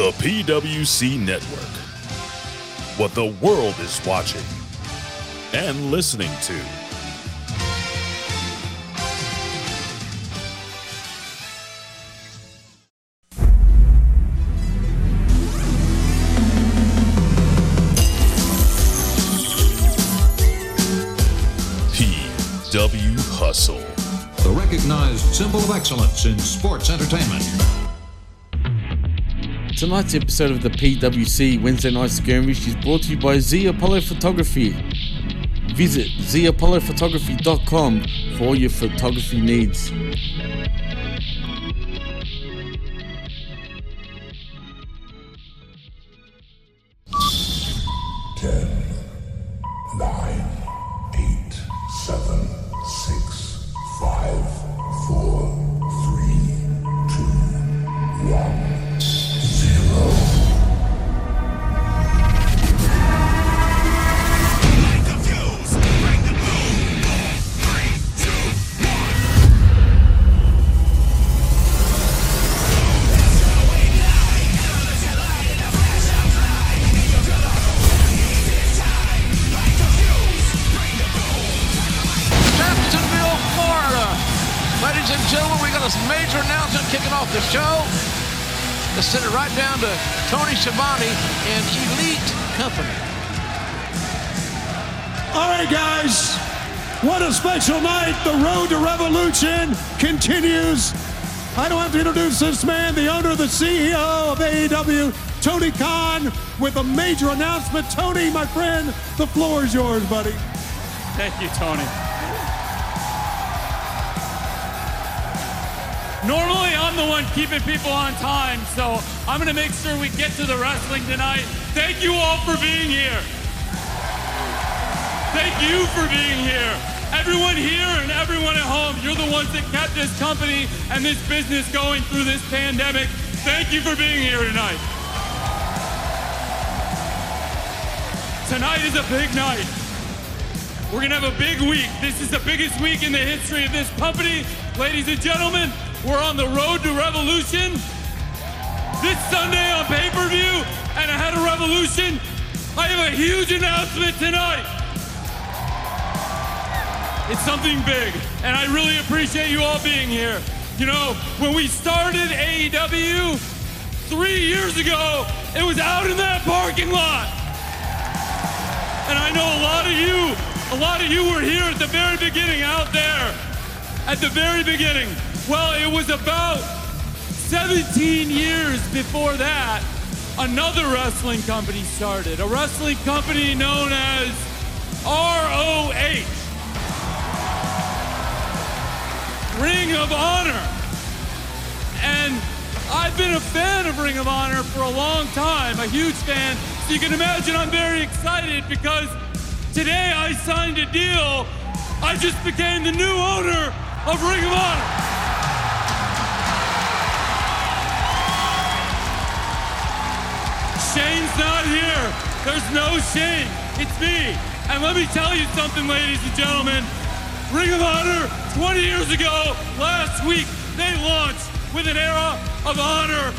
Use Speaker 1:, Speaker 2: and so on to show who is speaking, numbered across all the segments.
Speaker 1: The PWC Network. What the world is watching and listening to. PW Hustle.
Speaker 2: The recognized symbol of excellence in sports entertainment.
Speaker 3: Tonight's episode of the PWC Wednesday Night Skirmish is brought to you by Z Apollo Photography. Visit zapollowphotography.com for all your photography needs.
Speaker 4: To
Speaker 5: introduce this man, the owner, the CEO of AEW, Tony Khan, with a major announcement. Tony, my friend, the floor is yours, buddy.
Speaker 6: Thank you, Tony. Normally, I'm the one keeping people on time, so I'm going to make sure we get to the wrestling tonight. Thank you all for being here. Thank you for being here. Everyone here and everyone at home, you're the ones that kept this company and this business going through this pandemic. Thank you for being here tonight. Tonight is a big night. We're gonna have a big week. This is the biggest week in the history of this company. Ladies and gentlemen, we're on the road to revolution. This Sunday on pay-per-view and ahead of revolution, I have a huge announcement tonight. It's something big, and I really appreciate you all being here. You know, when we started AEW three years ago, it was out in that parking lot. And I know a lot of you, a lot of you were here at the very beginning out there. At the very beginning. Well, it was about 17 years before that, another wrestling company started. A wrestling company known as ROH. Ring of Honor. And I've been a fan of Ring of Honor for a long time, a huge fan. So you can imagine I'm very excited because today I signed a deal. I just became the new owner of Ring of Honor. Shane's not here. There's no Shane. It's me. And let me tell you something, ladies and gentlemen. Ring of Honor, 20 years ago, last week, they launched with an era of honor,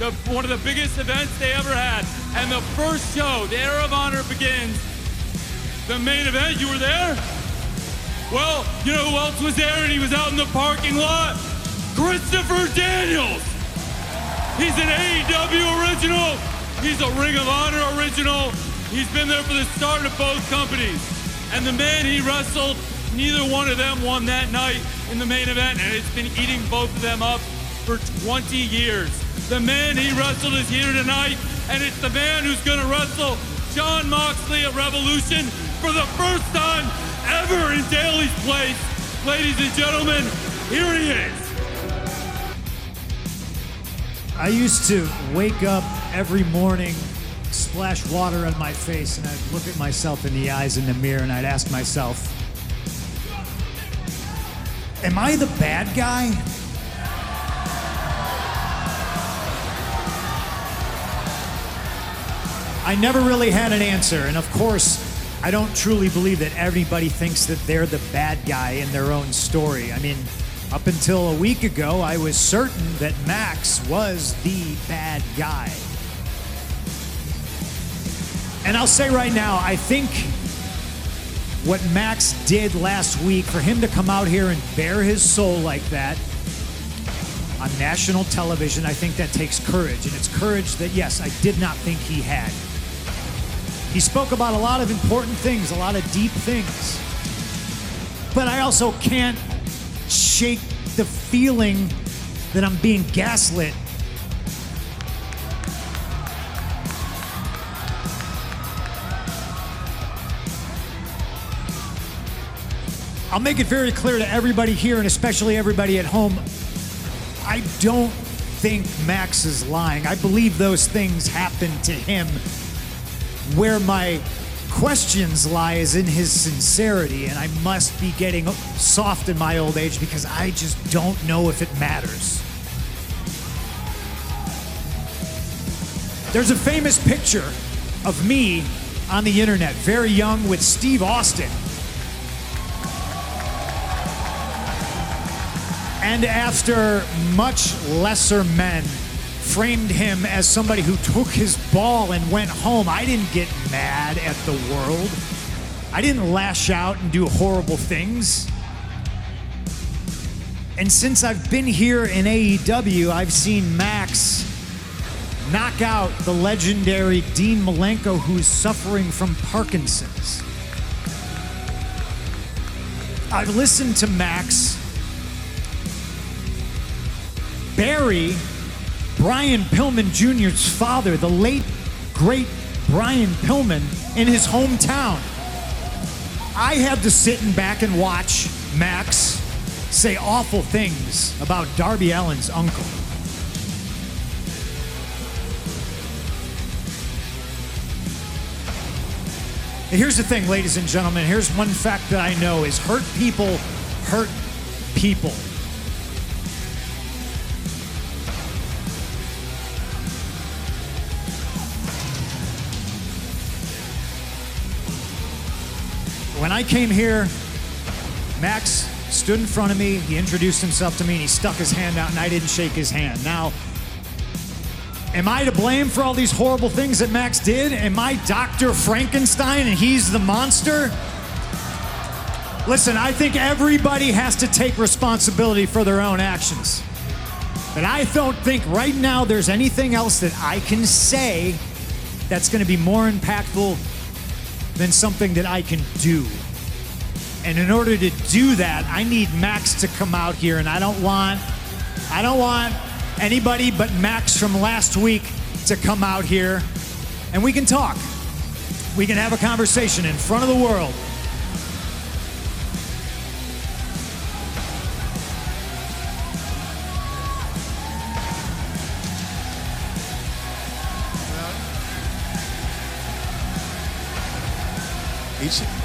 Speaker 6: the, one of the biggest events they ever had. And the first show, the era of honor begins. The main event, you were there? Well, you know who else was there and he was out in the parking lot? Christopher Daniels. He's an AEW original. He's a Ring of Honor original. He's been there for the start of both companies. And the man he wrestled, neither one of them won that night in the main event, and it's been eating both of them up for 20 years. The man he wrestled is here tonight, and it's the man who's going to wrestle Jon Moxley at Revolution for the first time ever in Daily's Place. Ladies and gentlemen, here he is.
Speaker 7: I used to wake up every morning, splash water on my face, and I'd look at myself in the eyes in the mirror and I'd ask myself, Am I the bad guy? I never really had an answer, and of course, I don't truly believe that everybody thinks that they're the bad guy in their own story. I mean, up until a week ago, I was certain that Max was the bad guy. And I'll say right now, I think what Max did last week, for him to come out here and bare his soul like that on national television, I think that takes courage. And it's courage that, yes, I did not think he had. He spoke about a lot of important things, a lot of deep things. But I also can't shake the feeling that I'm being gaslit. I'll make it very clear to everybody here and especially everybody at home. I don't think Max is lying. I believe those things happened to him. Where my questions lie is in his sincerity, and I must be getting soft in my old age because I just don't know if it matters. There's a famous picture of me on the internet, very young, with Steve Austin. And after much lesser men framed him as somebody who took his ball and went home, I didn't get mad at the world. I didn't lash out and do horrible things. And since I've been here in AEW, I've seen Max knock out the legendary Dean Malenko, who's suffering from Parkinson's. I've listened to Max bury Brian Pillman Jr.'s father, the late, great Brian Pillman, in his hometown. I had to sit in back and watch Max say awful things about Darby Allin's uncle. And here's the thing, ladies and gentlemen. Here's one fact that I know is hurt people hurt people. When I came here, Max stood in front of me, he introduced himself to me, and he stuck his hand out, and I didn't shake his hand. Now, am I to blame for all these horrible things that Max did? Am I Dr. Frankenstein and he's the monster? Listen, I think everybody has to take responsibility for their own actions. But I don't think right now there's anything else that I can say that's going to be more impactful than something that I can do. And in order to do that, I need Max to come out here and I don't want I don't want anybody but Max from last week to come out here and we can talk. We can have a conversation in front of the world.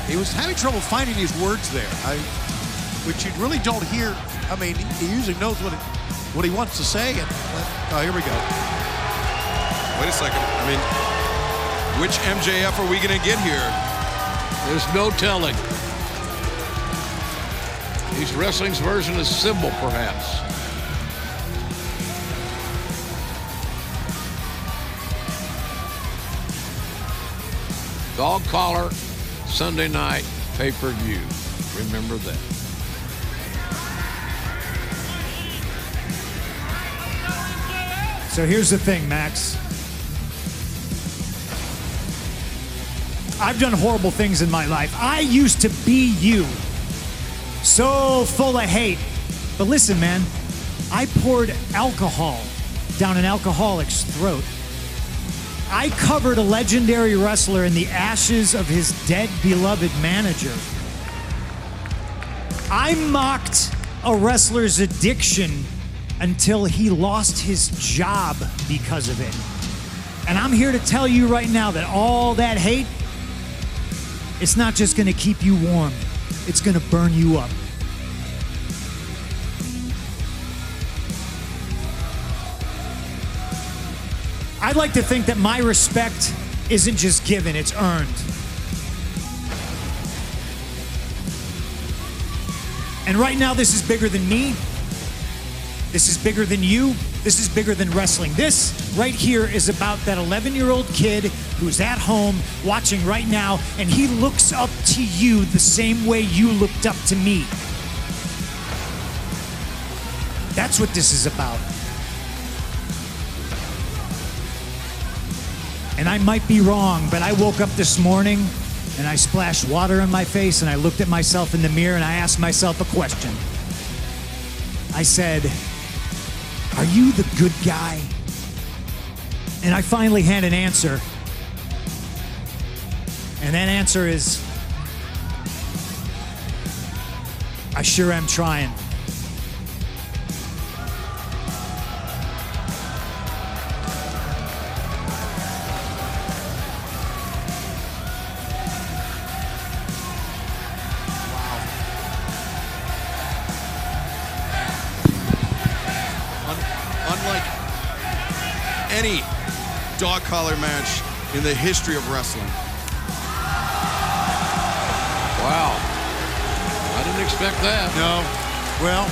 Speaker 8: He was having trouble finding his words there, I, which you really don't hear. I mean, he usually knows what, it, what he wants to say. And, uh, oh, here we go.
Speaker 9: Wait a second. I mean, which MJF are we going to get here?
Speaker 4: There's no telling. He's wrestling's version of Sybil, perhaps. Dog collar, Sunday night pay per view. Remember that.
Speaker 7: So here's the thing, Max. I've done horrible things in my life. I used to be you. So full of hate. But listen, man, I poured alcohol down an alcoholic's throat. I covered a legendary wrestler in the ashes of his dead beloved manager. I mocked a wrestler's addiction until he lost his job because of it. And I'm here to tell you right now that all that hate, it's not just gonna keep you warm, it's gonna burn you up. I'd like to think that my respect isn't just given, it's earned. And right now, this is bigger than me. This is bigger than you. This is bigger than wrestling. This right here is about that 11 year old kid who's at home watching right now, and he looks up to you the same way you looked up to me. That's what this is about. And I might be wrong, but I woke up this morning and I splashed water on my face and I looked at myself in the mirror and I asked myself a question. I said, Are you the good guy? And I finally had an answer. And that answer is I sure am trying.
Speaker 9: Collar match in the history of wrestling.
Speaker 4: Wow. I didn't expect that.
Speaker 8: No. Well,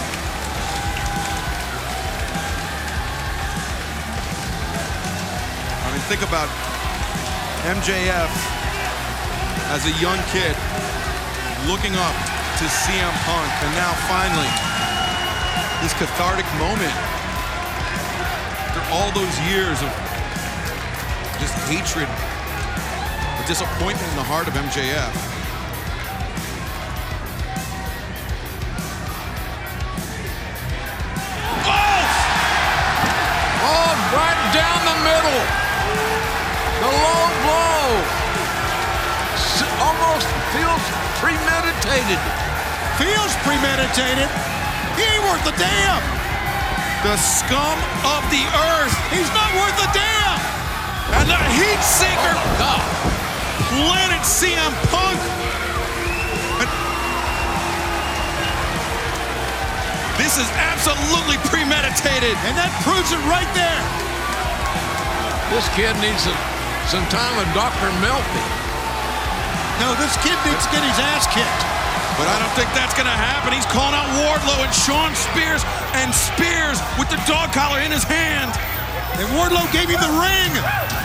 Speaker 9: I mean, think about MJF as a young kid looking up to CM Punk, and now finally, this cathartic moment after all those years of just hatred, or disappointment in the heart of MJF.
Speaker 4: Oh, right down the middle. The low blow. Almost feels premeditated.
Speaker 8: feels premeditated. He ain't worth a damn.
Speaker 9: The scum of the earth.
Speaker 8: He's not worth a damn.
Speaker 9: And the heat seeker oh,
Speaker 4: God.
Speaker 9: planted CM Punk. And This is absolutely premeditated.
Speaker 8: And that proves it right there.
Speaker 4: This kid needs some, some time with Dr. Melfi.
Speaker 8: No, this kid needs to get his ass kicked.
Speaker 9: But I don't think that's going to happen. He's calling out Wardlow and Shawn Spears, and Spears with the dog collar in his hand.
Speaker 8: And Wardlow gave him the ring.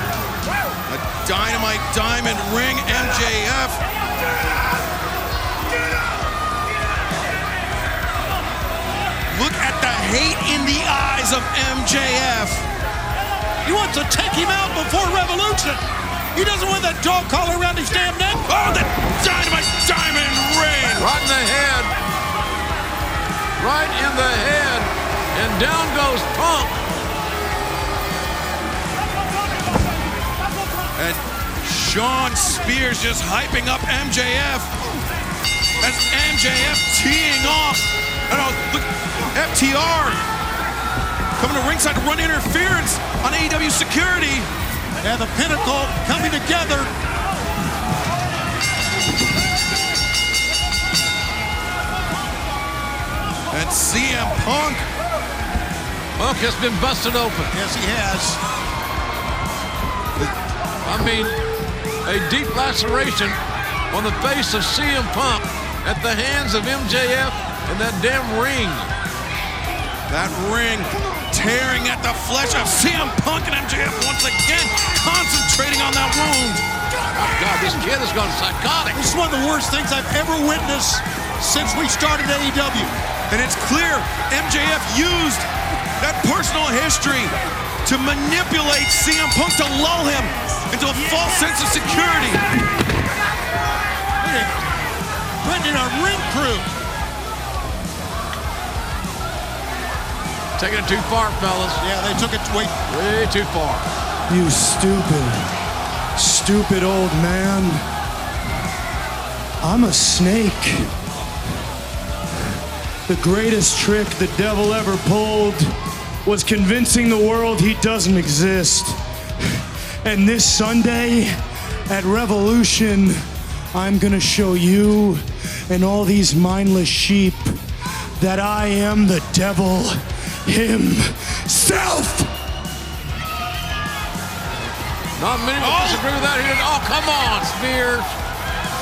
Speaker 9: Dynamite diamond ring, MJF. Look at the hate in the eyes of MJF.
Speaker 8: He wants to take him out before Revolution. He doesn't want that dog collar around his damn neck.
Speaker 9: Oh, the dynamite diamond ring.
Speaker 4: Right in the head. Right in the head. And down goes Punk.
Speaker 9: And Shawn Spears just hyping up MJF as MJF teeing off. And oh, look, FTR coming to ringside to run interference on AEW security.
Speaker 8: And the pinnacle coming together.
Speaker 9: And CM Punk.
Speaker 4: Punk has been busted open.
Speaker 8: Yes, he has.
Speaker 4: I mean, a deep laceration on the face of CM Punk at the hands of MJF and that damn ring.
Speaker 9: That ring tearing at the flesh of CM Punk and MJF once again, concentrating on that wound.
Speaker 4: My God, this kid has gone psychotic.
Speaker 8: This is one of the worst things I've ever witnessed since we started AEW.
Speaker 9: And it's clear MJF used that personal history to manipulate CM Punk to lull him into a false sense of security.
Speaker 8: Look at our ring crew.
Speaker 4: Taking it too far, fellas.
Speaker 8: Yeah, they took it way.
Speaker 4: Way too far.
Speaker 5: You stupid, stupid old man. I'm a snake. The greatest trick the devil ever pulled was convincing the world he doesn't exist. And this Sunday at Revolution, I'm gonna show you and all these mindless sheep that I am the devil himself.
Speaker 4: Not many will disagree with that here. Oh, come on, Spears.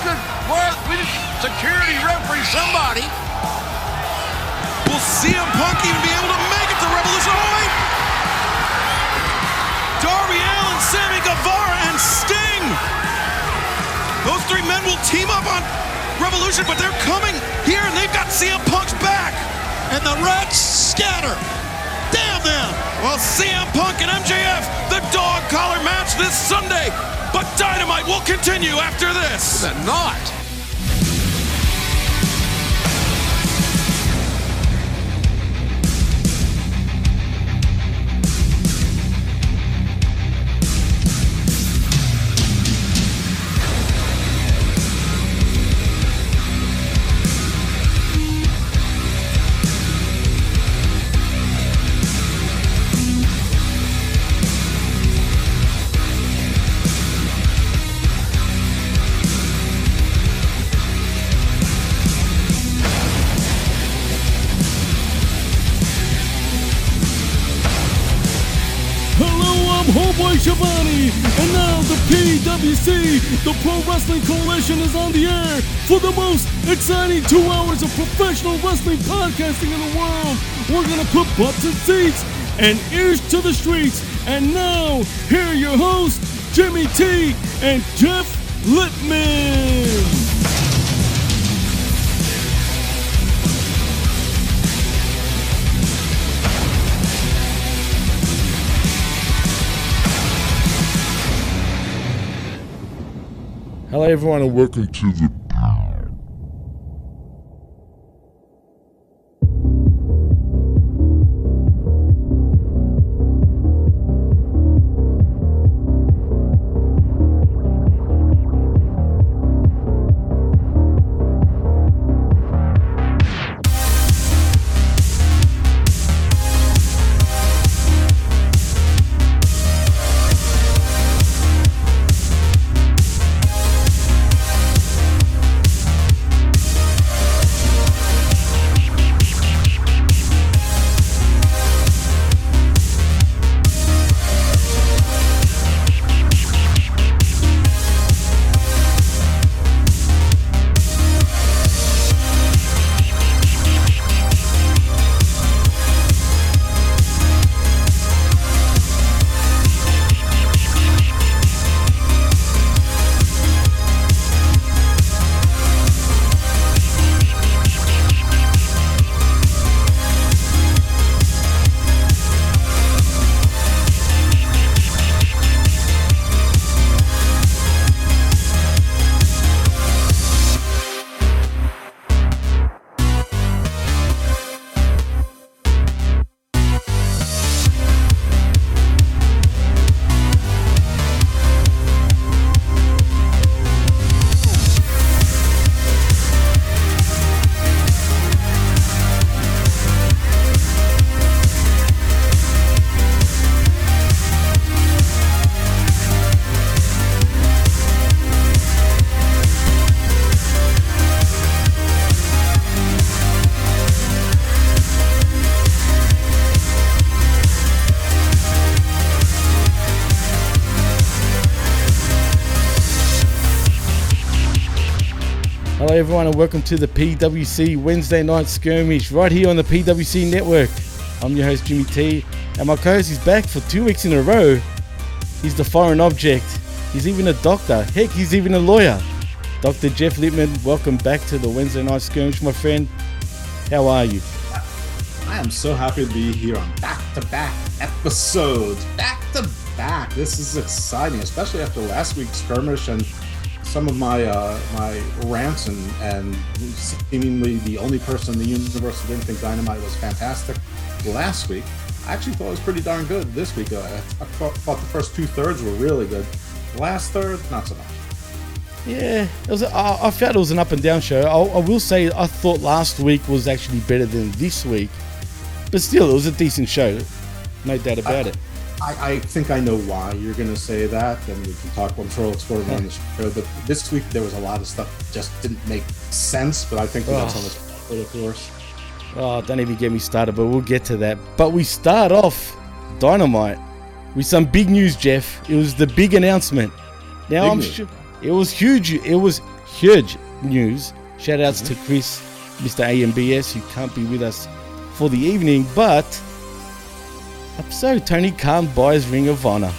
Speaker 4: Good. Well, we just security referee somebody.
Speaker 9: Will CM Punk even be able to Soy, Darby Allin, Sammy Guevara, and Sting. Those three men will team up on Revolution, but they're coming here and they've got CM Punk's back.
Speaker 8: And the Reds scatter. Damn them!
Speaker 9: Well, CM Punk and MJF, the dog collar match this Sunday. But Dynamite will continue after this.
Speaker 10: Is it not. Shabani, and now the PWC, the Pro Wrestling Coalition, is on the air for the most exciting two hours of professional wrestling podcasting in the world. We're gonna put butts in seats and ears to the streets. And now, here are your hosts, Jimmy T and Jeff Lippman.
Speaker 3: Hello, everyone, and welcome to the. And welcome to the PWC Wednesday Night Skirmish right here on the PWC Network. I'm your host, Jimmy T, and my co host is back for two weeks in a row. He's the foreign object, he's even a doctor, heck, he's even a lawyer. Dr. Jeff Lippman, welcome back to the Wednesday Night Skirmish, my friend. How are you?
Speaker 11: I am so happy to be here on back to back episodes. Back to back. This is exciting, especially after last week's skirmish and some of my uh, my rants and, and seemingly the only person in the universe who didn't think Dynamite was fantastic last week. I actually thought it was pretty darn good this week. Uh, I thought, thought the first two thirds were really good. Last third, not so much.
Speaker 3: Yeah, it was. I I felt it was an up and down show. I, I will say I thought last week was actually better than this week, but still, it was a decent show. No doubt about
Speaker 11: I,
Speaker 3: it.
Speaker 11: I, I think I know why you're going to say that, and we can talk. I'm sure we'll explore it on the show. But this week there was a lot of stuff that just didn't make sense. But I think that's
Speaker 3: Oh.
Speaker 11: on the of course.
Speaker 3: Oh, don't even get me started, but we'll get to that. But we start off Dynamite with some big news, Jeff. It was the big announcement. Now
Speaker 11: Big
Speaker 3: I'm
Speaker 11: news.
Speaker 3: sure it was huge. It was huge news. Shout outs to mm-hmm. Chris, Mr. AMBS, who can't be with us for the evening, but so Tony Khan buys Ring of Honor.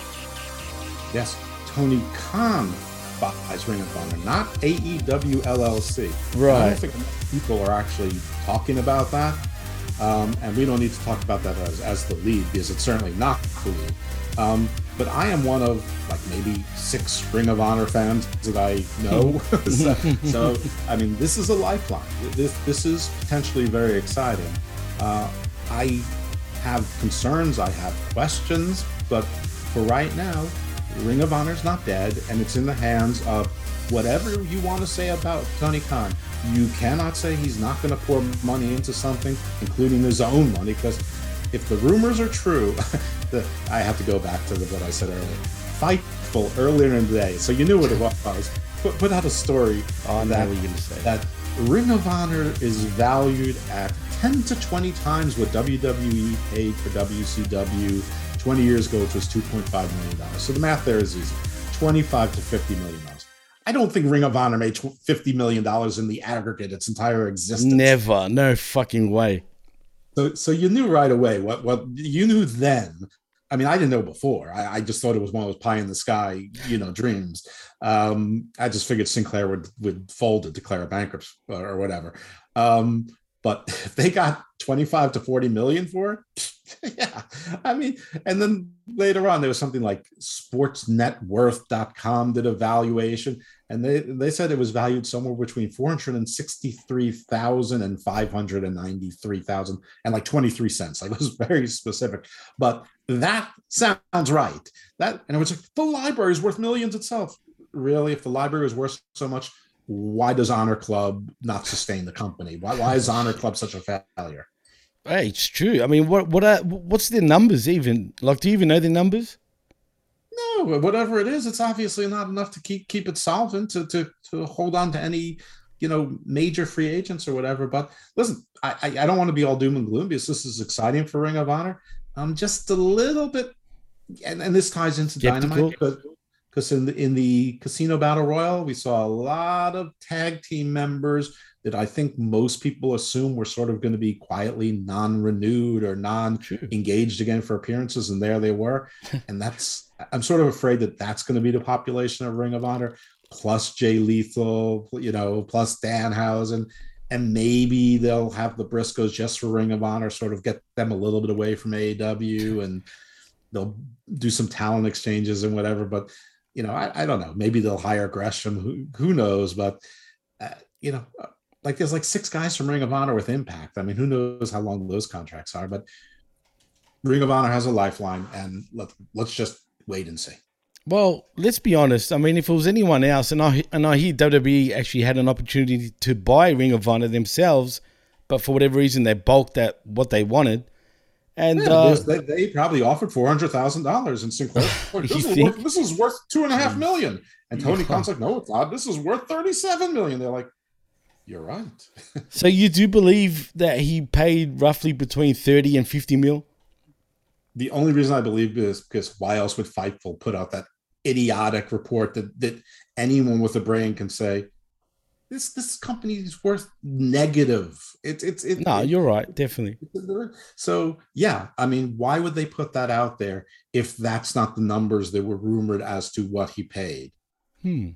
Speaker 11: Yes, Tony Khan buys Ring of Honor, not AEW LLC. I
Speaker 3: Right.
Speaker 11: don't think people are actually talking about that. Um, and we don't need to talk about that as, as the lead because it's certainly not the lead. Um, but I am one of like maybe six Ring of Honor fans that I know. so, so, I mean, this is a lifeline. This this is potentially very exciting. Uh, I have concerns. I have questions, but for right now, Ring of Honor is not dead, and it's in the hands of whatever you want to say about Tony Khan. You cannot say he's not going to pour money into something, including his own money, because if the rumors are true, the, I have to go back to the, what I said earlier. Fightful earlier in the day, so you knew what it was. Put, put out a story on that,
Speaker 3: what you're gonna say.
Speaker 11: that Ring of Honor is valued at 10 to 20 times what WWE paid for WCW 20 years ago, which was 2.5 million dollars. So the math there is easy: 25 to 50 million dollars. I don't think Ring of Honor made 50 million dollars in the aggregate its entire existence.
Speaker 3: Never. No fucking way.
Speaker 11: So, so you knew right away what what you knew then. I mean, I didn't know before. I, I just thought it was one of those pie in the sky, you know, dreams. Um, I just figured Sinclair would would fold and declare a bankruptcy or whatever. Um, but if they got 25 to 40 million for it, yeah. I mean, and then later on there was something like sportsnetworth.com did a valuation and they they said it was valued somewhere between 463,000 and 593,000 and like 23 cents. Like it was very specific. But that sounds right. That and it was like the library is worth millions itself. Really, if the library is worth so much, why does Honor Club not sustain the company? Why, why is Honor Club such a failure?
Speaker 3: Hey, it's true. I mean, what what are what's their numbers even? Like, do you even know their numbers?
Speaker 11: No, whatever it is, it's obviously not enough to keep keep it solvent to to to hold on to any you know major free agents or whatever. But listen, I I, I don't want to be all doom and gloom because this is exciting for Ring of Honor. I'm just a little bit, and, and this ties into
Speaker 3: Skeptical?
Speaker 11: Dynamite because because in the in the Casino Battle Royal we saw a lot of tag team members that I think most people assume were sort of going to be quietly non-renewed or non-engaged again for appearances, and there they were. and that's I'm sort of afraid that that's going to be the population of Ring of Honor, plus Jay Lethal, you know, plus Danhausen, and maybe they'll have the Briscoes just for Ring of Honor, sort of get them a little bit away from AEW, and they'll do some talent exchanges and whatever. But you know, I, I don't know. Maybe they'll hire Gresham. Who who knows? But uh, you know, like there's like six guys from Ring of Honor with Impact. I mean, who knows how long those contracts are? But Ring of Honor has a lifeline, and let let's just wait and see.
Speaker 3: Well, let's be honest. I mean, if it was anyone else, and I and I hear WWE actually had an opportunity to buy Ring of Honor themselves, but for whatever reason they balked at what they wanted, and
Speaker 11: Yeah,
Speaker 3: uh,
Speaker 11: they, they probably offered four hundred thousand dollars, and Sinclair, "Look, this, is worth, this is worth two and a half million. And Tony. Khan's like, no, it's not. This is worth thirty-seven million. They're like, you're right.
Speaker 3: so you do believe that he paid roughly between thirty and fifty mil?
Speaker 11: the only reason I believe is because why else would Fightful put out that idiotic report that that anyone with a brain can say this this company is worth negative. It's it's it,
Speaker 3: No,
Speaker 11: it-
Speaker 3: you're right, definitely.
Speaker 11: So yeah, I mean, why would they put that out there if that's not the numbers that were rumored as to what he paid?
Speaker 3: Hmm.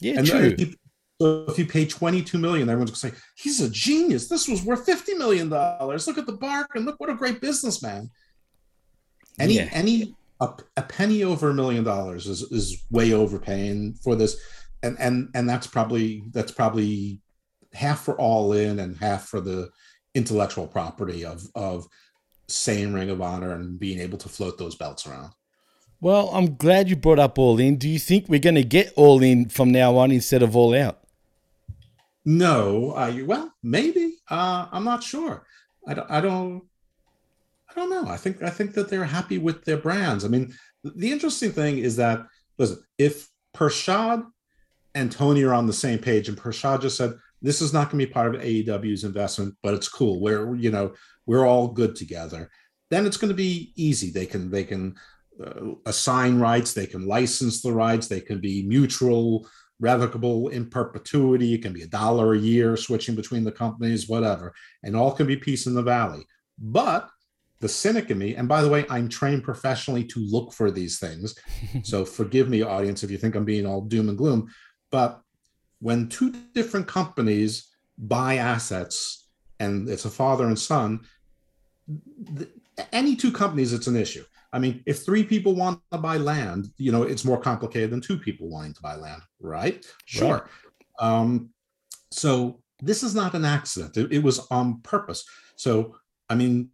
Speaker 3: Yeah,
Speaker 11: and
Speaker 3: true.
Speaker 11: if so if you pay 22 million, everyone's gonna say he's a genius. This was worth 50 million dollars. Look at the bark and look what a great businessman. Any
Speaker 3: Yeah.
Speaker 11: any a, a penny over a million dollars is is way overpaying for this, and and and that's probably that's probably half for all in and half for the intellectual property of of saying Ring of Honor and being able to float those belts around.
Speaker 3: Well, I'm glad you brought up All In. Do you think we're going to get All In from now on instead of All Out?
Speaker 11: No, I well maybe. Uh, I'm not sure. I don't. I don't. I don't know. I think. I think that they're happy with their brands. I mean, the interesting thing is that listen, if Pershad and Tony are on the same page, and Prashad just said this is not going to be part of AEW's investment, but it's cool. We're you know we're all good together. Then it's going to be easy. They can they can uh, assign rights. They can license the rights. They can be mutual revocable in perpetuity. It can be a dollar a year switching between the companies, whatever, and all can be peace in the valley. But the cynic in me, and by the way, I'm trained professionally to look for these things. so forgive me, audience, if you think I'm being all doom and gloom. But when two different companies buy assets and it's a father and son, th- any two companies, it's an issue. I mean, if three people want to buy land, you know, it's more complicated than two people wanting to buy land, right? Sure. Um, so this is not an accident. It, it was on purpose. So, I mean,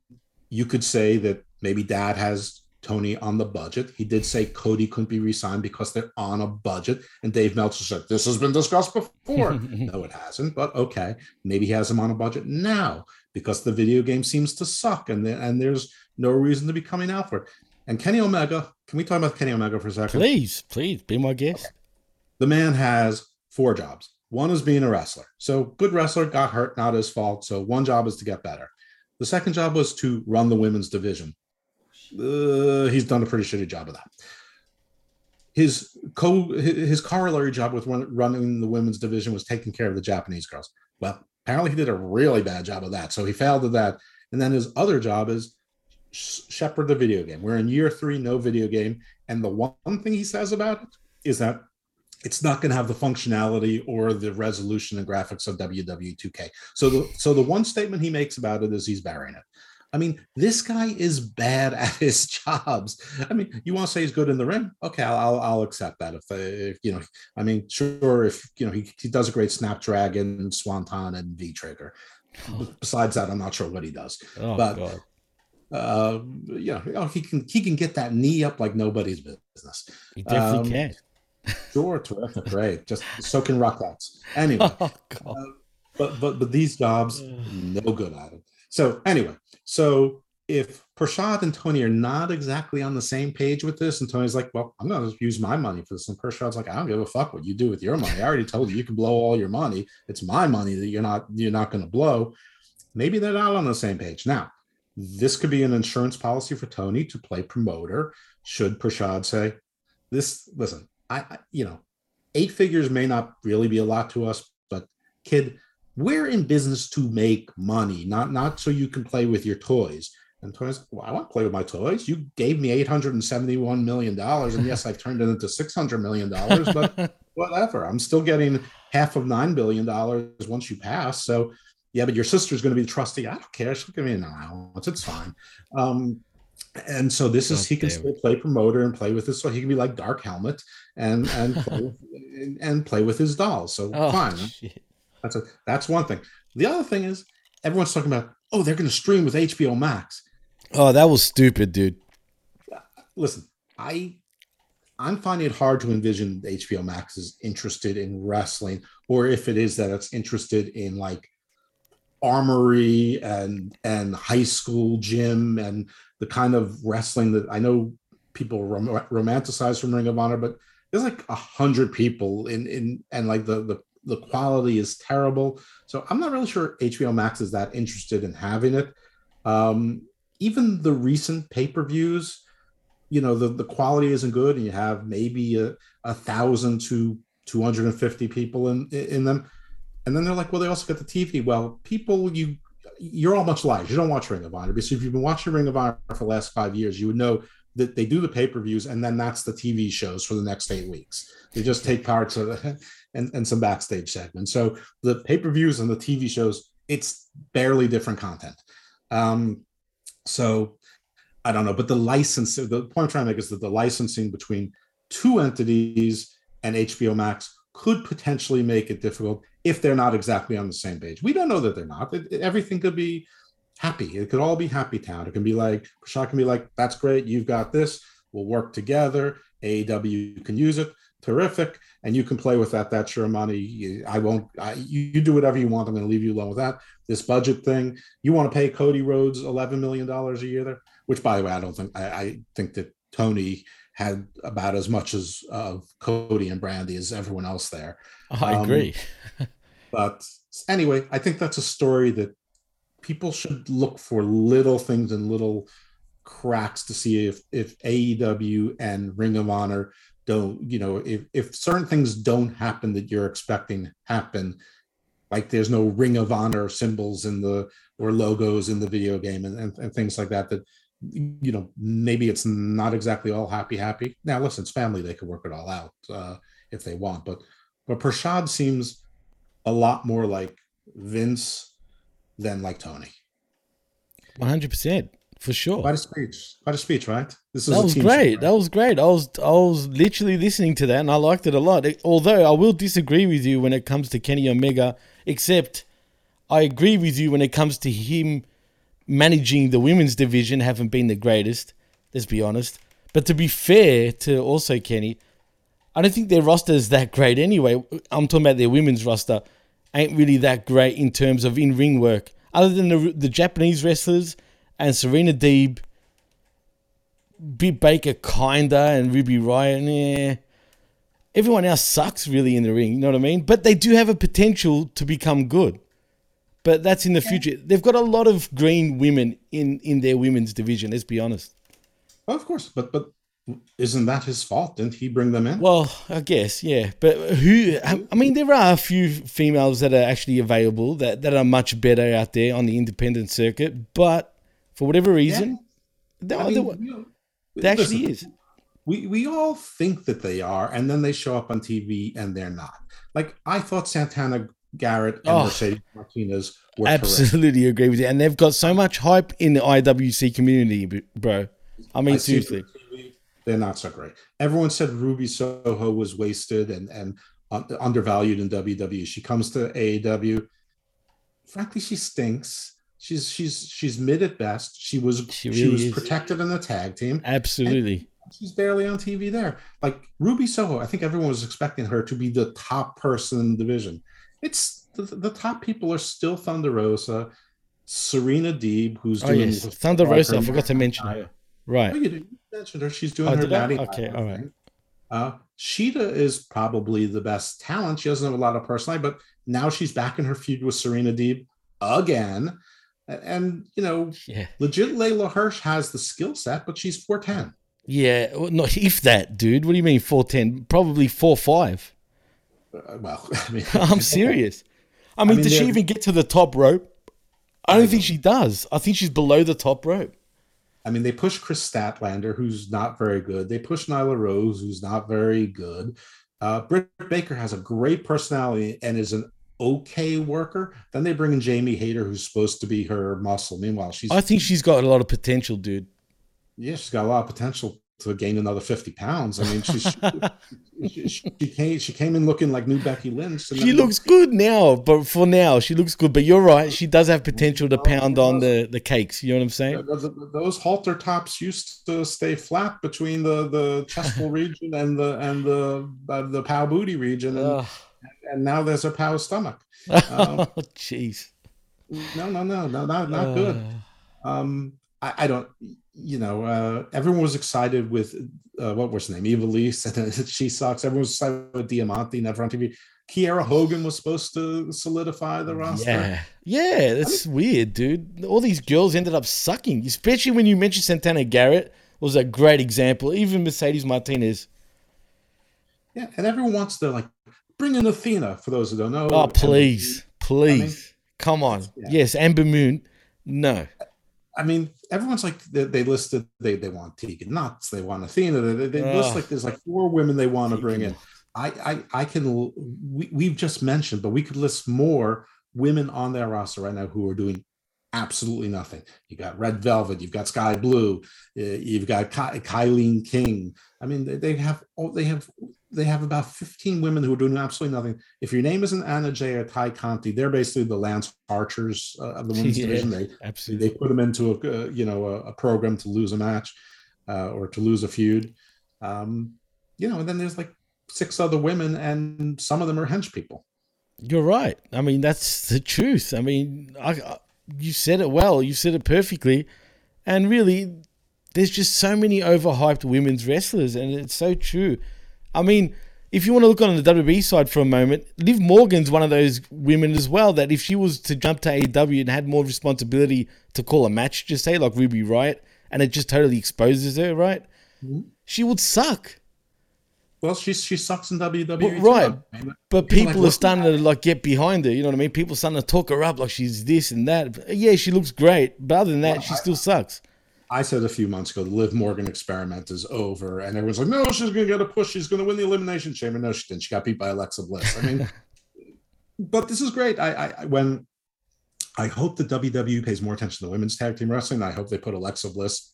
Speaker 11: you could say that maybe dad has Tony on the budget. He did say Cody couldn't be re-signed because they're on a budget. And Dave Meltzer said, this has been discussed before. no, it hasn't, but okay. Maybe he has him on a budget now because the video game seems to suck and, the, and there's no reason to be coming out for it. And Kenny Omega, can we talk about Kenny Omega for a second?
Speaker 3: Please, please be my guest.
Speaker 11: The man has four jobs. One is being a wrestler. So good wrestler got hurt, not his fault. So one job is to get better. The second job was to run the women's division. Uh, he's done a pretty shitty job of that. His co his corollary job with running the women's division was taking care of the Japanese girls. Well, apparently he did a really bad job of that, so he failed at that. And then his other job is shepherd the video game. We're in year three, no video game, and the one thing he says about it is that it's not going to have the functionality or the resolution and graphics of WW2K. So the so the one statement he makes about it is he's burying it. I mean, this guy is bad at his jobs. I mean, you want to say he's good in the ring? Okay, I'll I'll accept that. If, if you know, I mean, sure, if you know, he, he does a great Snapdragon, Swanton, and V Trigger. Oh. Besides that, I'm not sure what he does.
Speaker 3: Oh,
Speaker 11: but
Speaker 3: God.
Speaker 11: uh, yeah, you know, he can he can get that knee up like nobody's business.
Speaker 3: He definitely
Speaker 11: Um,
Speaker 3: can.
Speaker 11: Sure, terrific, great. Just so can Ruckouts. Anyway,
Speaker 3: Oh,
Speaker 11: uh, but but but these jobs, no good at it. So anyway, so if Prashad and Tony are not exactly on the same page with this, and Tony's like, "Well, I'm going to use my money for this," and Prashad's like, "I don't give a fuck what you do with your money. I already told you you can blow all your money. It's my money that you're not you're not going to blow." Maybe they're not on the same page now. This could be an insurance policy for Tony to play promoter. Should Prashad say, "This? Listen, I, I you know, eight figures may not really be a lot to us, but kid, we're in business to make money, not not so you can play with your toys." And toys, well, I want to play with my toys. You gave me eight hundred and seventy-one million dollars, and yes, I've turned it into six hundred million dollars, but whatever. I'm still getting half of nine billion dollars once you pass. So, yeah, but your sister's going to be the trustee. I don't care. She'll give me an allowance. It's fine. Um, and so this is
Speaker 3: God
Speaker 11: he can
Speaker 3: damn
Speaker 11: still play promoter and play with this. So he can be like Dark Helmet and and play with, and, and play with his dolls. So
Speaker 3: Oh,
Speaker 11: fine.
Speaker 3: shit.
Speaker 11: That's a that's one thing. The other thing is everyone's talking about oh they're going to stream with HBO Max.
Speaker 3: Oh, that was stupid, dude.
Speaker 11: Listen, I I'm finding it hard to envision HBO Max is interested in wrestling, or if it is that it's interested in like armory and and high school gym and the kind of wrestling that I know people rom- romanticize from Ring of Honor, but there's like a hundred people in in and like the the the quality is terrible. So I'm not really sure HBO Max is that interested in having it. Um, even the recent pay-per-views, you know, the, the quality isn't good, and you have maybe a, a thousand to 250 people in in them. And then they're like, well, they also got the TV. Well, people, you you're all much liars. You don't watch Ring of Honor because if you've been watching Ring of Honor for the last five years, you would know that they do the pay-per-views and then that's the TV shows for the next eight weeks. They just take parts of and, and some backstage segments. So the pay-per-views and the TV shows, it's barely different content. Um, so I don't know, but the license, the point I'm trying to make is that the licensing between two entities and HBO Max could potentially make it difficult if they're not exactly on the same page. We don't know that they're not. It- it- everything could be happy. It could all be happy town. It can be like Prashad can be like, "That's great. You've got this. We'll work together. AEW can use it. Terrific. And you can play with that. That's your money. I won't. I, you, do whatever you want. I'm going to leave you alone with that. This budget thing. You want to pay Cody Rhodes 11 million dollars a year there? Which, by the way, I don't think. I, I think that Tony had about as much as of Cody and Brandi as everyone else there.
Speaker 3: I
Speaker 11: Um,
Speaker 3: agree.
Speaker 11: but anyway, I think that's a story that people should look for little things and little cracks to see if if AEW and Ring of Honor don't, you know, if if certain things don't happen that you're expecting happen, like there's no Ring of Honor symbols in the or logos in the video game and, and, and things like that that you know maybe it's not exactly all happy happy now listen it's family they could work it all out uh if they want but But Prashad seems a lot more like Vince than like Tony.
Speaker 3: One hundred percent for sure.
Speaker 11: Quite a speech. Quite a speech, right? This
Speaker 3: that was great.
Speaker 11: show,
Speaker 3: That was great. I was I was literally listening to that and I liked it a lot. Although I will disagree with you when it comes to Kenny Omega, except I agree with you when it comes to him managing the women's division haven't been the greatest. Let's be honest. But to be fair to also Kenny, I don't think their roster is that great anyway. I'm talking about their women's roster ain't really that great in terms of in ring work. Other than the the Japanese wrestlers and Serena Deeb, Britt Baker kinda and Ruby Riott, yeah. Everyone else sucks really in the ring, you know what I mean? But they do have a potential to become good. But that's in the future. They've got a lot of green women in in their women's division, let's be honest.
Speaker 11: Of course, but but isn't that his fault? Didn't he bring them in?
Speaker 3: Well, I guess, yeah. But who? I mean, there are a few females that are actually available that, that are much better out there on the independent circuit. But for whatever reason, there,
Speaker 11: I mean,
Speaker 3: there,
Speaker 11: you know,
Speaker 3: there actually
Speaker 11: listen,
Speaker 3: is.
Speaker 11: We we all think that they are, and then they show up on TV and they're not. Like I thought Santana Garrett and
Speaker 3: Oh.
Speaker 11: Mercedes Martinez were terrific.
Speaker 3: Absolutely agree with you. And they've got so much hype in the IWC community, bro. I mean,
Speaker 11: I
Speaker 3: seriously.
Speaker 11: They're not so great. Everyone said Ruby Soho was wasted and and undervalued in WWE. She comes to AEW. Frankly, she stinks. She's she's she's mid at best. She was she,
Speaker 3: really
Speaker 11: was
Speaker 3: is.
Speaker 11: protected in the tag team.
Speaker 3: Absolutely.
Speaker 11: she's barely on TV there. Like Ruby Soho, I think everyone was expecting her to be the top person in the division. It's the, the top people are still Thunder Rosa, Serena Deeb, who's
Speaker 3: Oh,
Speaker 11: doing
Speaker 3: yes. Thunder Rosa. I forgot to mention her.
Speaker 11: Oh,
Speaker 3: Right.
Speaker 11: you did. You mentioned her. She's doing
Speaker 3: Oh,
Speaker 11: her daddy.
Speaker 3: Okay, all right.
Speaker 11: thing. Uh, Shida is probably the best talent. She doesn't have a lot of personality, but now she's back in her feud with Serena Deeb again. And, and, you know,
Speaker 3: Yeah.
Speaker 11: legit Leyla Hirsch has the skill set, but she's 4'10.
Speaker 3: Yeah. well, Not if that, dude. What do you mean 410? Probably 4'5.
Speaker 11: Uh, well, I mean,
Speaker 3: I'm serious. I mean,
Speaker 11: mean,
Speaker 3: does she even get to the top rope? I don't think she does. I think she's below the top rope.
Speaker 11: I mean, they push Kris Statlander, who's not very good. They push Nyla Rose, who's not very good. Uh, Britt Baker has a great personality and is an okay worker. Then they bring in Jamie Hayter, who's supposed to be her muscle. Meanwhile, she's
Speaker 3: I think she's got a lot of potential, dude.
Speaker 11: yeah, she's got a lot of potential to gain another fifty pounds. I mean, she's, she, she, she came she came in looking like new Becky Lynch.
Speaker 3: She looks good now, but for now, she looks good. But you're right. She does have potential to pound on the, the cakes. You know what I'm saying?
Speaker 11: Those, halter tops used to stay flat between the the chestful region and the and the uh, the pow booty region, and. And now there's a power stomach. Um,
Speaker 3: Oh, jeez.
Speaker 11: no, no, no, no, not not good.
Speaker 3: Uh.
Speaker 11: Um, I, I don't, you know, uh, everyone was excited with uh, what was her name, Eva Lise, and she sucks. Everyone was excited with Diamante, never on TV. Kiera Hogan was supposed to solidify the roster.
Speaker 3: Yeah. Yeah, that's weird, dude. All these girls ended up sucking, especially when you mentioned Santana Garrett was a great example. Even Mercedes Martinez.
Speaker 11: Yeah, and everyone wants to like bring in Athena. For those who don't know,
Speaker 3: Oh, please. Please. Come on.
Speaker 11: Yeah.
Speaker 3: Yes, Ember Moon. No.
Speaker 11: I mean, everyone's like they, they listed they they want Tegan Nox, they want Athena. They, they list like there's like four women they want to bring in. I I I can we we've just mentioned, but we could list more women on their roster right now who are doing absolutely nothing. You got Red Velvet, you've got Skye Blue, uh, you've got Ky- Kilynn King. I mean, they, they have oh, they have they have about 15 women who are doing absolutely nothing. If your name isn't Anna Jay or Tay Conti, they're basically the Lance Archers uh, of the women's
Speaker 3: Yeah,
Speaker 11: division. They
Speaker 3: absolutely.
Speaker 11: they put them into a uh, you know a, a program to lose a match uh, or to lose a feud. Um, you know, and then there's like six other women, and some of them are hench people.
Speaker 3: You're right. I mean, that's the truth. I mean, I, I, you said it well. You said it perfectly. And really, there's just so many overhyped women's wrestlers, and it's so true. I mean, if you want to look on the WB side for a moment, Liv Morgan's one of those women as well that if she was to jump to AEW and had more responsibility to call a match, just say like Ruby Riott, and it just totally exposes her, right? Mm-hmm. She would suck.
Speaker 11: Well, she she sucks in WWE,
Speaker 3: But,
Speaker 11: too.
Speaker 3: right.
Speaker 11: I mean,
Speaker 3: But
Speaker 11: people
Speaker 3: people,
Speaker 11: like,
Speaker 3: are starting to like get behind her. You know what I mean? People starting to talk her up like she's this and that. But, yeah, she looks great, but other than that, she still sucks.
Speaker 11: I said a few months ago the Liv Morgan experiment is over, and everyone's like, "No, she's going to get a push. She's going to win the elimination chamber." No, she didn't. She got beat by Alexa Bliss. I mean, but this is great. I, I, I when I hope the WWE pays more attention to women's tag team wrestling. I hope they put Alexa Bliss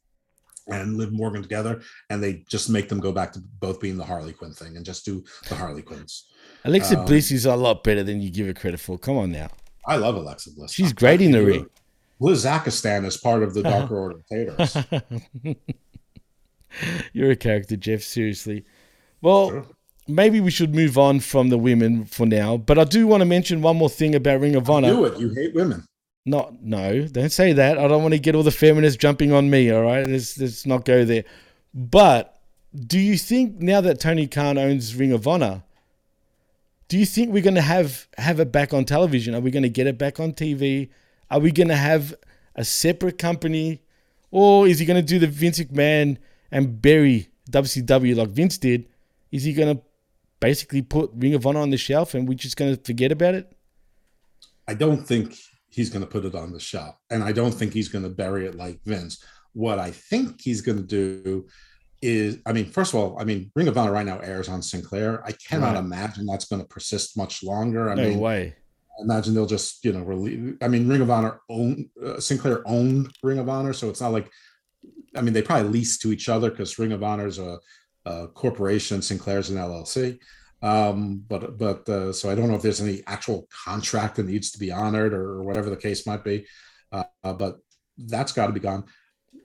Speaker 11: and Liv Morgan together, and they just make them go back to both being the Harley Quinn thing and just do the Harley Quinns.
Speaker 3: Alexa
Speaker 11: Um,
Speaker 3: Bliss is a lot better than you give her credit for. Come on now.
Speaker 11: I love Alexa Bliss.
Speaker 3: She's great in the ring.
Speaker 11: Blizakistan is part of the Darker Order of Taters.
Speaker 3: You're a character, Jeff. Seriously. Well, maybe we should move on from the women for now. But I do want to mention one more thing about Ring of Honor.
Speaker 11: Do it. You hate women.
Speaker 3: Not, no, don't say that. I don't want to get all the feminists jumping on me. All right, let's let's not go there. But do you think now that Tony Khan owns Ring of Honor, do you think we're going to have have it back on television? Are we going to get it back on TV? Are we going to have a separate company, or is he going to do the Vince McMahon and bury WCW like Vince did? Is he going to basically put Ring of Honor on the shelf and we're just going to forget about it?
Speaker 11: I don't think he's going to put it on the shelf, and I don't think he's going to bury it like Vince. What I think he's going to do is, I mean, first of all, I mean, Ring of Honor right now airs on Sinclair. I cannot
Speaker 3: Right.
Speaker 11: imagine that's going to persist much longer. I
Speaker 3: no
Speaker 11: mean,
Speaker 3: way.
Speaker 11: Imagine they'll just, you know, release. I mean, Ring of Honor own uh, Sinclair owned Ring of Honor, so it's not like. I mean, they probably lease to each other because Ring of Honor is a, a corporation, Sinclair's an LLC. Um, but but uh, so I don't know if there's any actual contract that needs to be honored or, or whatever the case might be. Uh, but that's got to be gone.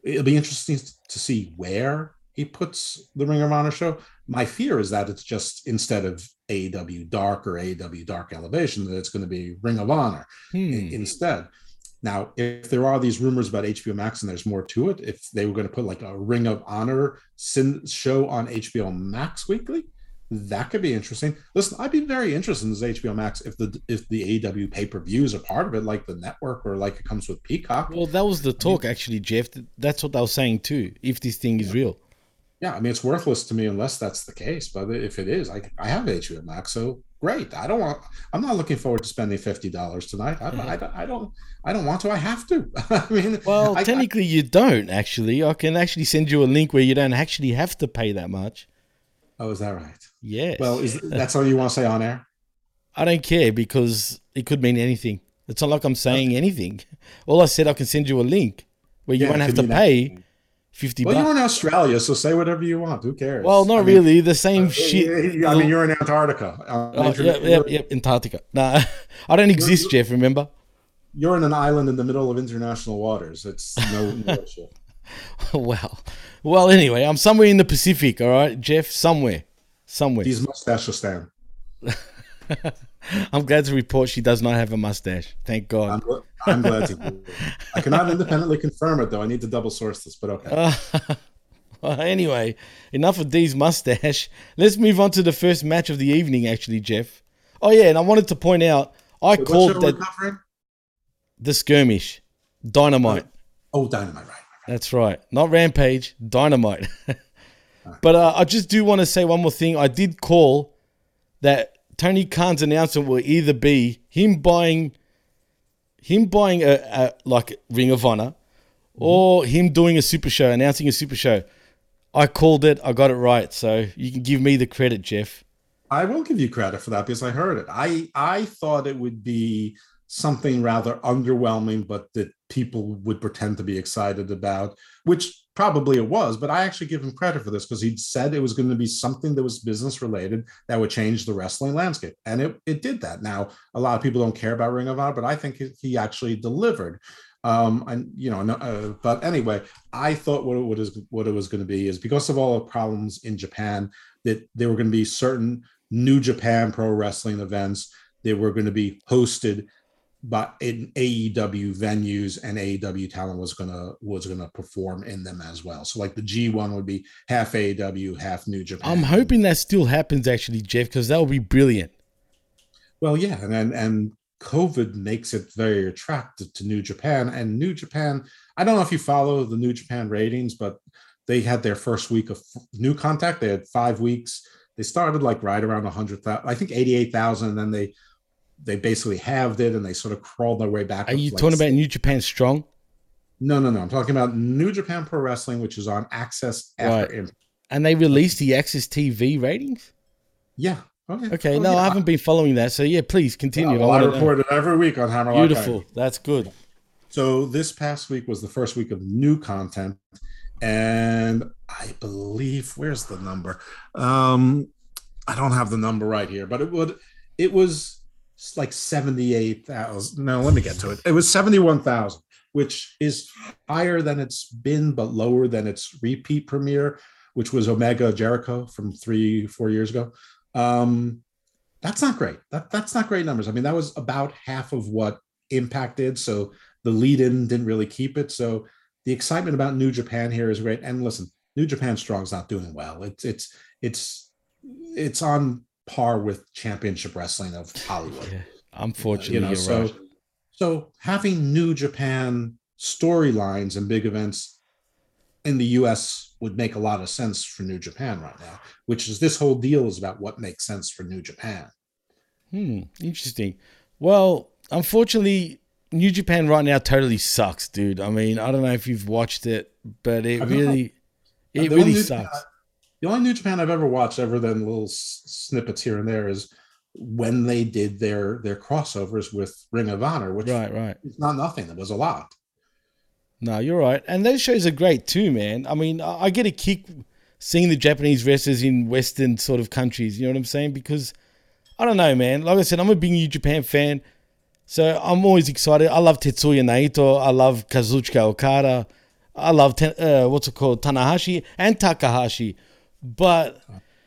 Speaker 11: It'll be interesting to see where he puts the Ring of Honor show. My fear is that it's just instead of AEW Dark or AEW Dark Elevation, that it's going to be Ring of Honor i-
Speaker 3: Hmm.
Speaker 11: instead. Now, if there are these rumors about HBO Max and there's more to it, if they were going to put like a Ring of Honor sin- show on HBO Max weekly, that could be interesting. Listen, I'd be very interested in this HBO Max if the if the AEW pay per views are part of it, like the network or like it comes with Peacock.
Speaker 3: Well, that was the talk, actually, Jeff. That's what they were saying too. If this thing is real,
Speaker 11: yeah, I mean it's worthless to me unless that's the case. But if it is, I I have HBO Max, so great. I don't want. I'm not looking forward to spending fifty dollars tonight. I, mm-hmm. I, I, don't. I don't want to. I have to. I mean,
Speaker 3: well, technically you don't actually. I can actually send you a link where you don't actually have to pay that much.
Speaker 11: Oh, is that right?
Speaker 3: Yes.
Speaker 11: Well, is, that's all you want to say on air?
Speaker 3: I don't care because it could mean anything. It's not like I'm saying okay. anything. All I said, I can send you a link where you
Speaker 11: yeah,
Speaker 3: won't have to pay. 50
Speaker 11: well,
Speaker 3: bucks.
Speaker 11: you're in Australia, so say whatever you want. Who cares?
Speaker 3: Well, not
Speaker 11: I
Speaker 3: really. The same
Speaker 11: uh,
Speaker 3: shit.
Speaker 11: I mean, you're in Antarctica. Uh,
Speaker 3: oh, yep, yep, yep, Antarctica. Nah, I don't exist, Jeff, remember?
Speaker 11: You're in an island in the middle of international waters. It's no, issue.
Speaker 3: Well, well, anyway, I'm somewhere in the Pacific, all right, Jeff? Somewhere. Somewhere.
Speaker 11: He's mustache stand.
Speaker 3: I'm glad to report she does not have a mustache. Thank God.
Speaker 11: I'm, I'm glad to. I cannot independently confirm it, though. I need to double source this, but okay.
Speaker 3: Uh, well, anyway, enough of Dee's mustache. Let's move on to the first match of the evening, actually, Jeff. Oh yeah, and I wanted to point out I
Speaker 11: What
Speaker 3: called that the skirmish, Dynamite.
Speaker 11: Oh, Dynamite, right.
Speaker 3: That's right, not Rampage, Dynamite. but uh, I just do want to say one more thing. I did call that Tony Khan's announcement will either be him buying, him buying a, a like Ring of Honor, or him doing a super show, announcing a super show. I called it. I got it right. So you can give me the credit, Jeff.
Speaker 11: I will give you credit for that because I heard it. I I thought it would be something rather underwhelming, but that people would pretend to be excited about, which probably it was. But I actually give him credit for this because he'd said it was going to be something that was business related that would change the wrestling landscape, and it it did that. Now a lot of people don't care about Ring of Honor, but I think he- he actually delivered. Um, and you know, uh, but anyway, I thought what it, what is what it was going to be is because of all the problems in Japan that there were going to be certain New Japan Pro Wrestling events that were going to be hosted by in AEW venues, and AEW talent was gonna was gonna perform in them as well. So like the G1 would be half AEW, half New Japan.
Speaker 3: I'm hoping that still happens, actually, Jeff, because that would be brilliant.
Speaker 11: Well, yeah, and and, and COVID makes it very attractive to New Japan. And New Japan, I don't know if you follow the New Japan ratings, but they had their first week of new contact. They had five weeks. They started like right around 100,000, I think 88,000. And then they they basically halved it and they sort of crawled their way back.
Speaker 3: Are you talking about New Japan Strong?
Speaker 11: No, no, no. I'm talking about New Japan Pro Wrestling, which is on Access after
Speaker 3: Right.
Speaker 11: Impact.
Speaker 3: And they released the Access TV ratings.
Speaker 11: Yeah. Okay.
Speaker 3: Okay,
Speaker 11: Oh,
Speaker 3: no,
Speaker 11: yeah.
Speaker 3: I haven't been following that. So yeah, please continue.
Speaker 11: Well, I
Speaker 3: wanna
Speaker 11: report it every week on Hammerlock.
Speaker 3: Beautiful. That's good.
Speaker 11: So this past week was the first week of new content, and I believe where's the number? Um, I don't have the number right here, but it would it was like seventy eight thousand. No, let me get to it. It was seventy one thousand, which is higher than it's been, but lower than its repeat premiere, which was Omega Jericho from three four years ago. Um, that's not great. That that's not great numbers. I mean, that was about half of what Impact did. So the lead in didn't really keep it. So the excitement about New Japan here is great. And listen, New Japan Strong's not doing well. It's it's it's it's on par with championship wrestling of Hollywood.
Speaker 3: Yeah, unfortunately,
Speaker 11: you know,
Speaker 3: you're
Speaker 11: so
Speaker 3: right.
Speaker 11: so having New Japan storylines and big events in the US would make a lot of sense for New Japan right now, which is this whole deal is about what makes sense for New Japan.
Speaker 3: Hmm, interesting. Well, unfortunately, New Japan right now totally sucks, dude. I mean, I don't know if you've watched it, but it really, it really
Speaker 11: New
Speaker 3: sucks.
Speaker 11: Japan- the only New Japan I've ever watched, other than little s- snippets here and there, is when they did their their crossovers with Ring of Honor, which
Speaker 3: Right, right.
Speaker 11: it's not nothing. It was a lot.
Speaker 3: No, you're right. And those shows are great too, man. I mean, I I get a kick seeing the Japanese wrestlers in Western sort of countries. You know what I'm saying? Because I don't know, man. Like I said, I'm a big New Japan fan. So I'm always excited. I love Tetsuya Naito. I love Kazuchika Okada. I love, Ten- uh, what's it called? Tanahashi and Takahashi. But,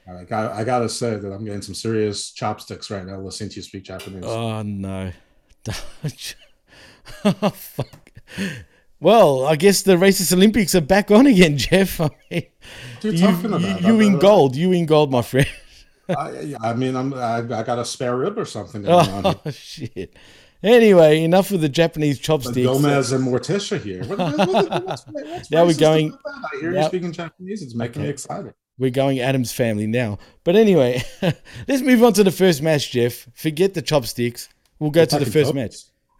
Speaker 11: I got, I gotta say that I'm getting some serious chopsticks right now listening to you speak Japanese.
Speaker 3: oh no. oh, fuck. Well, I guess the racist Olympics are back on again, Jeff. I mean,
Speaker 11: you
Speaker 3: you,
Speaker 11: talking about?
Speaker 3: you, you in gold. You in gold, my friend.
Speaker 11: I, I mean, I'm I, I got a spare rib or something. Oh, going on here.
Speaker 3: Oh shit. Anyway, enough with the Japanese
Speaker 11: But
Speaker 3: chopsticks.
Speaker 11: Gomez and Morticia here. What, what, what,
Speaker 3: Now we're going-?
Speaker 11: I hear you speaking Japanese. It's making me excited.
Speaker 3: We're going Adam's family now. But anyway, let's move on to the first match, Jeff. Forget the chopsticks. We'll go to the first match.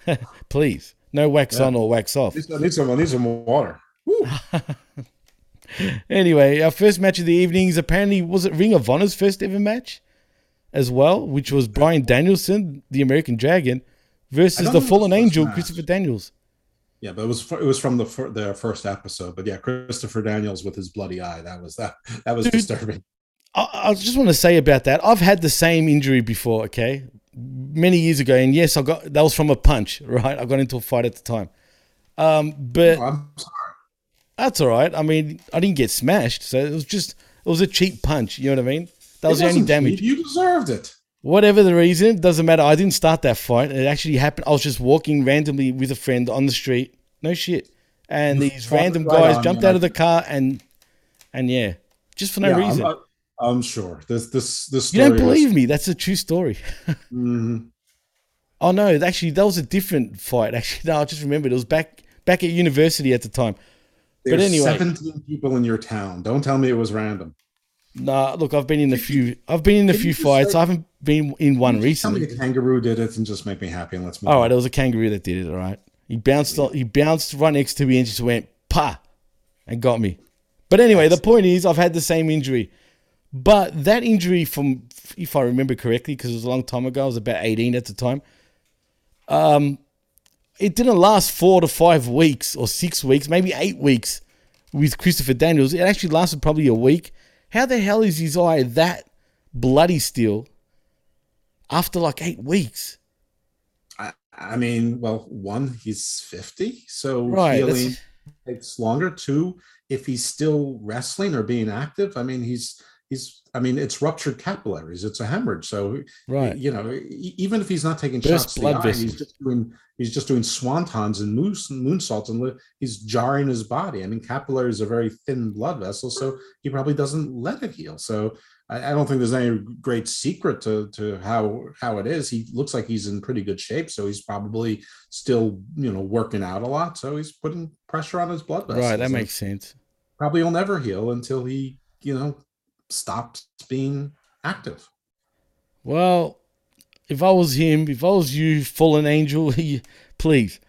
Speaker 3: Please. No wax
Speaker 11: Yeah.
Speaker 3: on or wax off.
Speaker 11: I need some, I need some, I need some water.
Speaker 3: Anyway, our first match of the evening is apparently was it Ring of Honor's first ever match as well, which was Brian Danielson, the American Dragon, versus the Fallen Angel,
Speaker 11: match.
Speaker 3: Christopher Daniels.
Speaker 11: Yeah, but it was it was from the fir- the first episode. But yeah, Christopher Daniels with his bloody eye. That was that that was
Speaker 3: Dude.
Speaker 11: disturbing.
Speaker 3: I, I just want to say about that. I've had the same injury before, okay, many years ago, and yes, I got that was from a punch, right? I got into a fight at the time, um, but
Speaker 11: Oh, I'm sorry.
Speaker 3: that's all right. I mean, I didn't get smashed, so it was just it was a cheap punch. You know what I mean? That was the only damage.
Speaker 11: cheap. You deserved it.
Speaker 3: Whatever the reason, doesn't matter. I didn't start that fight. It actually happened. I was just walking randomly with a friend on the street. No shit. And these random
Speaker 11: right
Speaker 3: guys
Speaker 11: on,
Speaker 3: jumped out of the car and and yeah, just for no
Speaker 11: Yeah,
Speaker 3: reason.
Speaker 11: I'm, I'm sure. This this this.
Speaker 3: you don't believe
Speaker 11: was-
Speaker 3: me? That's a true story.
Speaker 11: Mhm.
Speaker 3: Oh no, actually that was a different fight. Actually, no, I just remembered it was back back at university at the time. but
Speaker 11: There's
Speaker 3: anyway,
Speaker 11: 17 people in your town. Don't tell me it was random.
Speaker 3: Nah. Look, I've been in a few. I've been in a few fights.
Speaker 11: say-
Speaker 3: I haven't been in one
Speaker 11: Tell me
Speaker 3: recently.
Speaker 11: a kangaroo did it and just make me happy and let's move.
Speaker 3: All
Speaker 11: on.
Speaker 3: right, it was a kangaroo that did it. All right, he bounced. He bounced right next to me and just went pa, and got me. But anyway, the point is, I've had the same injury, but that injury from, if I remember correctly, because it was a long time ago, I was about eighteen at the time. Um, it didn't last four to five weeks or six weeks, maybe eight weeks with Christopher Daniels. It actually lasted probably a week. How the hell is his eye that bloody still after like eight weeks?
Speaker 11: I, I mean, well, one, he's 50, so
Speaker 3: Right,
Speaker 11: healing takes longer. Two, if he's still wrestling or being active, I mean, he's he's I mean, it's ruptured capillaries, it's a hemorrhage. So
Speaker 3: Right.
Speaker 11: you know, even if he's not taking
Speaker 3: Burst
Speaker 11: shots to the eye, he's just doing he's just doing swantons and moose moon moonsaults and he's jarring his body. I mean, capillaries are very thin blood vessels, so he probably doesn't let it heal. So I, I don't think there's any great secret to to how how it is. He looks like he's in pretty good shape, so he's probably still you know working out a lot. So he's putting pressure on his blood vessels.
Speaker 3: Right, that makes sense.
Speaker 11: probably will never heal until he you know stops being active.
Speaker 3: Well, if I was him, if I was you, fallen angel, please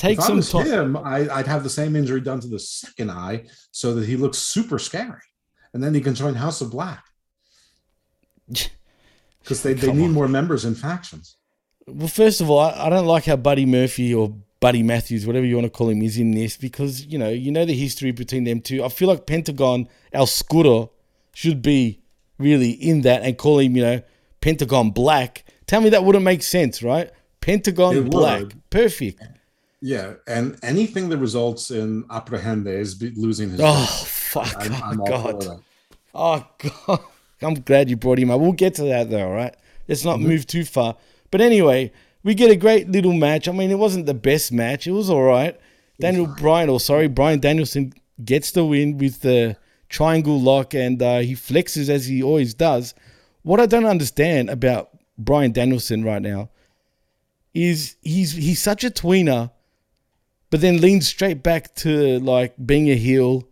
Speaker 3: Take
Speaker 11: if I
Speaker 3: some
Speaker 11: was
Speaker 3: time.
Speaker 11: him, I, I'd have the same injury done to the second eye so that he looks super scary, and then he can join House of Black because they, they need
Speaker 3: on.
Speaker 11: more members in factions.
Speaker 3: Well, first of all, I, I don't like how Buddy Murphy or Buddy Matthews, whatever you want to call him, is in this because you know you know the history between them two. I feel like Pentagon El Scuro should be really in that and call him you know Pentagon Black. Tell me that wouldn't make sense, right? Pentagon
Speaker 11: It
Speaker 3: Black,
Speaker 11: would.
Speaker 3: perfect.
Speaker 11: Yeah, and anything that results in Abrahantes be- losing his.
Speaker 3: Oh
Speaker 11: job,
Speaker 3: fuck!
Speaker 11: I'm,
Speaker 3: oh,
Speaker 11: I'm all
Speaker 3: God. Oh god, I'm glad you brought him up. We'll get to that though, all right? Let's not mm-hmm. move too far. But anyway, we get a great little match. I mean, it wasn't the best match. It was all right. Daniel Bryan, or sorry, Brian Danielson gets the win with the triangle lock, and uh, he flexes as he always does. What I don't understand about Brian Danielson right now is he's he's such a tweener, but then leans straight back to like being a heel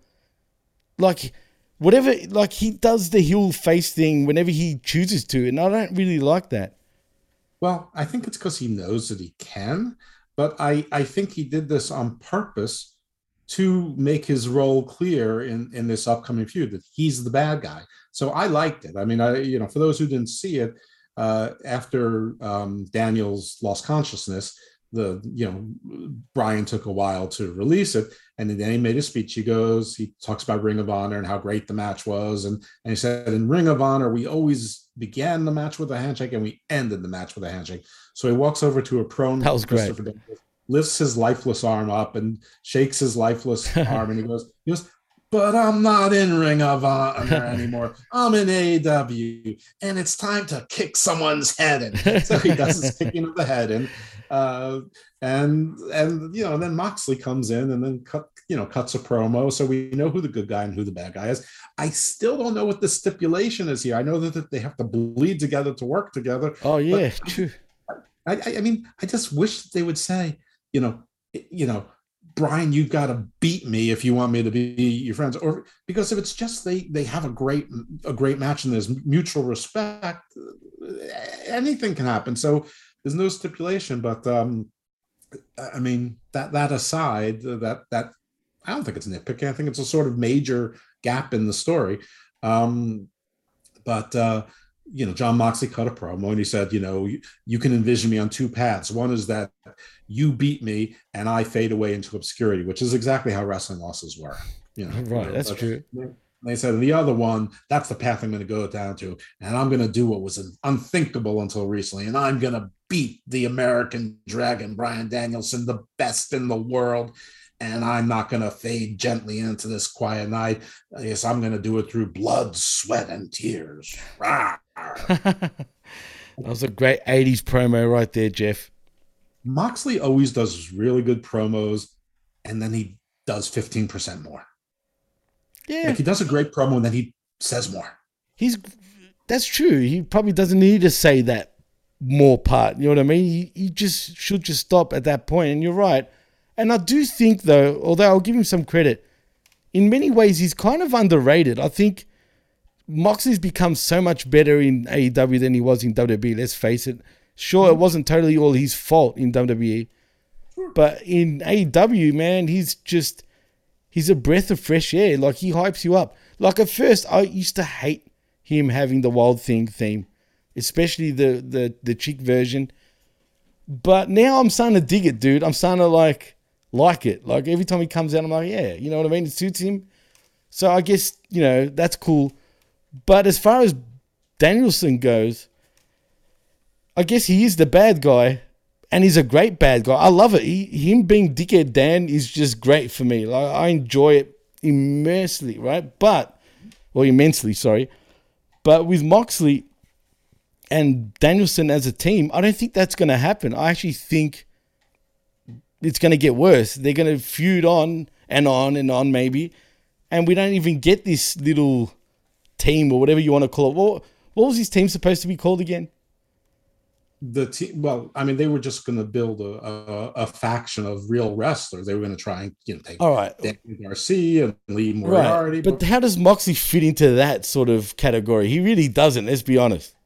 Speaker 3: like whatever like he does the heel face thing whenever he chooses to and i don't really like that
Speaker 11: Well, I think it's because he knows that he can, but I, I think he did this on purpose to make his role clear in, in this upcoming feud that he's the bad guy. So I liked it. I mean, I you know, for those who didn't see it, uh, after um, Daniels lost consciousness, the you know Brian took a while to release it, and then he made a speech. He goes, he talks about Ring of Honor and how great the match was, and and he said in Ring of Honor we always began the match with a handshake and we ended the match with a handshake. So he walks over to a prone.
Speaker 3: That was great.
Speaker 11: Daniels, lifts his lifeless arm up and shakes his lifeless arm, and he goes, he goes. But I'm not in Ring of Honor anymore. I'm in AEW, and it's time to kick someone's head in. So he does his kicking of the head in, uh, and and you know, then Moxley comes in and then cut you know cuts a promo, so we know who the good guy and who the bad guy is. I still don't know what the stipulation is here. I know that, they have to bleed together to work together.
Speaker 3: oh yeah true
Speaker 11: I, I, I mean, I just wish that they would say, you know, you know, Brian, you've got to beat me if you want me to be your friends, or because if it's just they they have a great a great match and there's mutual respect, anything can happen. So there's no stipulation, but um, I mean that that aside, that that I don't think it's nitpicking. I think it's a sort of major gap in the story. Um, but uh, you know, Jon Moxley cut a promo and he said, you know, you, you can envision me on two paths. One is that you beat me and I fade away into obscurity, which is exactly how wrestling losses were. You know,
Speaker 3: Right,
Speaker 11: you know,
Speaker 3: that's true.
Speaker 11: They said and the other one, that's the path I'm going to go down to, and I'm going to do what was unthinkable until recently, and I'm going to beat the American Dragon, Brian Danielson, the best in the world. And I'm not going to fade gently into this quiet night. Yes, I'm going to do it through blood, sweat, and tears.
Speaker 3: That was a great 80s promo right there jeff
Speaker 11: Moxley always does really good promos, and then he does 15% more.
Speaker 3: yeah
Speaker 11: Like he does a great promo, and then he says more.
Speaker 3: he's that's true he probably doesn't need to say that more part you know what i mean he, he just should just stop at that point and you're right and i do think though although i'll give him some credit in many ways he's kind of underrated i think moxley's become so much better in aew than he was in wwe let's face it sure it wasn't totally all his fault in wwe but in aew man he's just he's a breath of fresh air. Like he hypes you up. Like at first, I used to hate him having the Wild Thing theme, especially the the the chick version. But now I'm starting to dig it, dude. I'm starting to like like it. Like every time he comes out, I'm like, yeah, you know what I mean. It suits him. So I guess you know that's cool. But as far as Danielson goes, I guess he is the bad guy, and he's a great bad guy. I love it. He, him being dickhead Dan is just great for me. Like I enjoy it immensely, right? But, well, immensely, sorry. But with Moxley and Danielson as a team, I don't think that's going to happen. I actually think it's going to get worse. They're going to feud on and on and on, maybe, and we don't even get this little team or whatever you want to call it. What, what was his team supposed to be called again?
Speaker 11: The team, well, I mean, they were just going to build a, a, a faction of real wrestlers. They were going to try and you know take
Speaker 3: All right.
Speaker 11: Daniel Garcia and Lee
Speaker 3: Right.
Speaker 11: Moriarty.
Speaker 3: But how does Moxley fit into that sort of category? He really doesn't, let's be honest.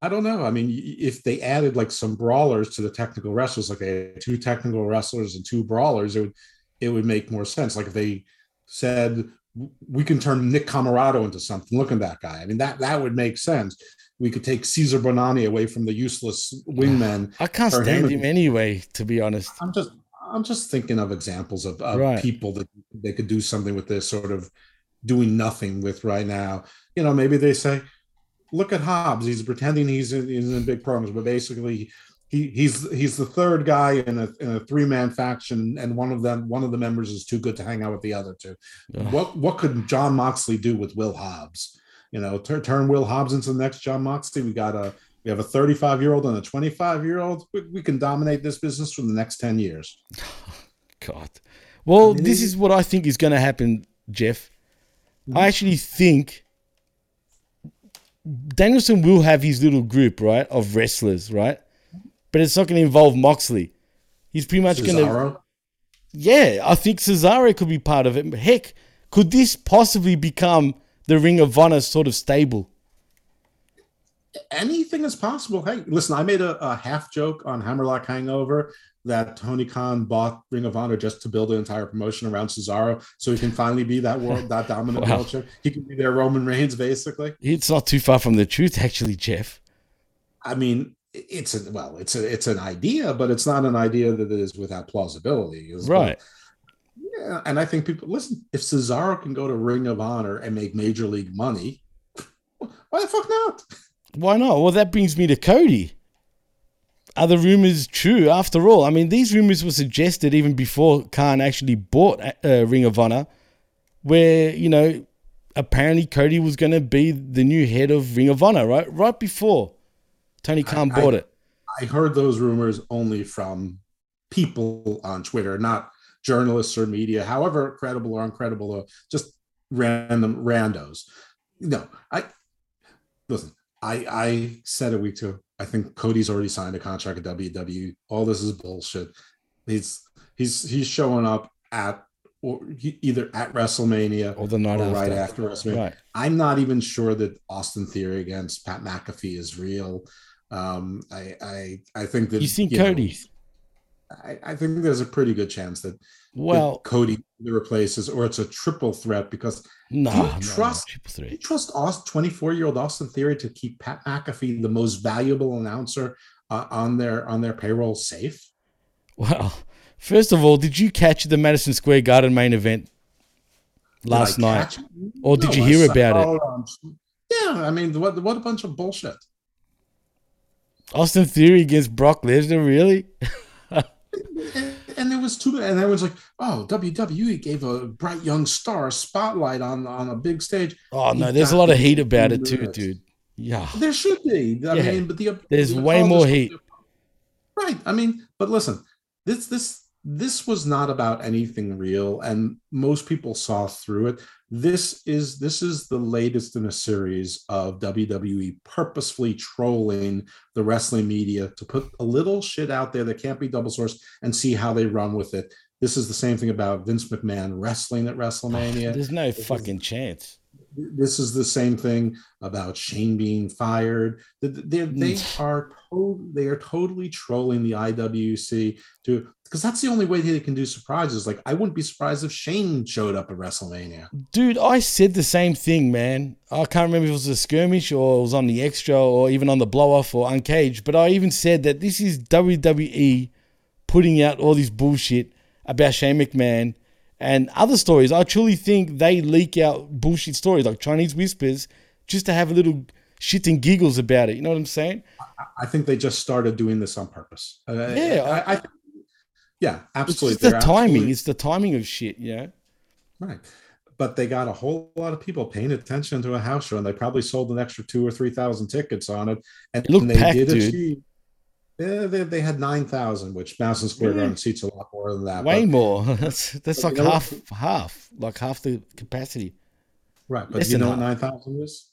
Speaker 11: I don't know. I mean, if they added like some brawlers to the technical wrestlers, like they had two technical wrestlers and two brawlers, it would it would make more sense. Like if they said we can turn Nick Comoroto into something. Look at that guy. I mean, that that would make sense. We could take Cesar Bononi away from the useless wingman.
Speaker 3: I can't stand
Speaker 11: into-
Speaker 3: him anyway, to be honest.
Speaker 11: I'm just I'm just thinking of examples of, of
Speaker 3: Right.
Speaker 11: people that they could do something with this sort of doing nothing with right now. You know, maybe they say, look at Hobbs. He's pretending he's in, he's in big programs, but basically he, he's he's the third guy in a, in a three man faction, and one of them one of the members is too good to hang out with the other two.
Speaker 3: Ugh.
Speaker 11: What what could Jon Moxley do with Will Hobbs? You know, turn turn Will Hobbs into the next Jon Moxley. We got a we have a 35 year old and a 25 year old. We, we can dominate this business for the next 10 years.
Speaker 3: God. Well,
Speaker 11: I mean,
Speaker 3: this is what I think is going to happen, Jeff. I hmm? actually think Danielson will have his little group, right, of wrestlers, right? But it's not going to involve Moxley. He's pretty much going to.
Speaker 11: Cesaro?
Speaker 3: Yeah, I think Cesaro could be part of it. Heck, could this possibly become the Ring of Honor sort of stable?
Speaker 11: anything is possible. Hey, listen, I made a, a half joke on Hammerlock Hangover that Tony Khan bought Ring of Honor just to build an entire promotion around Cesaro so he can finally be that world, that dominant
Speaker 3: Wow.
Speaker 11: world champ. He can be their Roman Reigns, basically.
Speaker 3: It's not too far from the truth, actually, Jeff.
Speaker 11: I mean, it's a well, it's a it's an idea, but it's not an idea that is without plausibility.
Speaker 3: Right.
Speaker 11: Yeah, and I think people listen. If Cesaro can go to Ring of Honor and make major league money, why the fuck not?
Speaker 3: Why not? Well, that brings me to Cody. Are the rumors true after all? I mean, these rumors were suggested even before Khan actually bought uh, Ring of Honor, where, you know, apparently Cody was going to be the new head of Ring of Honor, right? Right before Tony Khan
Speaker 11: I-
Speaker 3: bought it.
Speaker 11: I heard those rumors only from people on Twitter, not journalists or media, however credible or uncredible, or just random randos. No, I listen. I I said a week ago. I think Cody's already signed a contract at WWE. All this is bullshit. He's he's he's showing up at or he, either at WrestleMania
Speaker 3: Or the night
Speaker 11: or right
Speaker 3: after.
Speaker 11: after WrestleMania.
Speaker 3: Right.
Speaker 11: I'm not even sure that Austin Theory against Pat McAfee is real. Um, I I I think that
Speaker 3: You think
Speaker 11: know,
Speaker 3: Cody?
Speaker 11: I, I think there's a pretty good chance that that
Speaker 3: Well,
Speaker 11: Cody either replaces or it's a triple threat because
Speaker 3: no,
Speaker 11: do you
Speaker 3: no, no,
Speaker 11: trust
Speaker 3: triple
Speaker 11: do you trust Austin 24 year old Austin Theory to keep Pat McAfee the most valuable announcer uh, on their on their payroll safe?
Speaker 3: Well, first of all, did you catch the Madison Square Garden main event last night? Or did you hear
Speaker 11: saw
Speaker 3: about it?
Speaker 11: yeah, I mean, what what a bunch of bullshit.
Speaker 3: Austin Theory against Brock Lesnar, really?
Speaker 11: and, and there was two, and everyone's like, "Oh, WWE gave a bright young star a spotlight on on a big stage."
Speaker 3: Oh no,
Speaker 11: He
Speaker 3: there's a lot of heat about it too, dude. Yeah.
Speaker 11: There should be. I
Speaker 3: Yeah.
Speaker 11: mean, but the
Speaker 3: There's
Speaker 11: the
Speaker 3: way more heat.
Speaker 11: Right. I mean, but listen, this this this was not about anything real, and most people saw through it. This is this is the latest in a series of WWE purposefully trolling the wrestling media to put a little shit out there that can't be double sourced and see how they run with it. This is the same thing about Vince McMahon wrestling at WrestleMania.
Speaker 3: There's no
Speaker 11: This is-
Speaker 3: fucking chance.
Speaker 11: this is the same thing about Shane being fired. They they, they
Speaker 3: Mm.
Speaker 11: are to, they are totally trolling the IWC to because that's the only way they can do surprises. Like I wouldn't be surprised if Shane showed up at WrestleMania.
Speaker 3: Dude, I said the same thing, man. I can't remember if it was a skirmish or it was on the extra or even on the blow off or uncaged, but I even said that this is WWE putting out all this bullshit about Shane McMahon and other stories. I truly think they leak out bullshit stories like Chinese whispers just to have a little shit and giggles about it. You know what I'm saying?
Speaker 11: I think they just started doing this on purpose. Uh,
Speaker 3: Yeah,
Speaker 11: I, I, yeah, absolutely.
Speaker 3: just the
Speaker 11: They're
Speaker 3: timing.
Speaker 11: absolutely-
Speaker 3: It's the timing of shit, Yeah.
Speaker 11: Right. But they got a whole lot of people paying attention to a house show, and they probably sold an extra two or three thousand tickets on it. And
Speaker 3: It
Speaker 11: they
Speaker 3: packed,
Speaker 11: did
Speaker 3: dude.
Speaker 11: achieve. Yeah, they, they had nine thousand, which Madison Square
Speaker 3: Yeah.
Speaker 11: Seats a lot more than that.
Speaker 3: Way
Speaker 11: but-
Speaker 3: more. That's that's like
Speaker 11: you know
Speaker 3: half
Speaker 11: what?
Speaker 3: half, like half the capacity.
Speaker 11: Right, but
Speaker 3: Less
Speaker 11: you know what nine thousand is?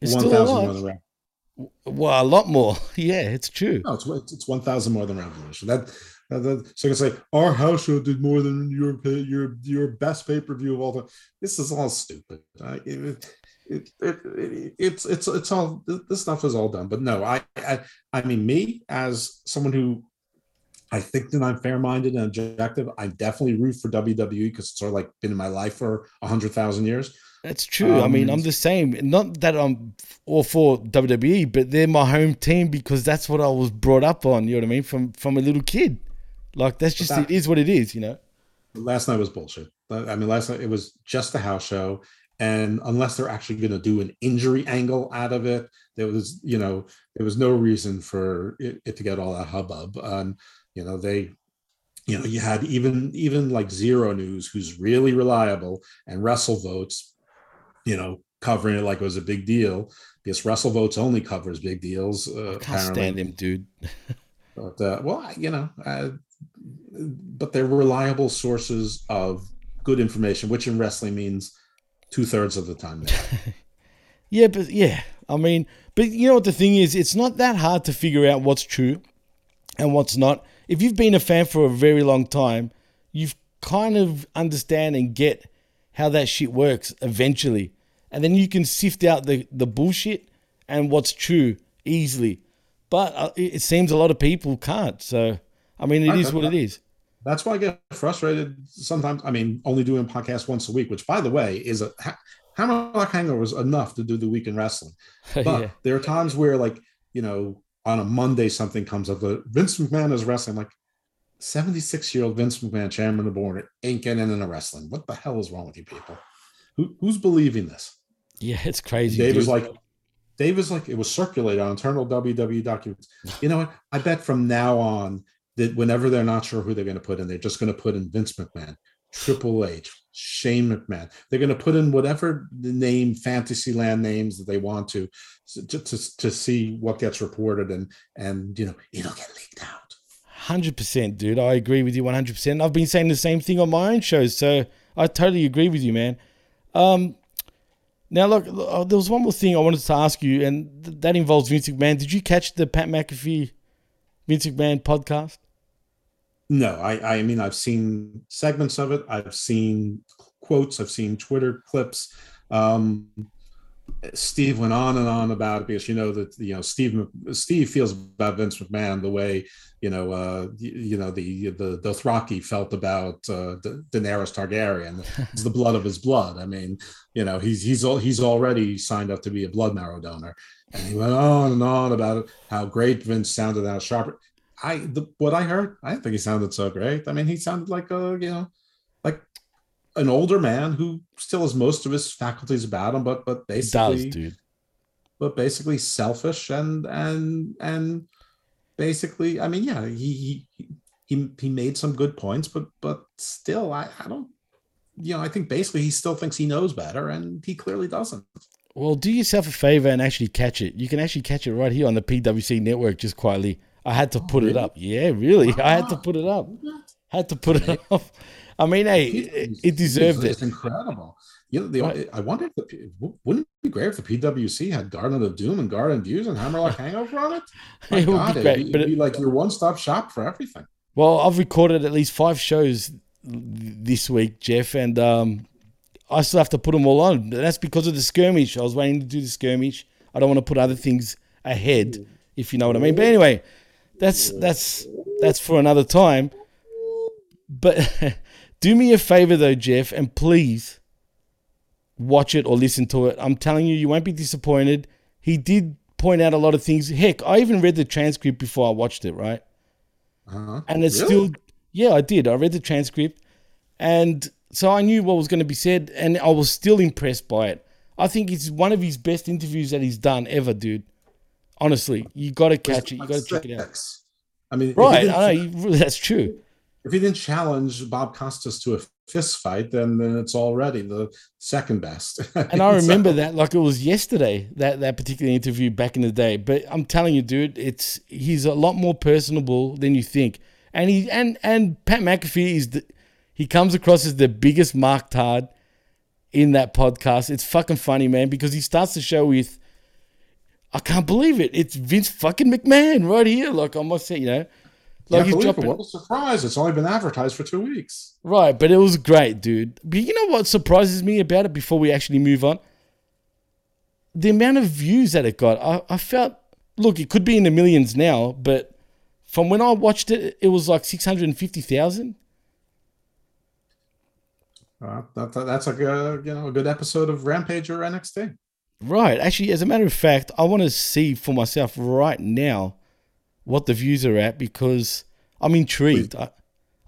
Speaker 3: It's
Speaker 11: One thousand more than Rev-
Speaker 3: Well, a lot more. Yeah, it's true.
Speaker 11: No, it's it's, it's one thousand more than Revolution. That, so I can say our house show did more than your your your best pay per view of all time. This is all stupid. It- it, it, it, it's it's it's all this stuff is all done. But no, I, I I mean me as someone who I think that I'm fair-minded and objective. I definitely root for WWE because it's sort of like been in my life for a hundred thousand years.
Speaker 3: That's true. I mean,
Speaker 11: Um,
Speaker 3: I'm the same. Not that I'm all for WWE, but they're my home team because that's what I was brought up on. You know what I mean? From from a little kid. Like that's just
Speaker 11: that-
Speaker 3: it is what it is. You know.
Speaker 11: last night was bullshit. I mean, last night it was just a house show, and unless they're actually going to do an injury angle out of it, there was, you know, there was no reason for it, it to get all that hubbub. Um, you know, they, you know, you had even even like Xero News, who's really reliable, and Wrestle Votes, you know, covering it like it was a big deal because Wrestle Votes only covers big deals. Uh,
Speaker 3: I can't stand him, dude.
Speaker 11: but uh, well, you know, uh, but they're reliable sources of good information, which in wrestling means two thirds of the time.
Speaker 3: Yeah, but yeah, I mean, but you know what the thing is? It's not that hard to figure out what's true and what's not. If you've been a fan for a very long time, you've kind of understand and get how that shit works eventually, and then you can sift out the the bullshit and what's true easily. But uh, it it seems a lot of people can't. So, I mean, it is what it is.
Speaker 11: That's why I get frustrated sometimes. I mean, only doing podcasts once a week, which, by the way, is a ha- Hammerlock Hangover was enough to do the week in wrestling. But
Speaker 3: Yeah.
Speaker 11: there are times where, like, you know, on a Monday something comes up. But Vince McMahon is wrestling. Like, seventy-six year old Vince McMahon, chairman of the board, ain't getting into wrestling. What the hell is wrong with you people? Who, who's believing this?
Speaker 3: Yeah, it's crazy.
Speaker 11: Dave was like, Dave was like, it was circulated on internal WWE documents. You know what? I bet from now on that whenever they're not sure who they're going to put in, they're just going to put in Vince McMahon, Triple H, Shane McMahon. They're going to put in whatever the name, Fantasyland names that they want to, to, to, to see what gets reported, and and you know it'll get leaked out.
Speaker 3: Hundred percent, dude. I agree with you one hundred percent. I've been saying the same thing on my own shows, so I totally agree with you, man. Um, now look, uh, there was one more thing I wanted to ask you, and th- that involves Vince McMahon. Did you catch the Pat McAfee Vince McMahon podcast?
Speaker 11: No, I I mean I've seen segments of it. I've seen quotes. I've seen Twitter clips. Um, Steve went on and on about it because you know that you know Steve Steve feels about Vince McMahon the way you know uh, you, know the the Dothraki felt about uh, Da- Daenerys Targaryen. It's the blood of his blood. I mean, you know he's he's al- he's already signed up to be a blood marrow donor, and he went on and on about it, how great Vince sounded, how sharp. I the, what I heard, I didn't think he sounded so great. I mean, he sounded like a you know like an older man who still has most of his faculties about him, but but
Speaker 3: Does,
Speaker 11: basically,
Speaker 3: dude.
Speaker 11: but basically selfish and and and basically, I mean, yeah, he he he he made some good points, but but still, I I don't, you know, I think basically he still thinks he knows better, and he clearly doesn't.
Speaker 3: Well, do yourself a favor and actually catch it. You can actually catch it right here on the PWC network, just quietly. I had to put it up. Yeah, really. I had to put it up. Had to put it up. I mean, hey, it, it deserved it.
Speaker 11: It's
Speaker 3: it.
Speaker 11: incredible. You know, the,
Speaker 3: Right.
Speaker 11: I wonder if the, wouldn't it be great if the PWC had Garden of Doom and Garden Views and Hammerlock Hangover on it? My
Speaker 3: It would be great,
Speaker 11: it'd be, it'd be like your one-stop shop for everything.
Speaker 3: Well, I've recorded at least five shows this week, Jeff, and um, I still have to put them all on. That's because of the skirmish. I was waiting to do the skirmish. I don't want to put other things ahead, if you know what I mean. But anyway, that's that's that's for another time. But do me a favor though, Jeff, and please watch it or listen to it. I'm telling you, you won't be disappointed. He did point out a lot of things. Heck, I even read the transcript before I watched it, right?
Speaker 11: Uh-huh.
Speaker 3: and it's
Speaker 11: Really?
Speaker 3: still yeah i did i read the transcript and so i knew what was going to be said and i was still impressed by it i think it's one of his best interviews that he's done ever dude honestly you got to catch it. You got to check it out.
Speaker 11: I mean,
Speaker 3: right i know that's true.
Speaker 11: If he didn't challenge Bob Costas to a fist fight, then, then it's already the second best.
Speaker 3: and i
Speaker 11: So-
Speaker 3: remember that like it was yesterday that that particular interview back in the day. But i'm telling you dude it's he's a lot more personable than you think. And he and and pat mcafee is the he comes across as the biggest mark tard in that podcast. It's fucking funny man because he starts the show with i can't believe it it's vince fucking mcmahon right here like i must say you know like he's dropping
Speaker 11: What a surprise! It's only been advertised for two weeks.
Speaker 3: Right, but it was great, dude. But you know what surprises me about it before we actually move on? the amount of views that it got, I, I felt look, it could be in the millions now, but from when I watched it, it was like six hundred and fifty thousand.
Speaker 11: Uh, that, that- that's a you know, a good episode of Rampage or NXT.
Speaker 3: Right. Actually, as a matter of fact, I want to see for myself right now what the views are at because I'm intrigued. I,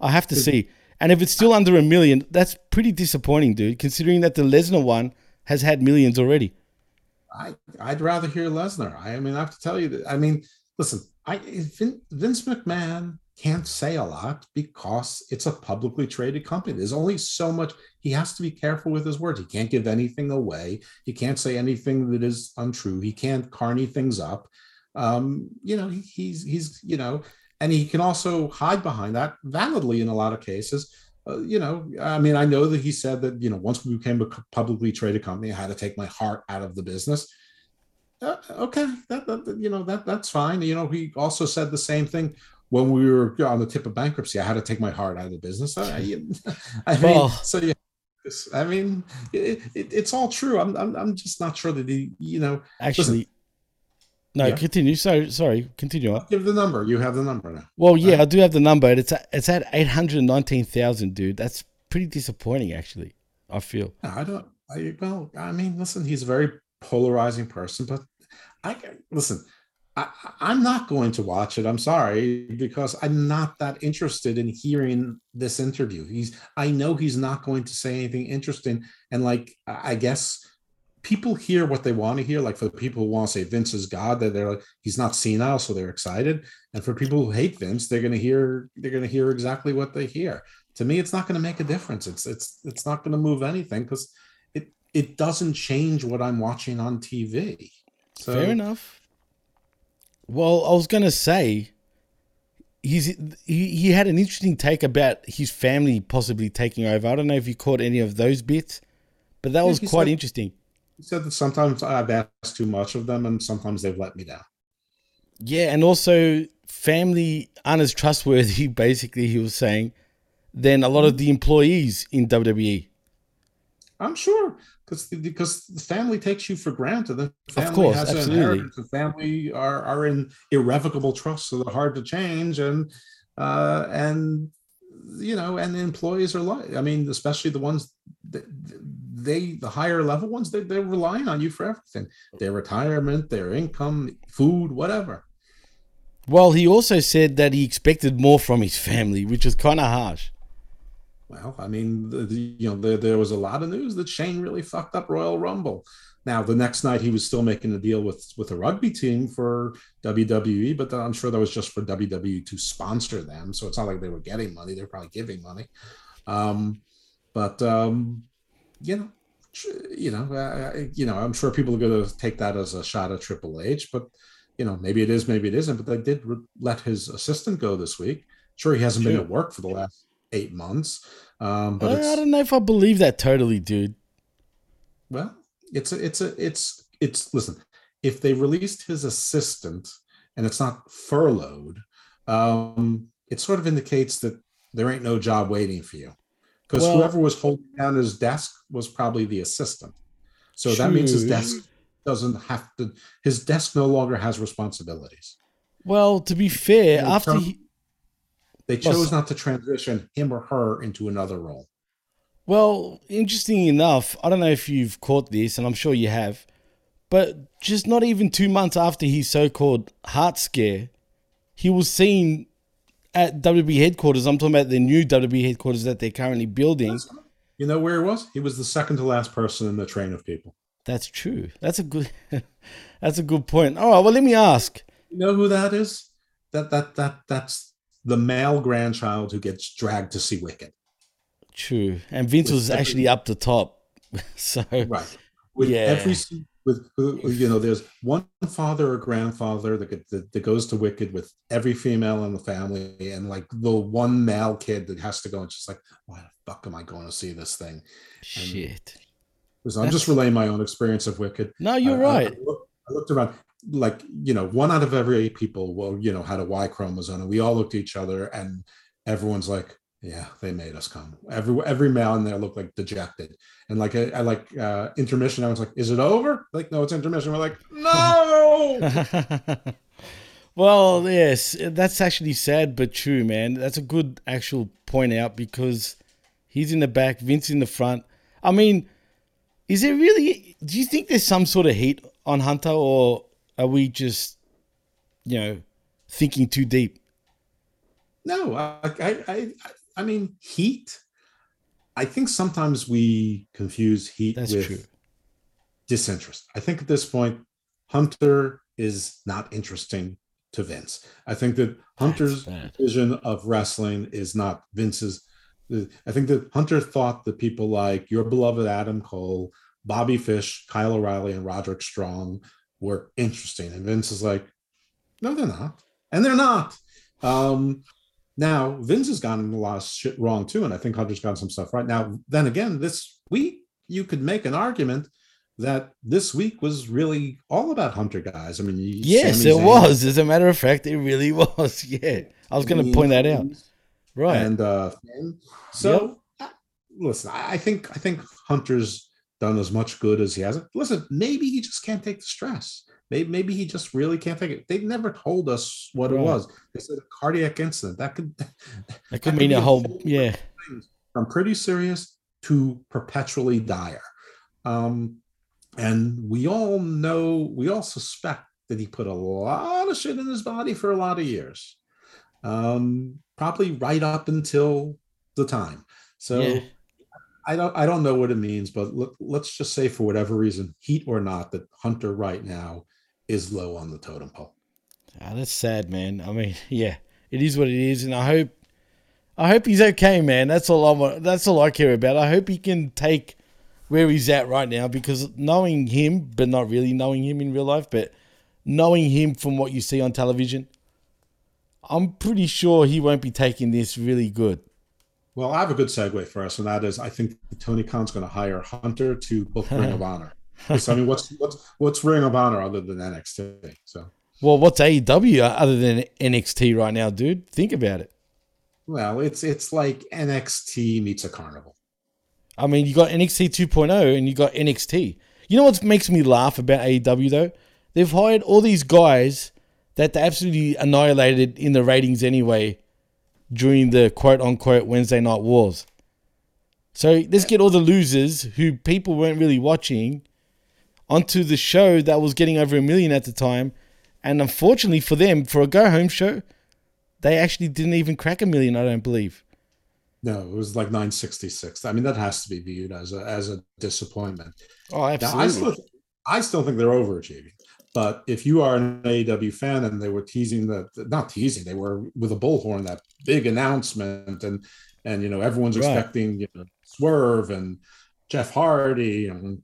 Speaker 3: I have to see. And if it's still under a million, that's pretty disappointing, dude, considering that the Lesnar one has had millions already.
Speaker 11: I I'd rather hear Lesnar. I mean, I have to tell you that. I mean, listen, I Vin- Vince McMahon can't say a lot because it's a publicly traded company. There's only so much he has to be careful with his words. He can't give anything away. He can't say anything that is untrue. He can't carny things up. Um, you know, he, he's he's you know, and he can also hide behind that validly in a lot of cases. Uh, you know, I mean, I know that he said that you know once we became a publicly traded company, I had to take my heart out of the business. Uh, okay, that that- you know that that's fine. You know, he also said the same thing when we were on the tip of bankruptcy. I had to take my heart out of the business. I, I, mean,
Speaker 3: Well-
Speaker 11: so yeah. I mean, it, it, it's all true. I'm, I'm, I'm just not sure that he, you know,
Speaker 3: Actually,
Speaker 11: listen,
Speaker 3: no,
Speaker 11: Yeah.
Speaker 3: continue. So sorry, continue on.
Speaker 11: give the number. You have the number now.
Speaker 3: Well, yeah, I do have the number. It's at, it's at eight hundred nineteen thousand, dude. That's pretty disappointing, actually. I feel.
Speaker 11: No, I don't. I well, I mean, listen, he's a very polarizing person, but I listen. I, I'm not going to watch it. I'm sorry because I'm not that interested in hearing this interview. He's. I know he's not going to say anything interesting, and like I guess people hear what they want to hear. Like for the people who want to say Vince is God, that they're like he's not senile, so they're excited. And for people who hate Vince, they're going to hear they're going to hear exactly what they hear. To me, it's not going to make a difference. It's it's it's not going to move anything because it it doesn't change what I'm watching on TV. So
Speaker 3: Fair enough. Well, I was gonna say, he's he, he had an interesting take about his family possibly taking over. I don't know if you caught any of those bits, but that
Speaker 11: Yeah,
Speaker 3: was quite
Speaker 11: said-
Speaker 3: interesting.
Speaker 11: He said that sometimes I've asked too much of them, and sometimes they've let me down.
Speaker 3: Yeah, and also family aren't as trustworthy. Basically, he was saying than a lot of the employees in. WWE.
Speaker 11: I'm sure because because the family takes you for granted. The family
Speaker 3: course,
Speaker 11: has an
Speaker 3: absolutely.
Speaker 11: inheritance. The family are are in irrevocable trust, so they're hard to change. And uh, and you know, and the employees are like, I mean, especially the ones that they the higher level ones, they they're relying on you for everything. Their retirement, their income, food, whatever.
Speaker 3: Well, he also said that he expected more from his family, which was kind of harsh.
Speaker 11: Well, I mean, the, the, you know, there, there was a lot of news that Shane really fucked up Royal Rumble. Now, the next night he was still making a deal with with a rugby team for WWE, but I'm sure that was just for WWE to sponsor them. So it's not like they were getting money; they're probably giving money. Um, but um, you know, you know, uh, you know, I'm sure people are going to take that as a shot at Triple H, but you know, maybe it is, maybe it isn't. But they did re- let his assistant go this week. Sure, he hasn't been at work for the last eight months, um, but
Speaker 3: I, I don't know if I believe that totally, dude.
Speaker 11: well, it's a, it's a, it's, it's. Listen, if they released his assistant and it's not furloughed, um, it sort of indicates that there ain't no job waiting for you, because
Speaker 3: Well-
Speaker 11: whoever was holding down his desk was probably the assistant. So that means his desk doesn't have to. His desk no longer has responsibilities.
Speaker 3: Well, to be fair, after he,
Speaker 11: They chose
Speaker 3: so-
Speaker 11: not to transition him or her into another role.
Speaker 3: Well, interesting enough, I don't know if you've caught this, and I'm sure you have, but just not even two months after his so called heart scare, he was seen at WB headquarters. I'm talking about the new WB headquarters that they're currently building.
Speaker 11: You know where he was? He was the second to last person in the train of people.
Speaker 3: That's true. That's a good that's a good point. All right, well let me ask.
Speaker 11: You know who that is? That that that that's the male grandchild who gets dragged to see Wicked.
Speaker 3: True. And Vince
Speaker 11: With
Speaker 3: was
Speaker 11: every-
Speaker 3: actually up the top. So
Speaker 11: Right. With
Speaker 3: Yeah.
Speaker 11: every with you know, there's one father or grandfather that, that that goes to Wicked with every female in the family, and like the one male kid that has to go and just like, why the fuck am I going to see this thing?
Speaker 3: shit.
Speaker 11: Because I'm just relaying my own experience of Wicked.
Speaker 3: No, you're
Speaker 11: I- I-
Speaker 3: right.
Speaker 11: I, looked, I looked around, like you know, one out of every eight people, well, you know, had a Y chromosome, and we all looked at each other, and everyone's like, Yeah, they made us come. Every every male in there looked like dejected, and like I, I like uh, intermission. I was like, "Is it over?" Like, no, it's intermission. We're like, "No."
Speaker 3: well, yes, that's actually sad but true, man. That's a good actual point out because he's in the back, Vince in the front. I mean, is it really? Do you think there's some sort of heat on Hunter, or are we just, you know, thinking too deep?
Speaker 11: No, I, I, I, I mean, heat. I think sometimes we confuse heat
Speaker 3: That's
Speaker 11: with
Speaker 3: true.
Speaker 11: disinterest. I think at this point, Hunter is not interesting to Vince. I think that Hunter's vision of wrestling is not Vince's. I think that Hunter thought that people like your beloved Adam Cole, Bobby Fish, Kyle O'Reilly, and Roderick Strong were interesting. And Vince is like, no, they're not. And they're not. Um, now, Vince has gotten a lot of shit wrong too, and I think Hunter's gotten some stuff right. Now, then again, this week you could make an argument that this week was really all about Hunter guys. I mean,
Speaker 3: Yes, it
Speaker 11: Zayn
Speaker 3: was. As a matter of fact, it really was. Yeah, I was going to point that out. Right.
Speaker 11: And uh, so uh, listen, I think I think Hunter's done as much good as he has. Listen, maybe he just can't take the stress. Maybe, maybe he just really can't take it. They never told us what it was. They said a cardiac incident. That could
Speaker 3: That could mean a whole. Yeah.
Speaker 11: from pretty serious to perpetually dire. Um, and we all know, we all suspect that he put a lot of shit in his body for a lot of years, um, probably right up until the time. So
Speaker 3: Yeah.
Speaker 11: I don't, I don't know what it means, but let, let's just say for whatever reason, heat or not, that Hunter right now is low on the totem pole.
Speaker 3: Ah, that's sad, man. I mean, yeah, it is what it is, and I hope, I hope he's okay, man. That's all I want. That's all I care about. I hope he can take where he's at right now because knowing him, but not really knowing him in real life, but knowing him from what you see on television, I'm pretty sure he won't be taking this really good.
Speaker 11: Well, I have a good segue for us, and that is I think Tony Khan's going to hire Hunter to book Ring of Honor. 'Cause, I mean, what's what's what's Ring of Honor other than NXT? So,
Speaker 3: Well, what's AEW other than NXT right now, dude? Think about it.
Speaker 11: well, it's it's like NXT meets a carnival.
Speaker 3: I mean, you got NXT 2.0 and you got NXT. You know what makes me laugh about AEW though? They've hired all these guys that they absolutely annihilated in the ratings anyway during the quote unquote Wednesday night wars. So let's get all the losers who people weren't really watching onto the show that was getting over a million at the time. And unfortunately for them, for a go home show, they actually didn't even crack a million, I don't believe.
Speaker 11: No, it was like 966. I mean, that has to be viewed as a as a disappointment.
Speaker 3: Oh,
Speaker 11: Now, I
Speaker 3: absolutely.
Speaker 11: still I still think they're overachieving. But if you are an AEW fan and they were teasing that not teasing, they were with a bullhorn that big announcement and and you know everyone's
Speaker 3: Right.
Speaker 11: expecting you know Swerve and Jeff Hardy and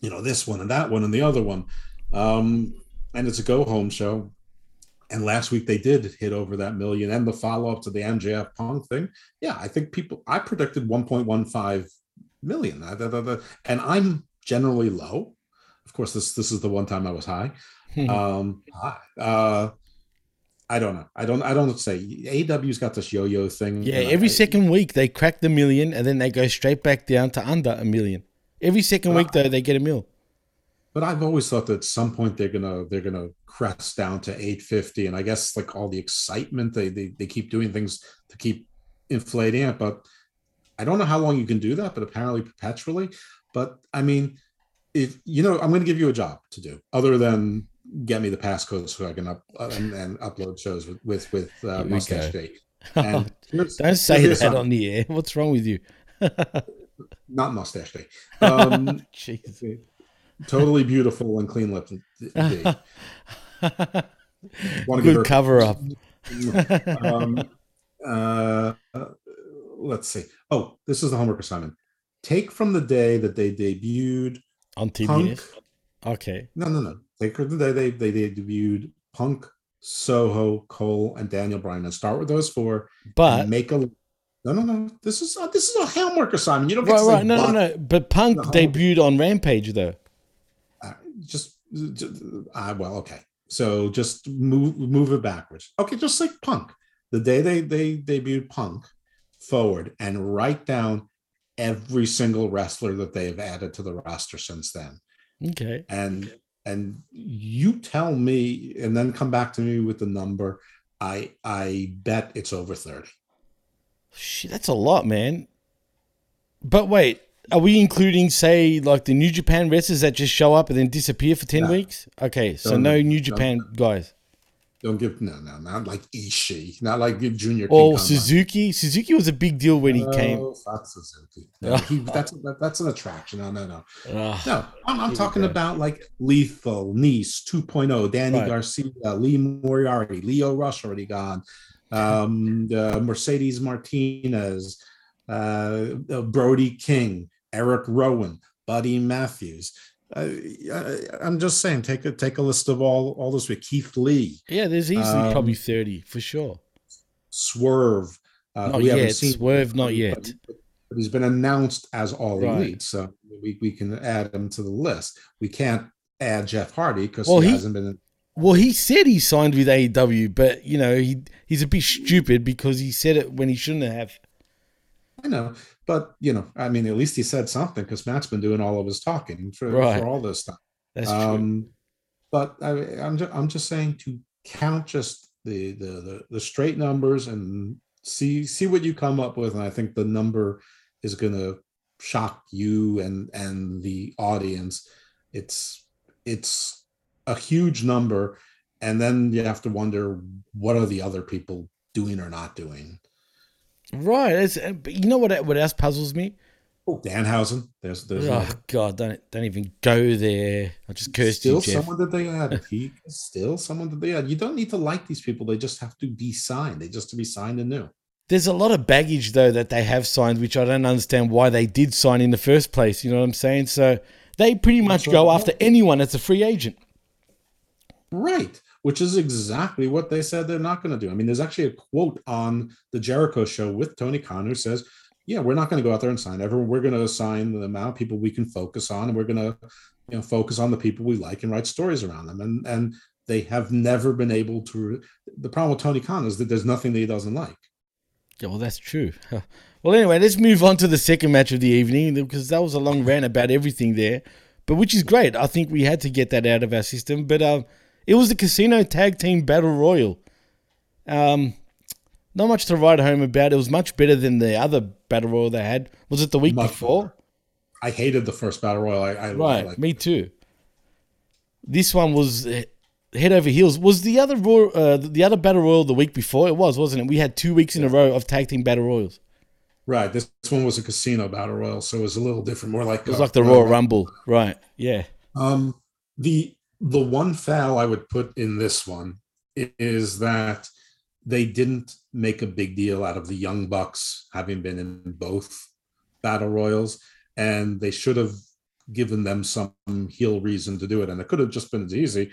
Speaker 11: you know this one and that one and the other one. Um and it's a go home show. And last week they did hit over that million and the follow up to the MJF Punk thing. Yeah, I think people I predicted 1.15 million. And I'm generally low. Of course, this this is the one time I was high. um, uh, I don't know. I don't. I don't say AW's got this yo-yo thing.
Speaker 3: Yeah,
Speaker 11: and I-
Speaker 3: every second week they crack the million and then they go straight back down to under a million. Every second week though they get a mil.
Speaker 11: But I've always thought that at some point they're gonna they're gonna crest down to 850, and I guess like all the excitement they they they keep doing things to keep inflating it. But I don't know how long you can do that, but apparently perpetually. But I mean, if you know, I'm going to give you a job to do other than get me the passcode so I can up uh, and, and upload shows with with with uh, Mustache. And
Speaker 3: Don't say that
Speaker 11: something.
Speaker 3: on the air. What's wrong with you?
Speaker 11: not mustache day. Um,
Speaker 3: Jeez.
Speaker 11: totally beautiful and clean lipped. give
Speaker 3: Good cover up.
Speaker 11: um, uh, let's see. Oh, this is the homework assignment. Take from the day that they debuted Punk.
Speaker 3: Okay.
Speaker 11: No, no, no. Take from the day they, they, they debuted Punk, Soho, Cole, and Daniel Bryan, and start with those four.
Speaker 3: But-
Speaker 11: make a. No, no, no. This is uh, this is a homework assignment. You don't get
Speaker 3: Right, right. No, no, no. But Punk debuted on Rampage though.
Speaker 11: just, just uh, well okay so just move move it backwards okay just like punk the day they they debuted punk forward and write down every single wrestler that they have added to the roster since then.
Speaker 3: Okay.
Speaker 11: And and you tell me and then come back to me with the number. I I bet it's over 30.
Speaker 3: Shit, that's a lot, man. But wait, are we including, say, like the New Japan wrestlers that just show up and then disappear for 10
Speaker 11: No.
Speaker 3: weeks? Okay, so
Speaker 11: Don't-
Speaker 3: no New Japan guys.
Speaker 11: Don't give no no not like Ishii, not like Junior.
Speaker 3: Oh,
Speaker 11: King Kong.
Speaker 3: Suzuki. Suzuki was a big deal when he came.
Speaker 11: No, fuck Suzuki. No, he, that's that, that's an attraction. No, no, no.
Speaker 3: Ugh.
Speaker 11: No, I'm, I'm talking
Speaker 3: go.
Speaker 11: about like Lethal, Nice 2.0, Danny
Speaker 3: Right.
Speaker 11: Garcia, Lee Moriarty, Leo Rush already gone, um, uh, Mercedes Martinez, uh, uh, Brody King, Eric Rowan, Buddy Matthews. I, I'm just saying, take a take a list of all all this with Keith Lee,
Speaker 3: Yeah, there's easily
Speaker 11: Um,
Speaker 3: probably 30 for sure.
Speaker 11: Swerve. Uh,
Speaker 3: Not
Speaker 11: we haven't seen-
Speaker 3: Swerve, not
Speaker 11: but-
Speaker 3: yet.
Speaker 11: but he's been announced as all
Speaker 3: Right.
Speaker 11: elite, so we, we can add him to the list. We can't add Jeff Hardy because
Speaker 3: Well,
Speaker 11: he,
Speaker 3: he-
Speaker 11: hasn't been.
Speaker 3: Well, he said he signed with AEW, but you know he he's a bit stupid because he said it when he shouldn't have.
Speaker 11: I know, but you know, I mean, at least he said something because Matt's been doing all of his talking for,
Speaker 3: Right.
Speaker 11: for all this stuff.
Speaker 3: That's true.
Speaker 11: um, But I, I'm just, I'm just saying to count just the, the the the straight numbers and see see what you come up with, and I think the number is going to shock you and and the audience. It's it's a huge number, and then you have to wonder what are the other people doing or not doing.
Speaker 3: Right. It's, uh, but you know what? What else puzzles me?
Speaker 11: Oh, Danhausen. There's there's
Speaker 3: Oh God! Don't don't even go there. I just cursed
Speaker 11: still
Speaker 3: you, Jeff.
Speaker 11: someone that they add. He is still someone that they add. You don't need to like these people. They just have to be signed. They just to be signed and new.
Speaker 3: There's a lot of baggage though that they have signed, which I don't understand why they did sign in the first place. You know what I'm saying? So they pretty much
Speaker 11: That's
Speaker 3: go
Speaker 11: right.
Speaker 3: after anyone that's a free agent.
Speaker 11: Right. Which is exactly what they said they're not going to do. I mean, there's actually a quote on the Jericho show with Tony Khan who says, Yeah, we're not going to go out there and sign everyone. We're going to assign the amount of people we can focus on, and we're going to, you know, focus on the people we like and write stories around them. And and they have never been able to. The problem with Tony Khan is that there's nothing that he doesn't like.
Speaker 3: Yeah, well, that's true. Well, anyway, let's move on to the second match of the evening because that was a long rant about everything there, but which is great. I think we had to get that out of our system. But um, it was the Casino Tag Team Battle Royal. Um, not much to write home about. It was much better than the other Battle Royal they had. Was it the week
Speaker 11: Much
Speaker 3: before?
Speaker 11: I hated the first battle royal. I, I
Speaker 3: Right,
Speaker 11: like
Speaker 3: me too. This one was head over heels. Was the other Royal, uh, the other Battle Royal the week before? It was, wasn't it? We had two weeks in a row of tag team Battle Royals.
Speaker 11: Right. This, this one was a casino battle royal, so it was a little different, more like
Speaker 3: It was
Speaker 11: uh,
Speaker 3: like the Royal Rumble, right? Yeah.
Speaker 11: Um, the the one foul I would put in this one is that they didn't make a big deal out of the Young Bucks having been in both battle royals, and they should have given them some heel reason to do it. And it could have just been as easy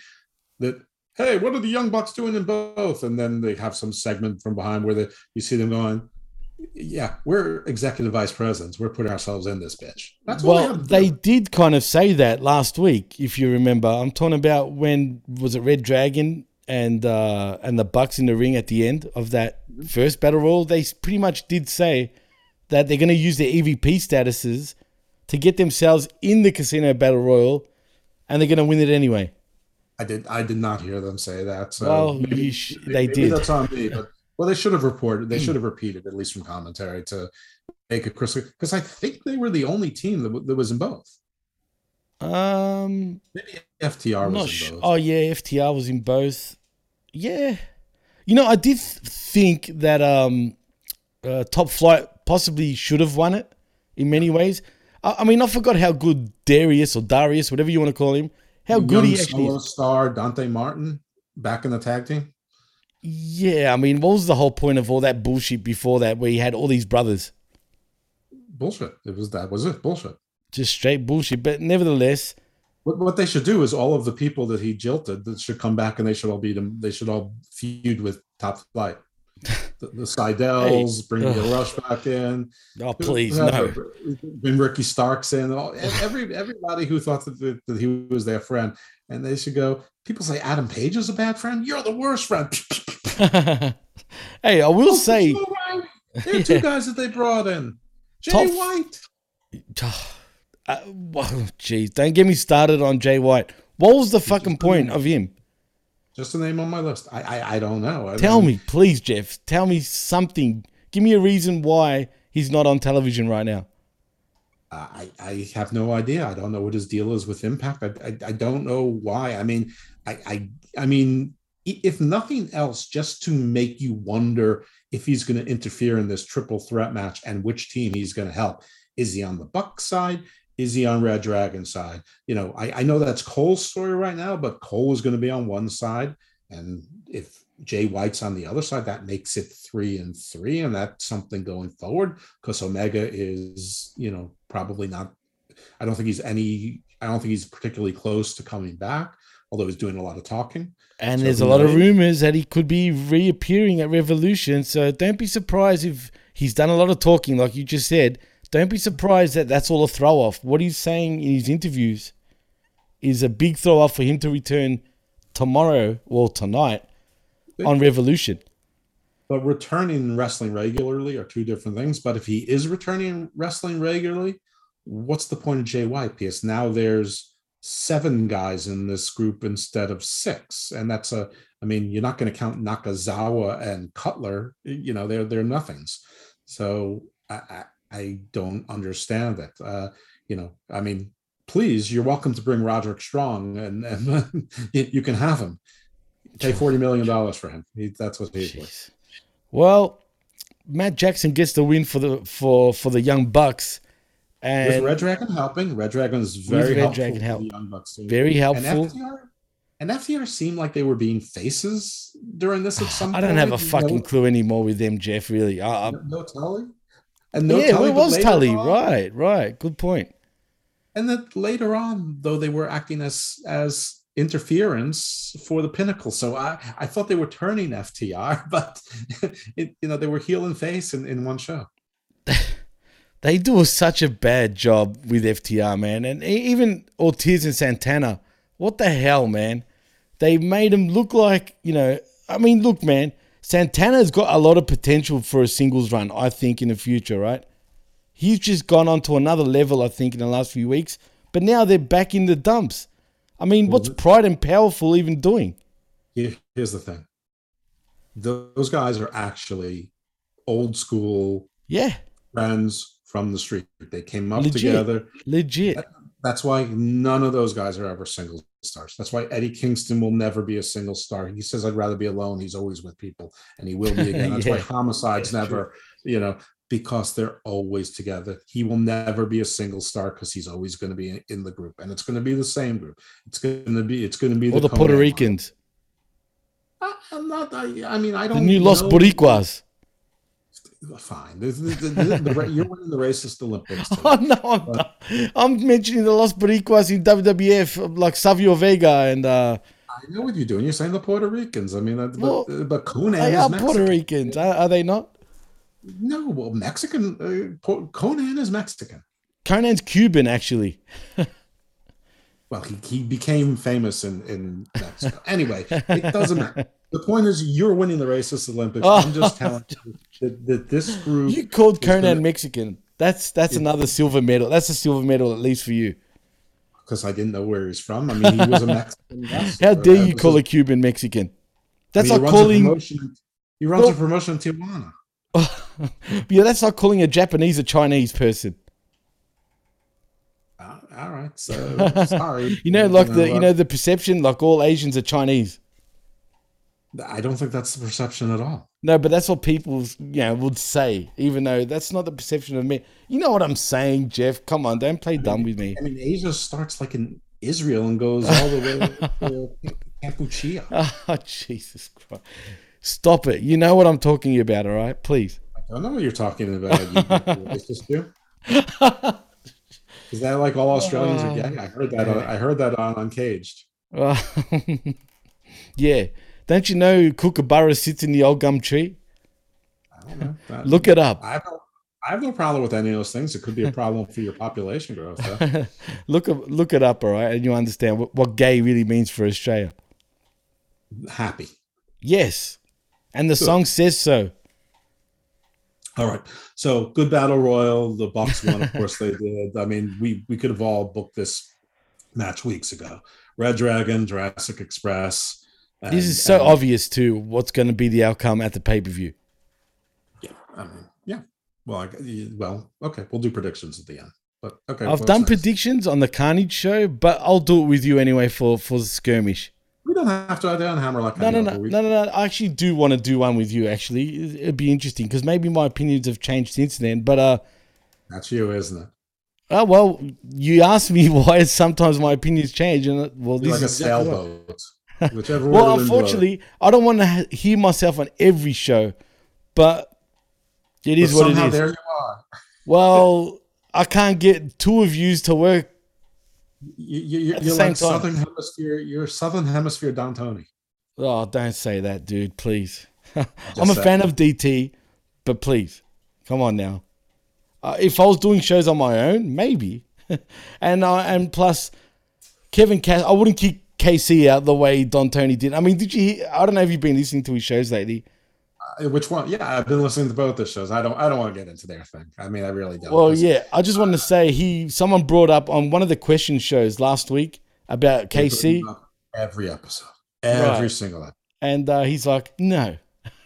Speaker 11: that, hey, what are the Young Bucks doing in both? And then they have some segment from behind where they, you see them going, yeah, we're executive vice presidents. We're putting ourselves in this bitch. That's what
Speaker 3: well, they did kind of say that last week, if you remember. I'm talking about when was it Red Dragon and uh, and the Bucks in the ring at the end of that first battle royal. They pretty much did say that they're going to use their EVP statuses to get themselves in the casino battle royal, and they're going to win it anyway.
Speaker 11: I did. I did not hear them say that. So
Speaker 3: Well,
Speaker 11: maybe,
Speaker 3: sh- they
Speaker 11: maybe
Speaker 3: did.
Speaker 11: That's on me. But well, they should have reported. They should have repeated at least from commentary to make it crystal. Because I think they were the only team that, that was in both.
Speaker 3: Um,
Speaker 11: maybe FTR was in both.
Speaker 3: Oh yeah, FTR was in both. Yeah, you know, I did think that um, uh, Top Flight possibly should have won it in many ways. I, I mean, I forgot how good Darius or Darius, whatever you want to call him, how good he actually
Speaker 11: solo
Speaker 3: is.
Speaker 11: star Dante Martin back in the tag team.
Speaker 3: Yeah, I mean, what was the whole point of all that bullshit before that, where he had all these brothers?
Speaker 11: Bullshit. It was that was it. Bullshit.
Speaker 3: Just straight bullshit. But nevertheless,
Speaker 11: What, what they should do is all of the people that he jilted that should come back and they should all beat him. They should all feud with Top Flight. The, the Sydals,
Speaker 3: Hey,
Speaker 11: bring the. Rush back in.
Speaker 3: Oh, please, no.
Speaker 11: Bring Ricky Starks in. All, every everybody who thought that, that, that he was their friend, and they should go. People say Adam Page is a bad friend. You're the worst friend.
Speaker 3: hey, I will say,
Speaker 11: There are two guys that they brought in. Jay
Speaker 3: Top-
Speaker 11: White.
Speaker 3: Uh, well, jeez, don't get me started on Jay White. What was the fucking point of him?
Speaker 11: Just a name on my list. I I, I don't know. I
Speaker 3: Tell
Speaker 11: mean,
Speaker 3: me, please, Jeff. Tell me something. Give me a reason why he's not on television right now.
Speaker 11: I, I have no idea. I don't know what his deal is with Impact. I, I, I don't know why. I mean, I, I I mean, if nothing else, just to make you wonder if he's going to interfere in this triple threat match and which team he's going to help. Is he on the Buck side? Is he on Red Dragon side? You know, I, I know that's Cole's story right now, but Cole is going to be on one side, and if Jay White's on the other side, that makes it three and three, and that's something going forward because Omega is, you know, probably not. I don't think he's any. I don't think he's particularly close to coming back, although he's doing a lot of talking.
Speaker 3: And
Speaker 11: So
Speaker 3: there's a lot of rumors that he could be reappearing at Revolution. So don't be surprised if he's done a lot of talking, like you just said. Don't be surprised that that's all a throw off. What he's saying in his interviews is a big throw off for him to return tomorrow or tonight on Revolution.
Speaker 11: But returning and wrestling regularly are two different things. But if he is returning and wrestling regularly, what's the point of Jay White? Because now there's seven guys in this group instead of six. And that's a, I mean, you're not going to count Nakazawa and Cutler, you know, they're, they're nothings. So I, I, I don't understand it. Uh, you know, I mean, please, you're welcome to bring Roderick Strong and, and you can have him. Pay $40 million for him. He, that's what he's worth.
Speaker 3: Well, Matt Jackson gets the win for the for for the Young Bucks. And
Speaker 11: with Red Dragon helping, Red Dragon is very
Speaker 3: Red
Speaker 11: helpful
Speaker 3: help.
Speaker 11: Young Bucks.
Speaker 3: Very helpful.
Speaker 11: And FTR, and FTR seemed like they were being faces during this at some
Speaker 3: I don't have a fucking
Speaker 11: No,
Speaker 3: clue anymore with them, Jeff. Really, I, I,
Speaker 11: no Tully. And no
Speaker 3: yeah,
Speaker 11: Tully,
Speaker 3: was Tully?
Speaker 11: on-
Speaker 3: Right, right. Good point.
Speaker 11: And then later on, though, they were acting as as interference for the pinnacle. So I, I thought they were turning FTR, but it, you know they were heel and face in, in one show.
Speaker 3: They do such a bad job with FTR, man, and even Ortiz and Santana. What the hell, man? They made him look like you know. I mean, look, man. Santana's got a lot of potential for a singles run. I think in the future, right? He's just gone on to another level. I think in the last few weeks, but now they're back in the dumps. I mean, what's Pride and Powerful even doing?
Speaker 11: Here- Here's the thing. Those guys are actually old school
Speaker 3: Yeah,
Speaker 11: friends from the street. They came up
Speaker 3: legit,
Speaker 11: together.
Speaker 3: legit.
Speaker 11: That's why none of those guys are ever single stars. That's why Eddie Kingston will never be a single star. He says, I'd rather be alone. He's always with people, and he will be again. That's why homicides
Speaker 3: Yeah,
Speaker 11: never, you know, because they're always together. He will never be a single star because he's always going to be in, in the group, and it's going to be the same group. It's going to be, it's going to be
Speaker 3: All the
Speaker 11: Konnan
Speaker 3: Puerto. Ricans,
Speaker 11: I- I'm not. I, I mean, I don't.
Speaker 3: The new Los
Speaker 11: know-
Speaker 3: Boricuas.
Speaker 11: Fine. The- you're winning the racist Olympics. too.
Speaker 3: Oh no, I'm, not. I'm mentioning the Los Boricuas in WWF, like Savio Vega and uh,
Speaker 11: I know what you're doing. You're saying the Puerto Ricans. I mean, uh, but,
Speaker 3: Well,
Speaker 11: but Konnan
Speaker 3: they
Speaker 11: is
Speaker 3: are
Speaker 11: Mexican.
Speaker 3: Puerto Ricans, are, are they not?
Speaker 11: No, well, Mexican. Uh, Konnan is Mexican.
Speaker 3: Konnan's Cuban, actually.
Speaker 11: Well, he, he became famous in, in Mexico. anyway, it doesn't matter. The point is, you're winning the racist Olympics. I'm just telling you that, that this group.
Speaker 3: You called Konnan
Speaker 11: gonna-
Speaker 3: Mexican. That's that's another silver medal. That's a silver medal at least for you.
Speaker 11: because I didn't know where he's from. I mean, he was a Mexican. wrestler.
Speaker 3: How dare you call a Cuban Mexican? That's
Speaker 11: I mean,
Speaker 3: like
Speaker 11: he runs a
Speaker 3: calling.
Speaker 11: promotion- He runs
Speaker 3: Well-
Speaker 11: a promotion in Tijuana.
Speaker 3: yeah, that's like calling a Japanese a Chinese person.
Speaker 11: Uh, all right, so sorry.
Speaker 3: You know, like the you
Speaker 11: uh,
Speaker 3: know the perception, like all Asians are Chinese.
Speaker 11: I don't think that's the perception at all.
Speaker 3: No, but that's what people, you know, would say, even though that's not the perception of me. You know what I'm saying, Jeff? Come on, don't play dumb with me.
Speaker 11: I mean, Asia starts like in Israel and goes all the way to Kampuchea.
Speaker 3: Oh, Jesus Christ. Stop it. You know what I'm talking about, all right? Please.
Speaker 11: I don't know what you're talking about. You. Is that like all Australians are gay? I heard that. On, I heard that on Uncaged.
Speaker 3: Yeah. Don't you know Kookaburra sits in the old gum tree?
Speaker 11: I don't know. That-
Speaker 3: Look it up.
Speaker 11: I have, no, I have no problem with any of those things. It could be a problem for your population growth.
Speaker 3: Look, it- look it up, all right? And you understand what, what gay really means for Australia.
Speaker 11: Happy.
Speaker 3: Yes. And the
Speaker 11: Good.
Speaker 3: song says so.
Speaker 11: All right. So good battle royal. The Bucks won, of course they did. I mean, we we could have all booked this match weeks ago. Red Dragon, Jurassic Express.
Speaker 3: This is so
Speaker 11: and-
Speaker 3: obvious too. What's going to be the outcome at the pay per view?
Speaker 11: I mean, yeah. Well, I, well, okay. We'll do predictions at the end. But okay.
Speaker 3: I've done
Speaker 11: next?
Speaker 3: predictions on the Carnage show, but I'll do it with you anyway for for the skirmish.
Speaker 11: We don't have to. I don't hammer like
Speaker 3: No, no, no, no, no, no. I actually do want to do one with you. Actually, it'd be interesting because maybe my opinions have changed since then. But uh,
Speaker 11: That's you, isn't it?
Speaker 3: oh well, you asked me why sometimes my opinions change, and uh, well,
Speaker 11: You're
Speaker 3: this
Speaker 11: like a
Speaker 3: is why.
Speaker 11: sailboat. Whichever
Speaker 3: well,
Speaker 11: the wind blows.
Speaker 3: unfortunately, I don't want to hear myself on every show, but it is
Speaker 11: But
Speaker 3: what it is.
Speaker 11: There you are.
Speaker 3: Well, I can't get two of yous to work.
Speaker 11: You, you, you're you're like. Southern Hemisphere. You're Southern Hemisphere Don Tony.
Speaker 3: Oh, don't say that, dude. Please. I'm a fan
Speaker 11: saying.
Speaker 3: of DT, but please, come on now. Uh, if I was doing shows on my own, maybe. and uh, and plus, Kevin Castle, I wouldn't kick KC out the way Don Tony did. I mean, did you? Hear, I don't know if you've been listening to his shows lately.
Speaker 11: Uh, Which one? Yeah, I've been listening to both the shows. I don't. I don't want to get into their thing. I mean, I really don't.
Speaker 3: Well, yeah, I just wanted to say he. Someone brought up on one of the question shows last week about KC.
Speaker 11: Every episode. Every
Speaker 3: Right.
Speaker 11: single episode.
Speaker 3: And uh, he's like, no.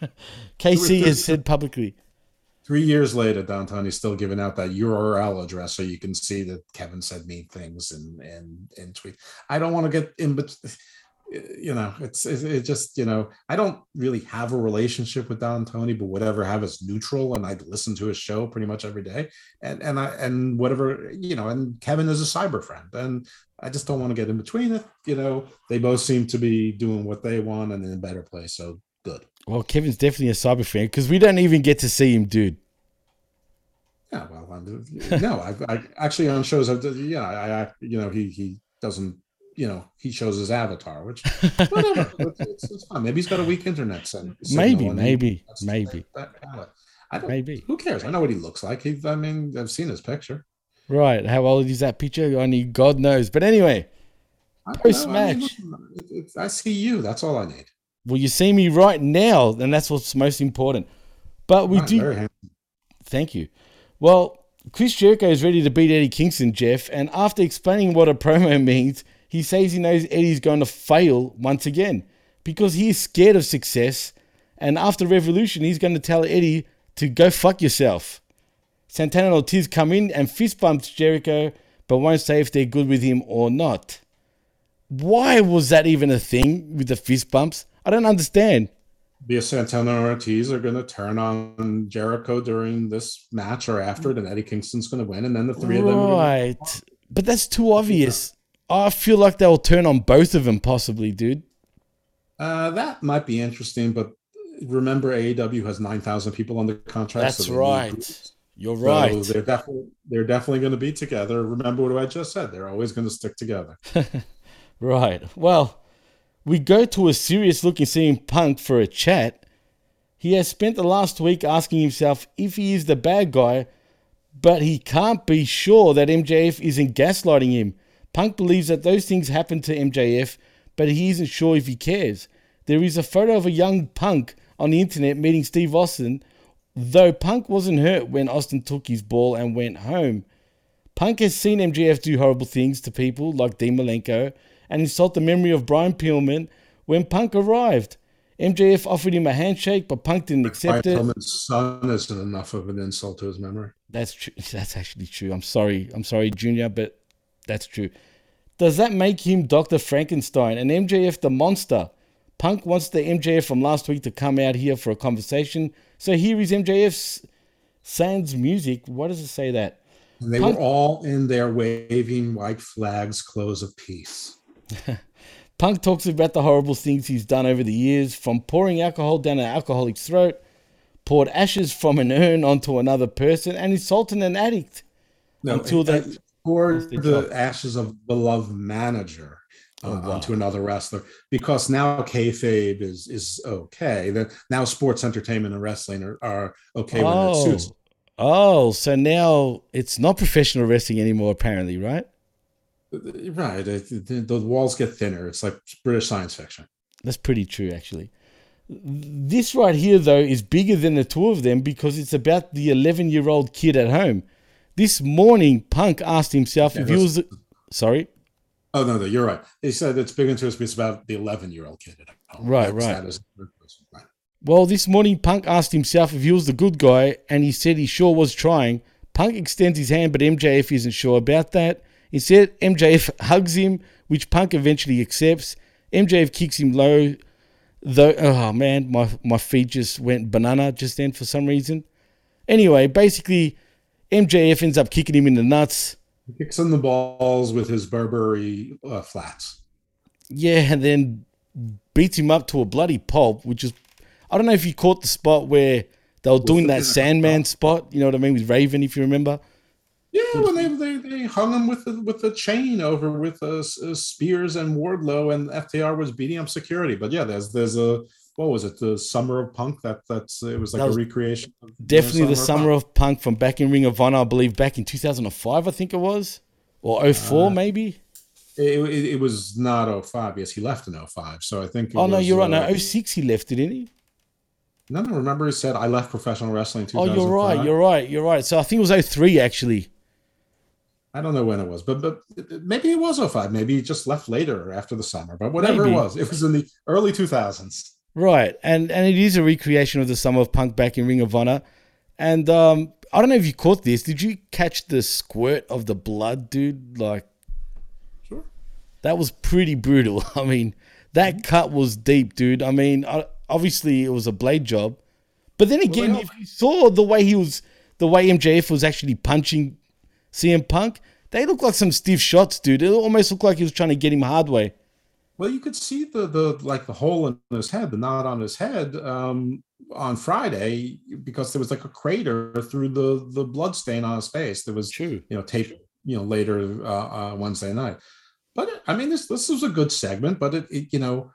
Speaker 3: KC has said publicly.
Speaker 11: Three years later, Don Tony's still giving out that URL address so you can see that Kevin said mean things and and and tweet. I don't want to get in, but you know, it's it, it just you know, I don't really have a relationship with Don Tony, but whatever I have is neutral, and I listen to his show pretty much every day, and and I and whatever you know, and Kevin is a cyber friend, and I just don't want to get in between it. You know, they both seem to be doing what they want and in a better place, so.
Speaker 3: Well, Kevin's definitely a cyber fan because we don't even get to see him, dude.
Speaker 11: Yeah, well, I'm, no, I, I actually on shows, I've, yeah, I, I, you know, he he doesn't, you know, he shows his avatar, which whatever, it's, it's, fine. Maybe he's got a weak internet signal.
Speaker 3: Maybe, maybe, maybe.
Speaker 11: that. I don't.
Speaker 3: Maybe.
Speaker 11: Who cares? I know what he looks like. He, I mean, I've seen his picture.
Speaker 3: Right. How old is that picture? Only God knows. But anyway, post
Speaker 11: know, I mean,
Speaker 3: match.
Speaker 11: listen, it- it's- I see you. That's all I need.
Speaker 3: Well, you see me right now, and that's what's most important. But we do. Thank you. Well, Chris Jericho is ready to beat Eddie Kingston, Jeff, and after explaining what a promo means, he says he knows Eddie's going to fail once again because he is scared of success. And after Revolution, he's going to tell Eddie to go fuck yourself. Santana and Ortiz come in and fist bumps Jericho, but won't say if they're good with him or not. Why was that even a thing with the fist bumps? I don't understand.
Speaker 11: Because Santana and Ortiz are going to turn on Jericho during this match or after it, and Eddie Kingston's going to win, and then the three of them.
Speaker 3: Right. But that's too obvious. I feel like they'll turn on both of them, possibly, dude.
Speaker 11: Uh, that might be interesting, but remember, AEW has nine thousand people under contract.
Speaker 3: That's
Speaker 11: need
Speaker 3: right. You're
Speaker 11: So
Speaker 3: right.
Speaker 11: they're definitely they're definitely going to be together. Remember what I just said. They're always going to stick together.
Speaker 3: Right. Well, we go to a serious looking CM Punk for a chat. He has spent the last week asking himself if he is the bad guy, but he can't be sure that MJF isn't gaslighting him. Punk believes that those things happened to MJF, but he isn't sure if he cares. There is a photo of a young Punk on the internet meeting Steve Austin, though Punk wasn't hurt when Austin took his ball and went home. Punk has seen MJF do horrible things to people like Dean Malenko and insult the memory of Brian Pillman when Punk arrived. MJF offered him a handshake, but Punk didn't accept
Speaker 11: Brian
Speaker 3: it.
Speaker 11: Pillman's son isn't enough of an insult to his memory.
Speaker 3: That's true. That's actually true. I'm sorry. I'm sorry, Junior, but that's true. Does that make him Dr. Frankenstein and MJF the monster? Punk wants the MJF from last week to come out here for a conversation. So here is MJF's Sans music. What does it say that?
Speaker 11: And they
Speaker 3: Punk-
Speaker 11: were all in there waving white flags, close of peace.
Speaker 3: Punk talks about the horrible things he's done over the years, from pouring alcohol down an alcoholic's throat, poured ashes from an urn onto another person, and insulting an addict.
Speaker 11: No,
Speaker 3: until they they
Speaker 11: the ashes of beloved manager uh,
Speaker 3: Oh, wow.
Speaker 11: onto another wrestler because now kayfabe is is okay. That now sports entertainment and wrestling are, are okay when it
Speaker 3: oh,
Speaker 11: suits.
Speaker 3: oh, so now it's not professional wrestling anymore, apparently, right?
Speaker 11: Right, it- the walls get thinner. It's like British science fiction.
Speaker 3: That's pretty true, actually. This right here, though, is bigger than the two of them because it's about the 11 year old kid at home. This morning, Punk asked himself
Speaker 11: Yeah,
Speaker 3: if he was. Sorry?
Speaker 11: Oh no, no, you're right. He said it's big interest, because it's about the 11 year old kid at home.
Speaker 3: Right, right.
Speaker 11: is- right.
Speaker 3: Well, this morning, Punk asked himself if he was the good guy, and he said he sure was trying. Punk extends his hand, but MJF isn't sure about that. Instead, MJF hugs him, which Punk eventually accepts. MJF kicks him low, though. Oh man, my my feet just went banana just then for some reason. Anyway, basically, MJF ends up kicking him in the nuts.
Speaker 11: He kicks in the balls with his Burberry uh, flats.
Speaker 3: Yeah, and then beats him up to a bloody pulp, which is I don't know if you caught the spot where they were doing that Sandman spot, you know what I mean, with Raven, if you remember.
Speaker 11: Yeah, when they, they, they hung him with the, with the chain over with uh, uh, Spears and Wardlow, and FTR was beating up security. But yeah, there's there's a what was it? The Summer of Punk. That that's it was like
Speaker 3: That
Speaker 11: a
Speaker 3: was
Speaker 11: recreation. Of,
Speaker 3: Definitely the
Speaker 11: Punk.
Speaker 3: summer of punk from back in Ring of Honor, I believe back in 2005, I think it was. Or 04,
Speaker 11: Uh,
Speaker 3: maybe.
Speaker 11: It, it, it was not 05. Yes, he left in 05. So I think.
Speaker 3: Oh, no, you're right. No,
Speaker 11: uh,
Speaker 3: 06 he left it, didn't he?
Speaker 11: No, no. Remember, he said I left professional wrestling. In
Speaker 3: Oh, you're right. You're right. You're right. So I think it was 03, actually.
Speaker 11: I don't know when it was, but but maybe it was 05. Maybe he just left later after the summer. But whatever
Speaker 3: Maybe.
Speaker 11: it was, it was in the early 2000s.
Speaker 3: Right, and and it is a recreation of the Summer of Punk back in Ring of Honor, and um, I don't know if you caught this. Did you catch the squirt of the blood, dude? Like,
Speaker 11: Sure.
Speaker 3: that was pretty brutal. I mean, that cut was deep, dude. I mean, obviously it was a blade job, but then again,
Speaker 11: they
Speaker 3: if you saw the way he was, the way MJF was actually punching CM Punk, they look like some stiff shots, dude. It almost looked like he was trying to get him hard way.
Speaker 11: Well, you could see the the like the hole in his head, the knot on his head um, on Friday because there was like a crater through the the blood stain on his face. There was
Speaker 3: True.
Speaker 11: you know tape you know later uh, uh, Wednesday night. But I mean, this this was a good segment, but it, it you know.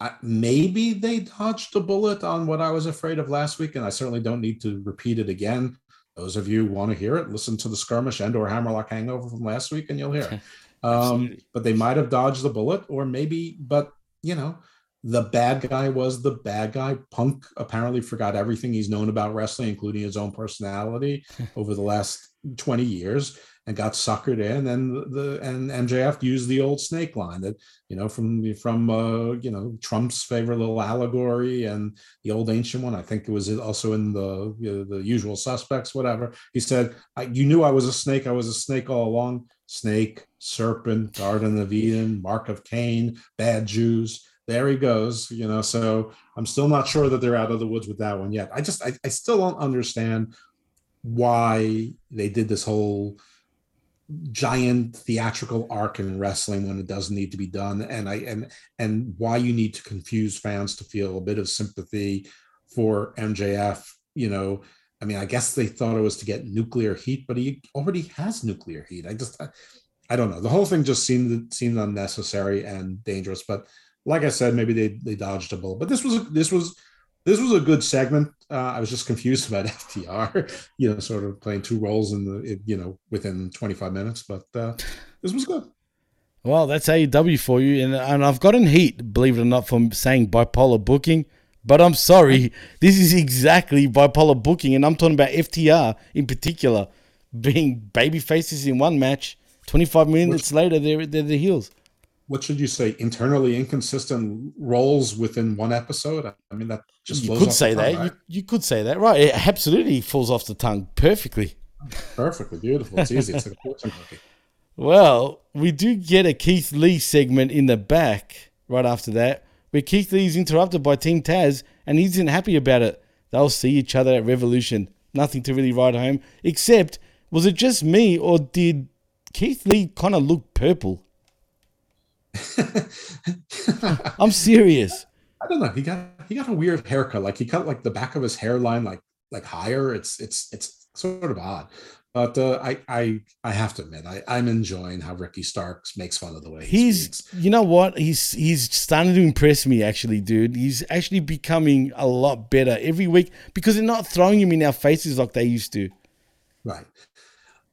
Speaker 11: I, maybe they dodged a bullet on what I was afraid of last week, and I certainly don't need to repeat it again. Those of you who want to hear it, listen to the skirmish and or Hammerlock Hangover from last week, and you'll hear it. Um, but they might have dodged the bullet, or maybe, but you know, the bad guy was the bad guy. Punk apparently forgot everything he's known about wrestling, including his own personality over the last 20 years and got suckered in. And the, and MJF used the old snake line that, you know, from from uh, you know, Trump's favorite little allegory and the old ancient one. I think it was also in the you know, the usual suspects, whatever. He said, you knew I was a snake, I was a snake all along. Snake, serpent, Garden of Eden, Mark of Cain, bad Jews. There he goes, you know. So I'm still not sure that they're out of the woods with that one yet. I just I, I still don't understand why they did this whole giant theatrical arc in wrestling when it doesn't need to be done. And i and and why you need to confuse fans to feel a bit of sympathy for mjf you know i mean i guess they thought it was to get nuclear heat but he already has nuclear heat. I just i, I don't know. The whole thing just seemed seemed unnecessary and dangerous but like i said maybe they they dodged a bullet. But this was this was this was a good segment. Uh, I was just confused about FTR, you know, sort of playing two roles in the, you know, within 25 minutes. But uh, this was good.
Speaker 3: Well, that's AEW for you, and and I've gotten heat, believe it or not, from saying bipolar booking. But I'm sorry, this is exactly bipolar booking, and I'm talking about FTR in particular, being baby faces in one match. 25 minutes later, they're they're the heels.
Speaker 11: What should you say? Internally inconsistent roles within one episode. I mean, that just
Speaker 3: You could say
Speaker 11: the
Speaker 3: that.
Speaker 11: right?
Speaker 3: You, you could say that, right? It absolutely falls off the tongue perfectly.
Speaker 11: Perfectly beautiful. It's easy. It's like a fortune cookie.
Speaker 3: Well, we do get a Keith Lee segment in the back right after that, where Keith Lee is interrupted by Team Taz, and he isn't happy about it. They'll see each other at Revolution. Nothing to really write home, except was it just me or did Keith Lee kind of look purple? I'm serious.
Speaker 11: I don't know. He got he got a weird haircut. Like he cut like the back of his hairline like like higher. It's it's it's sort of odd. But uh, I I I have to admit I I'm enjoying how Ricky Starks makes fun of the way he
Speaker 3: He's, you know what? He's he's starting to impress me, actually, dude. He's actually becoming a lot better every week because they're not throwing him in our faces like they used to.
Speaker 11: Right.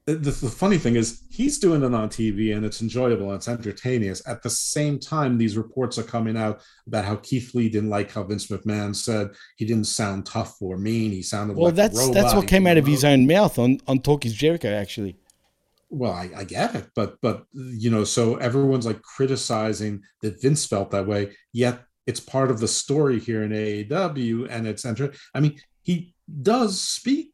Speaker 11: Uh, the, the funny thing is he's doing it on TV and it's enjoyable and it's entertaining. At the same time, these reports are coming out about how Keith Lee didn't like how Vince McMahon said he didn't sound tough or mean. He sounded
Speaker 3: Well,
Speaker 11: like
Speaker 3: that's that's what came out of his own mouth on on Talk Is Jericho. Actually,
Speaker 11: Well, I, I get it, but but you know, so everyone's like criticizing that Vince felt that way, yet it's part of the story here in AEW, and it's enter. I mean, he does speak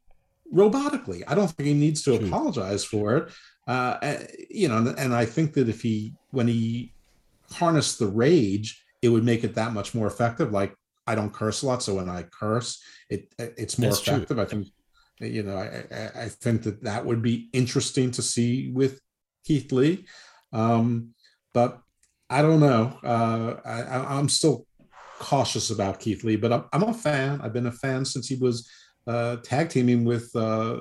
Speaker 11: robotically. I don't think he needs to apologize for it. Uh, you know, and, I think that if he when he harnessed the rage, it would make it that much more effective. Like I don't curse a lot, so when I curse, it it's more
Speaker 3: That's true.
Speaker 11: effective. I think you know, I, I, think that that would be interesting to see with Keith Lee. Um, but I don't know. Uh, I- I'm still cautious about Keith Lee, but I'm, I'm a fan. I've been a fan since he was uh, tag teaming with uh,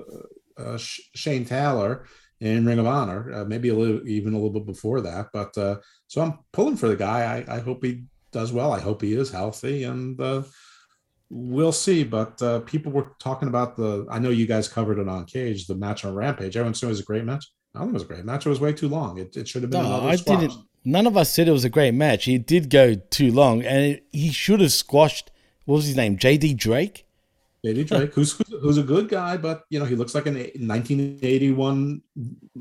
Speaker 11: uh, Shane Taylor in Ring of Honor, uh, maybe a little, even a little bit before that. But uh, so I'm pulling for the guy. I, I hope he does well. I hope he is healthy, and uh, we'll see. But uh, people were talking about the. I know you guys covered it on Cage, the match on Rampage. Everyone said it was a great match. I don't think it was a great match. It was way too long. It, it should have been
Speaker 3: no, I
Speaker 11: squash.
Speaker 3: didn't. None of us said it was a great match. It did go too long, and it, he should have squashed. What was his name? J.D. Drake.
Speaker 11: JD Drake, who's who's a good guy, but you know he looks like an 1981,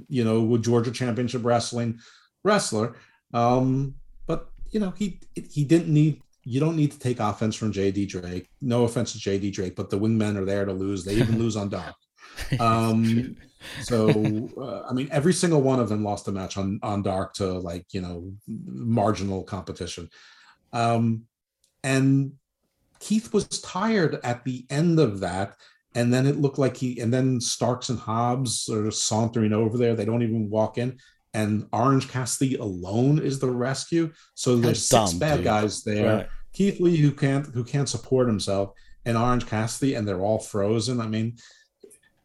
Speaker 11: you know, Georgia Championship Wrestling wrestler. Um, but you know he he didn't need. You don't need to take offense from JD Drake. No offense to JD Drake, but the wingmen are there to lose. They even lose on dark. Um, so uh, I mean, every single one of them lost a match on on dark to like you know marginal competition. Um, and Keith was tired at the end of that. And then it looked like he, and then Starks and Hobbs are sauntering over there. They don't even walk in. And Orange Cassidy alone is the rescue. So there's six
Speaker 3: dumb,
Speaker 11: bad
Speaker 3: dude.
Speaker 11: guys there.
Speaker 3: Right.
Speaker 11: Keith Lee who can't who can't support himself, and Orange Cassidy, and they're all frozen. I mean,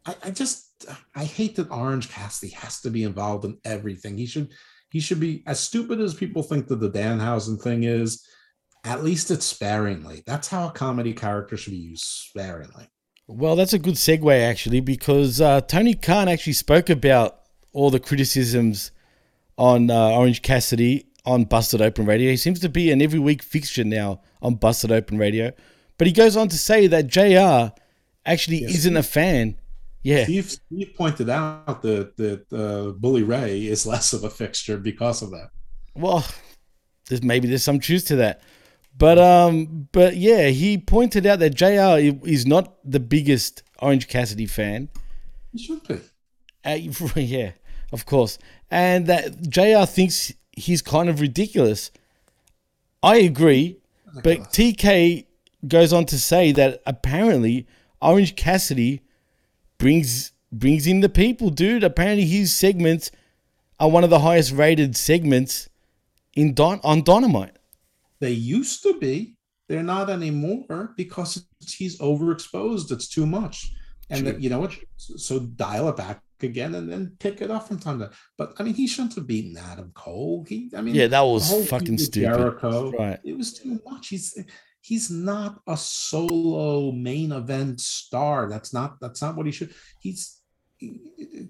Speaker 11: I, I just I hate that Orange Cassidy has to be involved in everything. He should he should be as stupid as people think that the Danhausen thing is. At least it's sparingly. That's how a comedy character should be used sparingly.
Speaker 3: Well, that's a good segue actually, because uh, Tony Khan actually spoke about all the criticisms on uh, Orange Cassidy on Busted Open Radio. He seems to be an every week fixture now on Busted Open Radio. But he goes on to say that JR actually isn't a fan. Yeah.
Speaker 11: Steve, Steve pointed out that that uh, Bully Ray is less of a fixture because of that.
Speaker 3: Well, there's maybe there's some truth to that. But um, but yeah, he pointed out that JR is not the biggest Orange Cassidy fan.
Speaker 11: He should be.
Speaker 3: Uh, yeah, of course. And that JR thinks he's kind of ridiculous. I agree, but TK goes on to say that apparently Orange Cassidy brings brings in the people, dude. Apparently his segments are one of the highest rated segments in Don on Dynamite.
Speaker 11: They used to be. They're not anymore because it's, he's overexposed. It's too much. And that, you know what? So dial it back again and then pick it up from time to. But I mean, he shouldn't have beaten Adam Cole. He, I mean,
Speaker 3: Yeah, that was fucking stupid.
Speaker 11: Jericho,
Speaker 3: Right.
Speaker 11: It was too much. He's he's not a solo main event star. That's not that's not what he should. He's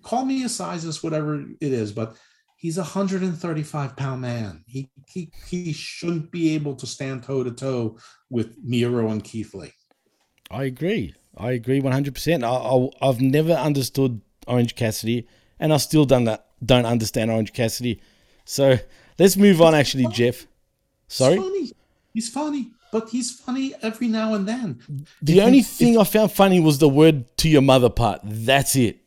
Speaker 11: call me a sizes, whatever it is, but he's a 135 pound man. He he he shouldn't be able to stand toe to toe with Miro and Keith Lee.
Speaker 3: I agree. I agree 100%. I, I, I've never understood Orange Cassidy, and I still don't, don't understand Orange Cassidy. So let's move on, actually, Jeff. Sorry?
Speaker 11: He's funny. He's funny, but he's funny every now and then.
Speaker 3: The
Speaker 11: If
Speaker 3: only
Speaker 11: you-
Speaker 3: thing I found funny was the word to your mother part. That's it.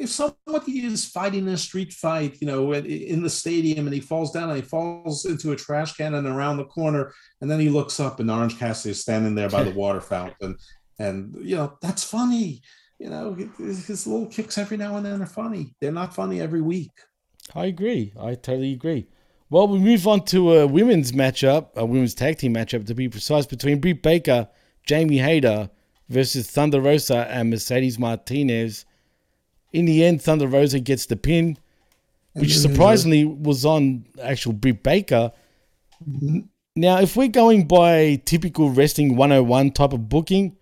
Speaker 11: If somebody is fighting a street fight, you know, in- the stadium and he falls down and he falls into a trash can and around the corner, and then he looks up and Orange Cassidy is standing there by the water fountain, and you know that's funny. You know, his his little kicks every now and then are funny. They're not funny every week.
Speaker 3: I agree. I totally agree. Well, we move on to a women's matchup, a women's tag team matchup to be precise, between Britt Baker, Jamie Hayter versus Thunder Rosa and Mercedes Martinez. In the end, Thunder Rosa gets the pin, which
Speaker 11: then there's a-
Speaker 3: surprisingly was on actual Britt Baker. Now, if we're going by typical wrestling 101 type of booking,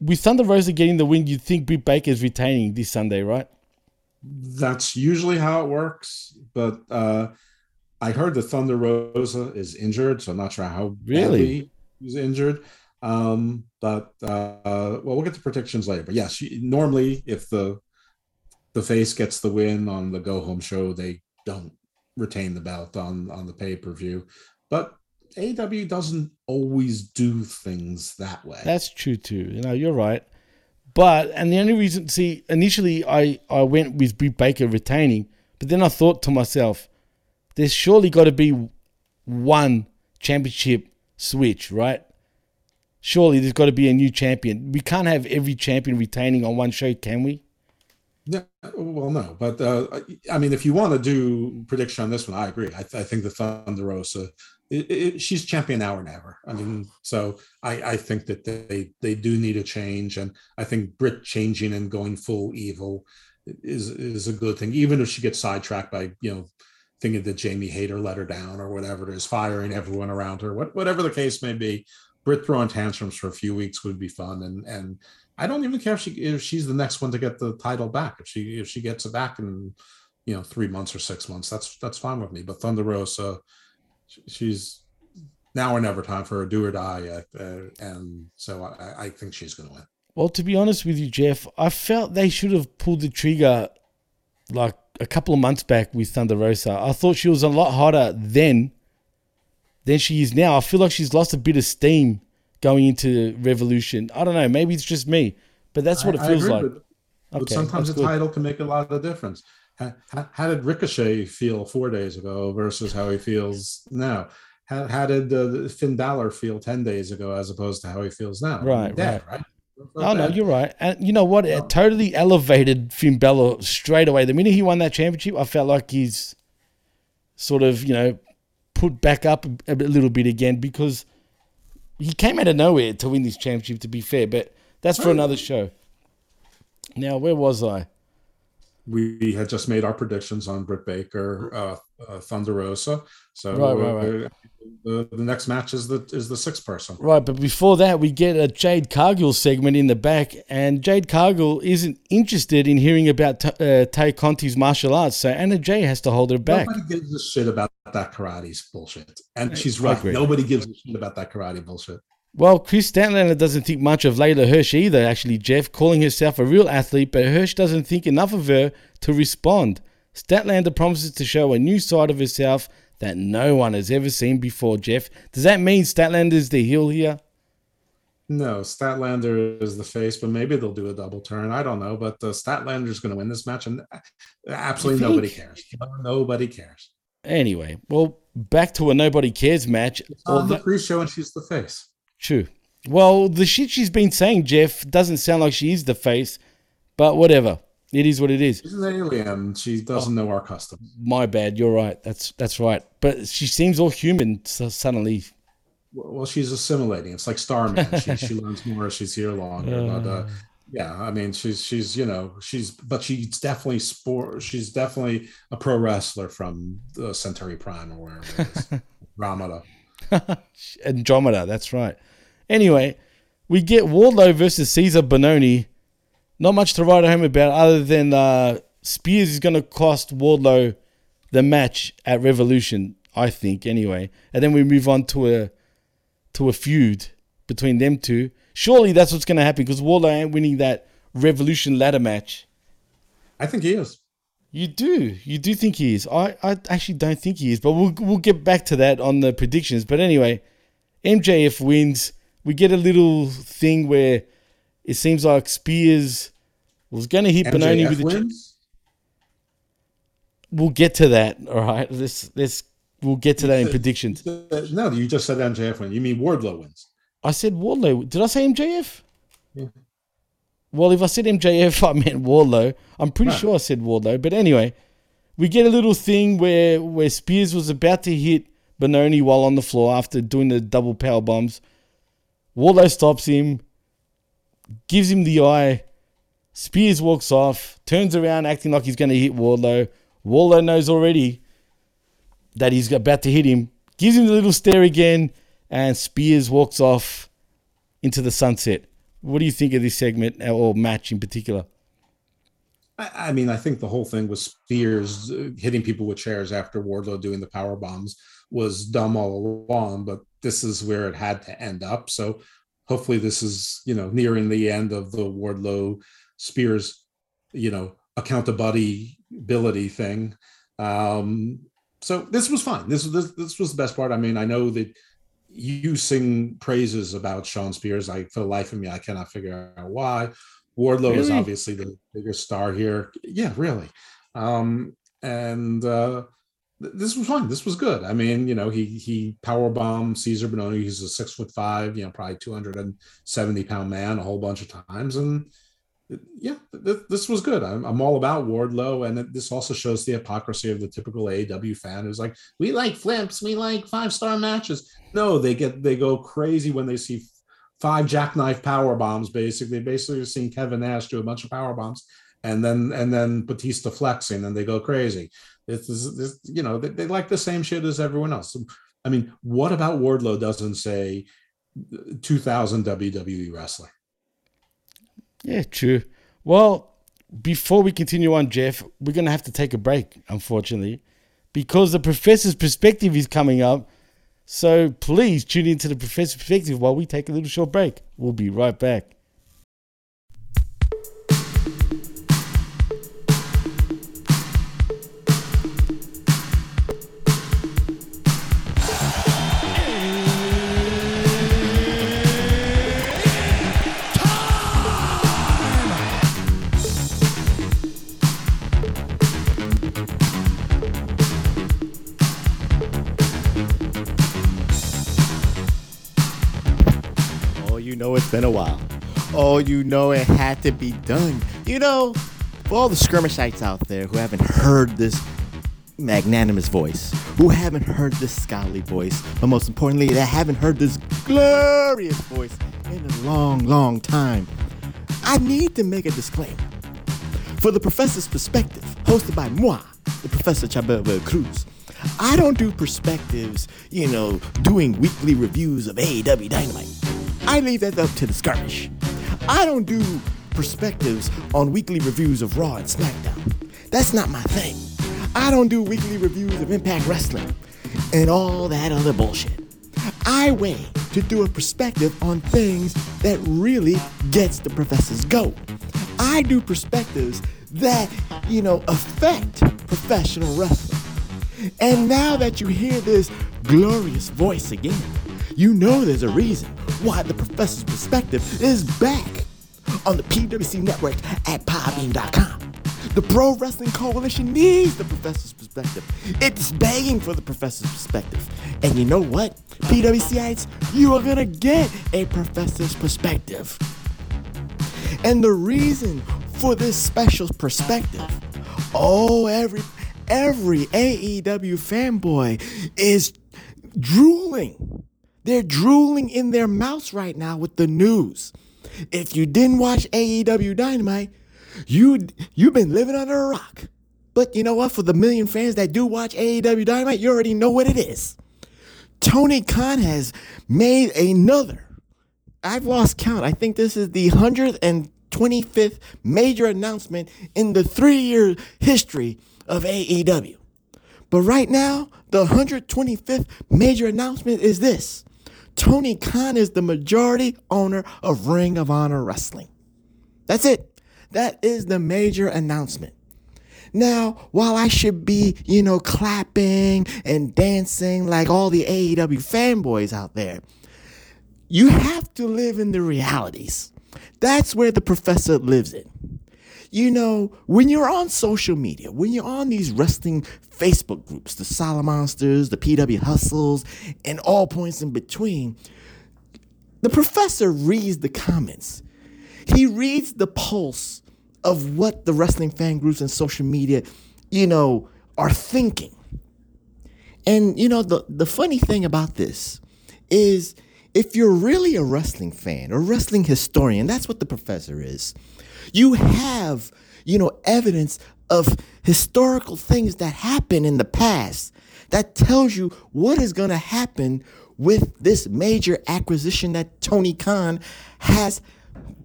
Speaker 3: with Thunder Rosa getting the win, you'd think Britt Baker is retaining this Sunday, right?
Speaker 11: That's usually how it works, but uh, I heard that Thunder Rosa is injured, so I'm not sure how
Speaker 3: Really?
Speaker 11: he's injured. Um, but uh, well, we'll get to predictions later. But yes, normally if the the face gets the win on the go home show, they don't retain the belt on on the pay per view. But AW doesn't always do things that way.
Speaker 3: That's true too. You know, you're right. But and the only reason, see, initially I I went with Britt Baker retaining, but then I thought to myself, there's surely got to be one championship switch, right? Surely there's got to be a new champion. We can't have every champion retaining on one show, can we?
Speaker 11: Yeah, well, no, but uh, I mean, if you want to do prediction on this one, I agree. I, I think the Thunder Rosa, it, it, she's champion now or never. I mean, so I, I think that they they do need a change, and I think Britt changing and going full evil is is a good thing, even if she gets sidetracked by you know thinking that Jamie Hayter let her down or whatever it is, firing everyone around her, what, whatever the case may be. Britt throwing tantrums for a few weeks would be fun, and and I don't even care if she if she's the next one to get the title back. If she if she gets it back in you know three months or six months, that's that's fine with me. But Thunder Rosa, she's now or never time for a do or die, uh, and so I, I think she's going to win.
Speaker 3: Well, to be honest with you, Jeff, I felt they should have pulled the trigger like a couple of months back with Thunder Rosa. I thought she was a lot hotter then than she is now. I feel like she's lost a bit of steam going into Revolution. I don't know. Maybe it's just me, but that's what it
Speaker 11: I- I
Speaker 3: feels like.
Speaker 11: But, but sometimes a
Speaker 3: good.
Speaker 11: title can make a lot of difference. How, how, how did Ricochet feel four days ago versus how he feels now? How, how did uh, Finn Balor feel 10 days ago as opposed to how he feels now?
Speaker 3: Right,
Speaker 11: Dead,
Speaker 3: right.
Speaker 11: right?
Speaker 3: Oh no, you're right. And you know what? It totally elevated Finn Balor straight away. The minute he won that championship, I felt like he's sort of you know put back up a, little bit again because he came out of nowhere to win this championship. To be fair, but that's for another show. Now, where was I?
Speaker 11: we had just made our predictions on Britt Baker, uh, uh, Thunder Rosa. So
Speaker 3: Right, right, right.
Speaker 11: The, the next match is the is the sixth person.
Speaker 3: Right, but before that, we get a Jade Cargill segment in the back, and Jade Cargill isn't interested in hearing about T- uh, Tay Conti's martial arts, so Anna Jay has to hold her back.
Speaker 11: Nobody gives a shit about that karate's bullshit, and she's right. Nobody gives a shit about that karate bullshit.
Speaker 3: Well, Kris Statlander doesn't think much of Leyla Hirsch either, actually, Jeff, calling herself a real athlete, but Hirsch doesn't think enough of her to respond. Statlander promises to show a new side of herself that no one has ever seen before, Jeff. Does that mean Statlander's the heel here?
Speaker 11: No, Statlander is the face, but maybe they'll do a double turn. I don't know, but uh, Statlander's going to win this match, and absolutely nobody cares. Nobody cares.
Speaker 3: Anyway, well, back to a nobody cares match.
Speaker 11: On the pre-show, and she's the face.
Speaker 3: True. Well, the shit she's been saying, Jeff, doesn't sound like she is the face, but whatever. It is what it is.
Speaker 11: She's an alien. She doesn't know our customs.
Speaker 3: My bad. You're right. That's that's right. But she seems all human so suddenly.
Speaker 11: Well, she's assimilating. It's like Starman. she, she learns more as she's here longer. but uh, yeah, I mean, she's she's you know she's but she's definitely sport. She's definitely a pro wrestler from the Centauri Prime or wherever it is. Ramada.
Speaker 3: Andromeda. That's right. Anyway, we get Wardlow versus Cesar Bononi. Not much to write home about other than uh, Spears is going to cost Wardlow the match at Revolution, I think. Anyway, and then we move on to a to a feud between them two. Surely that's what's going to happen because Wardlow ain't winning that Revolution ladder match.
Speaker 11: I think he is.
Speaker 3: You do. You do think he is. I, I actually don't think he is, but we'll we'll get back to that on the predictions. But anyway, MJF wins. We get a little thing where it seems like Spears was going to hit
Speaker 11: Bononi
Speaker 3: with the. We'll get to that. All right. Let's let's we'll get to that in predictions.
Speaker 11: No, you just said MJF wins. You mean Wardlow wins?
Speaker 3: I said Wardlow. Did I say MJF?
Speaker 11: Yeah.
Speaker 3: Well, if I said MJF, I meant Wardlow. I'm pretty sure I said Wardlow. But anyway, we get a little thing where where Spears was about to hit Bononi while on the floor after doing the double power bombs. Wardlow stops him, gives him the eye. Spears walks off, turns around, acting like he's going to hit Wardlow. Wardlow knows already that he's about to hit him, gives him the little stare again, and Spears walks off into the sunset. What do you think of this segment or match in particular?
Speaker 11: I, I mean, I think the whole thing with Spears uh, hitting people with chairs after Wardlow doing the power bombs was dumb all along, but this is where it had to end up. So hopefully this is, you know, nearing the end of the Wardlow Spears, you know, accountability thing. Um, so this was fine. This was this, this was the best part. I mean, I know that you sing praises about Shawn Spears. I for the life of me, I cannot figure out why. Wardlow really? is obviously the biggest star here. Yeah, really. Um, and uh, th- this was fun. This was good. I mean, you know, he he power bombed Cesar Bononi. He's a six foot five, you know, probably two hundred and seventy pound man a whole bunch of times, and yeah, th- this was good. I'm, I'm all about Wardlow, and it, this also shows the hypocrisy of the typical AEW fan who's like, "We like flips, we like five star matches." No, they get they go crazy when they see five jackknife power bombs. Basically, basically you're seeing Kevin Nash do a bunch of power bombs, and then and then Batista flexing, and they go crazy. It's, it's you know they, they like the same shit as everyone else. I mean, what about Wardlow doesn't say 2000 WWE wrestler?
Speaker 3: Yeah, true. Well, before we continue on, Jeff, we're going to have to take a break, unfortunately, because the professor's perspective is coming up. So please tune into the professor's perspective while we take a little short break. We'll be right back.
Speaker 12: Been a while. Oh, you know it had to be done. You know, for all the skirmishites out there who haven't heard this magnanimous voice, who haven't heard this scholarly voice, but most importantly, that haven't heard this glorious voice in a long, long time, I need to make a disclaimer. For the professor's perspective, hosted by moi, the Professor Chabelo Cruz, I don't do perspectives, you know, doing weekly reviews of AEW Dynamite. I leave that up to the skirmish. I don't do perspectives on weekly reviews of Raw and SmackDown. That's not my thing. I don't do weekly reviews of Impact Wrestling and all that other bullshit. I wait to do a perspective on things that really gets the professor's goat. I do perspectives that, you know, affect professional wrestling. And now that you hear this glorious voice again, you know there's a reason why the professor's perspective is back on the PWC network at podbean.com. The Pro Wrestling Coalition needs the professor's perspective. It's begging for the professor's perspective. And you know what? PWCites, you are gonna get a professor's perspective. And the reason for this special perspective, oh, every every AEW fanboy is drooling they're drooling in their mouths right now with the news. If you didn't watch AEW Dynamite, you you've been living under a rock. But you know what? For the million fans that do watch AEW Dynamite, you already know what it is. Tony Khan has made another. I've lost count. I think this is the 125th major announcement in the three year history of AEW. But right now, the 125th major announcement is this Tony Khan is the majority owner of Ring of Honor Wrestling. That's it. That is the major announcement. Now, while I should be, you know, clapping and dancing like all the AEW fanboys out there, you have to live in the realities. That's where the professor lives in. You know, when you're on social media, when you're on these wrestling Facebook groups, the Solid Monsters, the PW Hustles, and all points in between, the professor reads the comments. He reads the pulse of what the wrestling fan groups and social media, you know, are thinking. And you know, the, the funny thing about this is if you're really a wrestling fan or wrestling historian, that's what the professor is. You have, you know, evidence of historical things that happened in the past that tells you what is going to happen with this major acquisition that Tony Khan has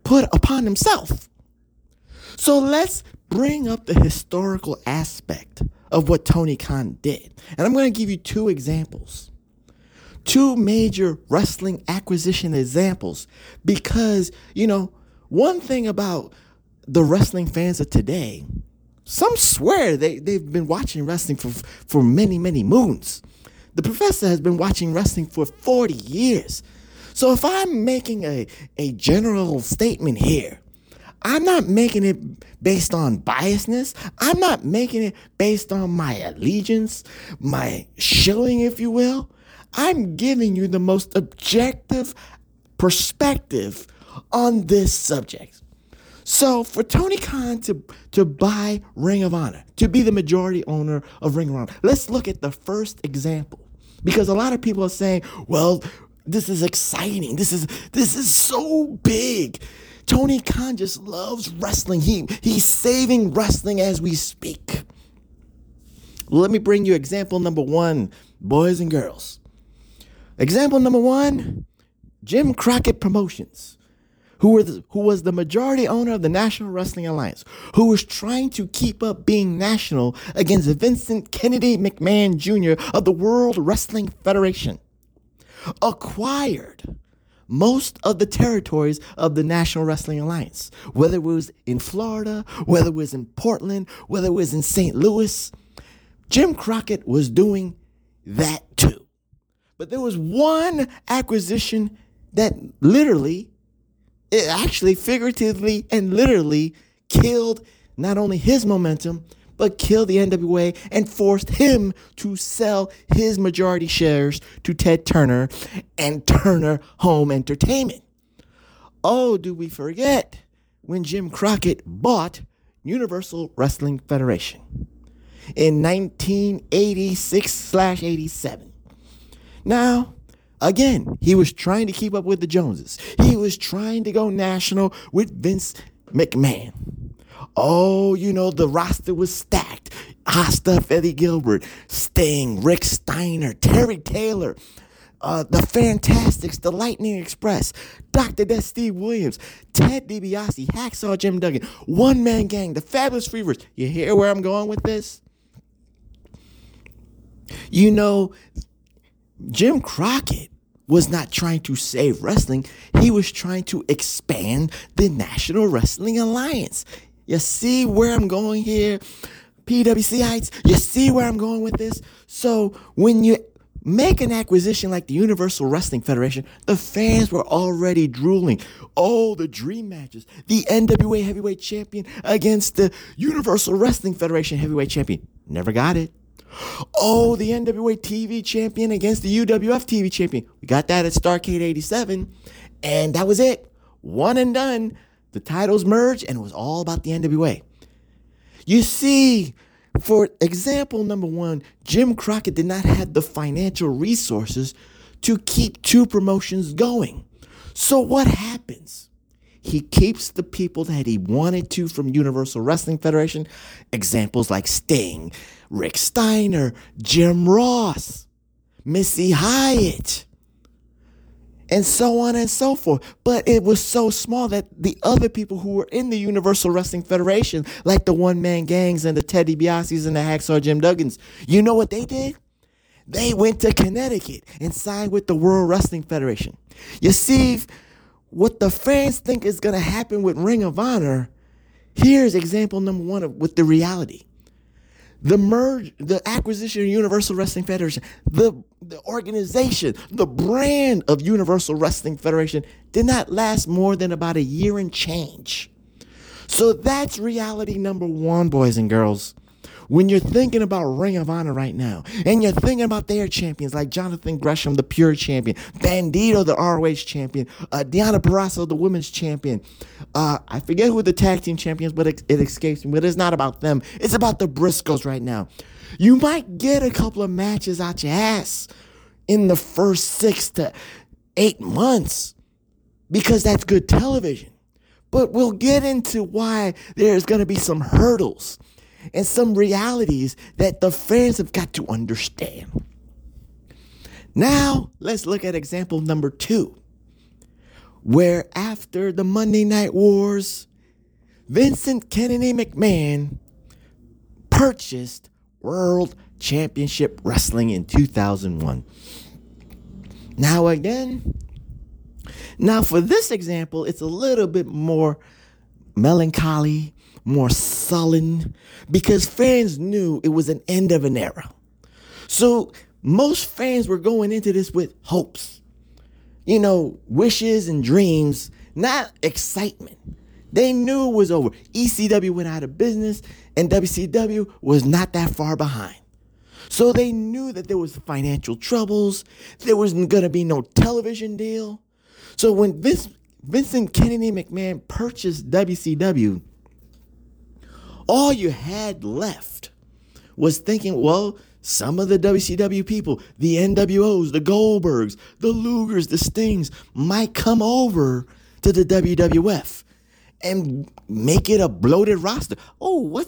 Speaker 12: put upon himself. So let's bring up the historical aspect of what Tony Khan did. And I'm going to give you two examples. Two major wrestling acquisition examples because, you know, one thing about the wrestling fans of today, some swear they, they've been watching wrestling for, for many, many moons. The professor has been watching wrestling for 40 years. So if I'm making a, a general statement here, I'm not making it based on biasness. I'm not making it based on my allegiance, my shilling, if you will. I'm giving you the most objective perspective on this subject. So for Tony Khan to, to buy Ring of Honor, to be the majority owner of Ring of Honor, let's look at the first example. Because a lot of people are saying, well, this is exciting. This is this is so big. Tony Khan just loves wrestling. He he's saving wrestling as we speak. Let me bring you example number one, boys and girls. Example number one, Jim Crockett Promotions, who, were the, who was the majority owner of the National Wrestling Alliance, who was trying to keep up being national against Vincent Kennedy McMahon Jr. of the World Wrestling Federation, acquired most of the territories of the National Wrestling Alliance, whether it was in Florida, whether it was in Portland, whether it was in St. Louis. Jim Crockett was doing that too. But there was one acquisition that literally, it actually figuratively and literally killed not only his momentum, but killed the NWA and forced him to sell his majority shares to Ted Turner and Turner Home Entertainment. Oh, do we forget when Jim Crockett bought Universal Wrestling Federation in 1986 87? Now, again, he was trying to keep up with the Joneses. He was trying to go national with Vince McMahon. Oh, you know, the roster was stacked. Stuff Eddie Gilbert, Sting, Rick Steiner, Terry Taylor, uh, the Fantastics, the Lightning Express, Dr. Death Steve Williams, Ted DiBiase, Hacksaw Jim Duggan, One Man Gang, the Fabulous Freebirds. You hear where I'm going with this? You know, Jim Crockett was not trying to save wrestling, he was trying to expand the National Wrestling Alliance. You see where I'm going here? PWCites, you see where I'm going with this? So when you make an acquisition like the Universal Wrestling Federation, the fans were already drooling. Oh, the dream matches. The NWA Heavyweight Champion against the Universal Wrestling Federation Heavyweight Champion. Never got it. Oh, the NWA TV champion against the UWF TV champion. We got that at Starcade 87. And that was it. One and done. The titles merged and it was all about the NWA. You see, for example number one, Jim Crockett did not have the financial resources to keep two promotions going. So what happens? He keeps the people that he wanted to from Universal Wrestling Federation, examples like Sting, Rick Steiner, Jim Ross, Missy Hyatt, and so on and so forth. But it was so small that the other people who were in the Universal Wrestling Federation, like the one man gangs and the Teddy DiBiase's and the Hacksaw Jim Duggans, you know what they did? They went to Connecticut and signed with the World Wrestling Federation. You see, what the fans think is going to happen with Ring of Honor, here's example number one of, with the reality the merge, the acquisition of Universal Wrestling Federation, the, the organization, the brand of Universal Wrestling Federation did not last more than about a year and change. So that's reality number one, boys and girls. When you're thinking about Ring of Honor right now, and you're thinking about their champions like Jonathan Gresham, the pure champion, Bandido, the ROH champion, uh, Deonna Purrazzo, the women's champion. Uh, I forget who the tag team champions, but it, it escapes me. But it's not about them. It's about the Briscoes right now. You might get a couple of matches out your ass in the first six to eight months because that's good television. But we'll get into why there's going to be some hurdles and some realities that the fans have got to understand. Now, let's look at example number two, where after the Monday Night Wars, Vincent Kennedy McMahon purchased World Championship Wrestling in 2001. Now, again, now for this example, it's a little bit more melancholy, more sullen, because fans knew it was an end of an era. So most fans were going into this with hopes, you know, wishes and dreams, not excitement. They knew it was over. ECW went out of business and WCW was not that far behind. So they knew that there was financial troubles. There wasn't going to be no television deal. So when Vince, Vincent Kennedy McMahon purchased WCW, all you had left was thinking, well, some of the WCW people, the NWOs, the Goldbergs, the Lugers, the Stings, might come over to the WWF and make it a bloated roster. Oh, what?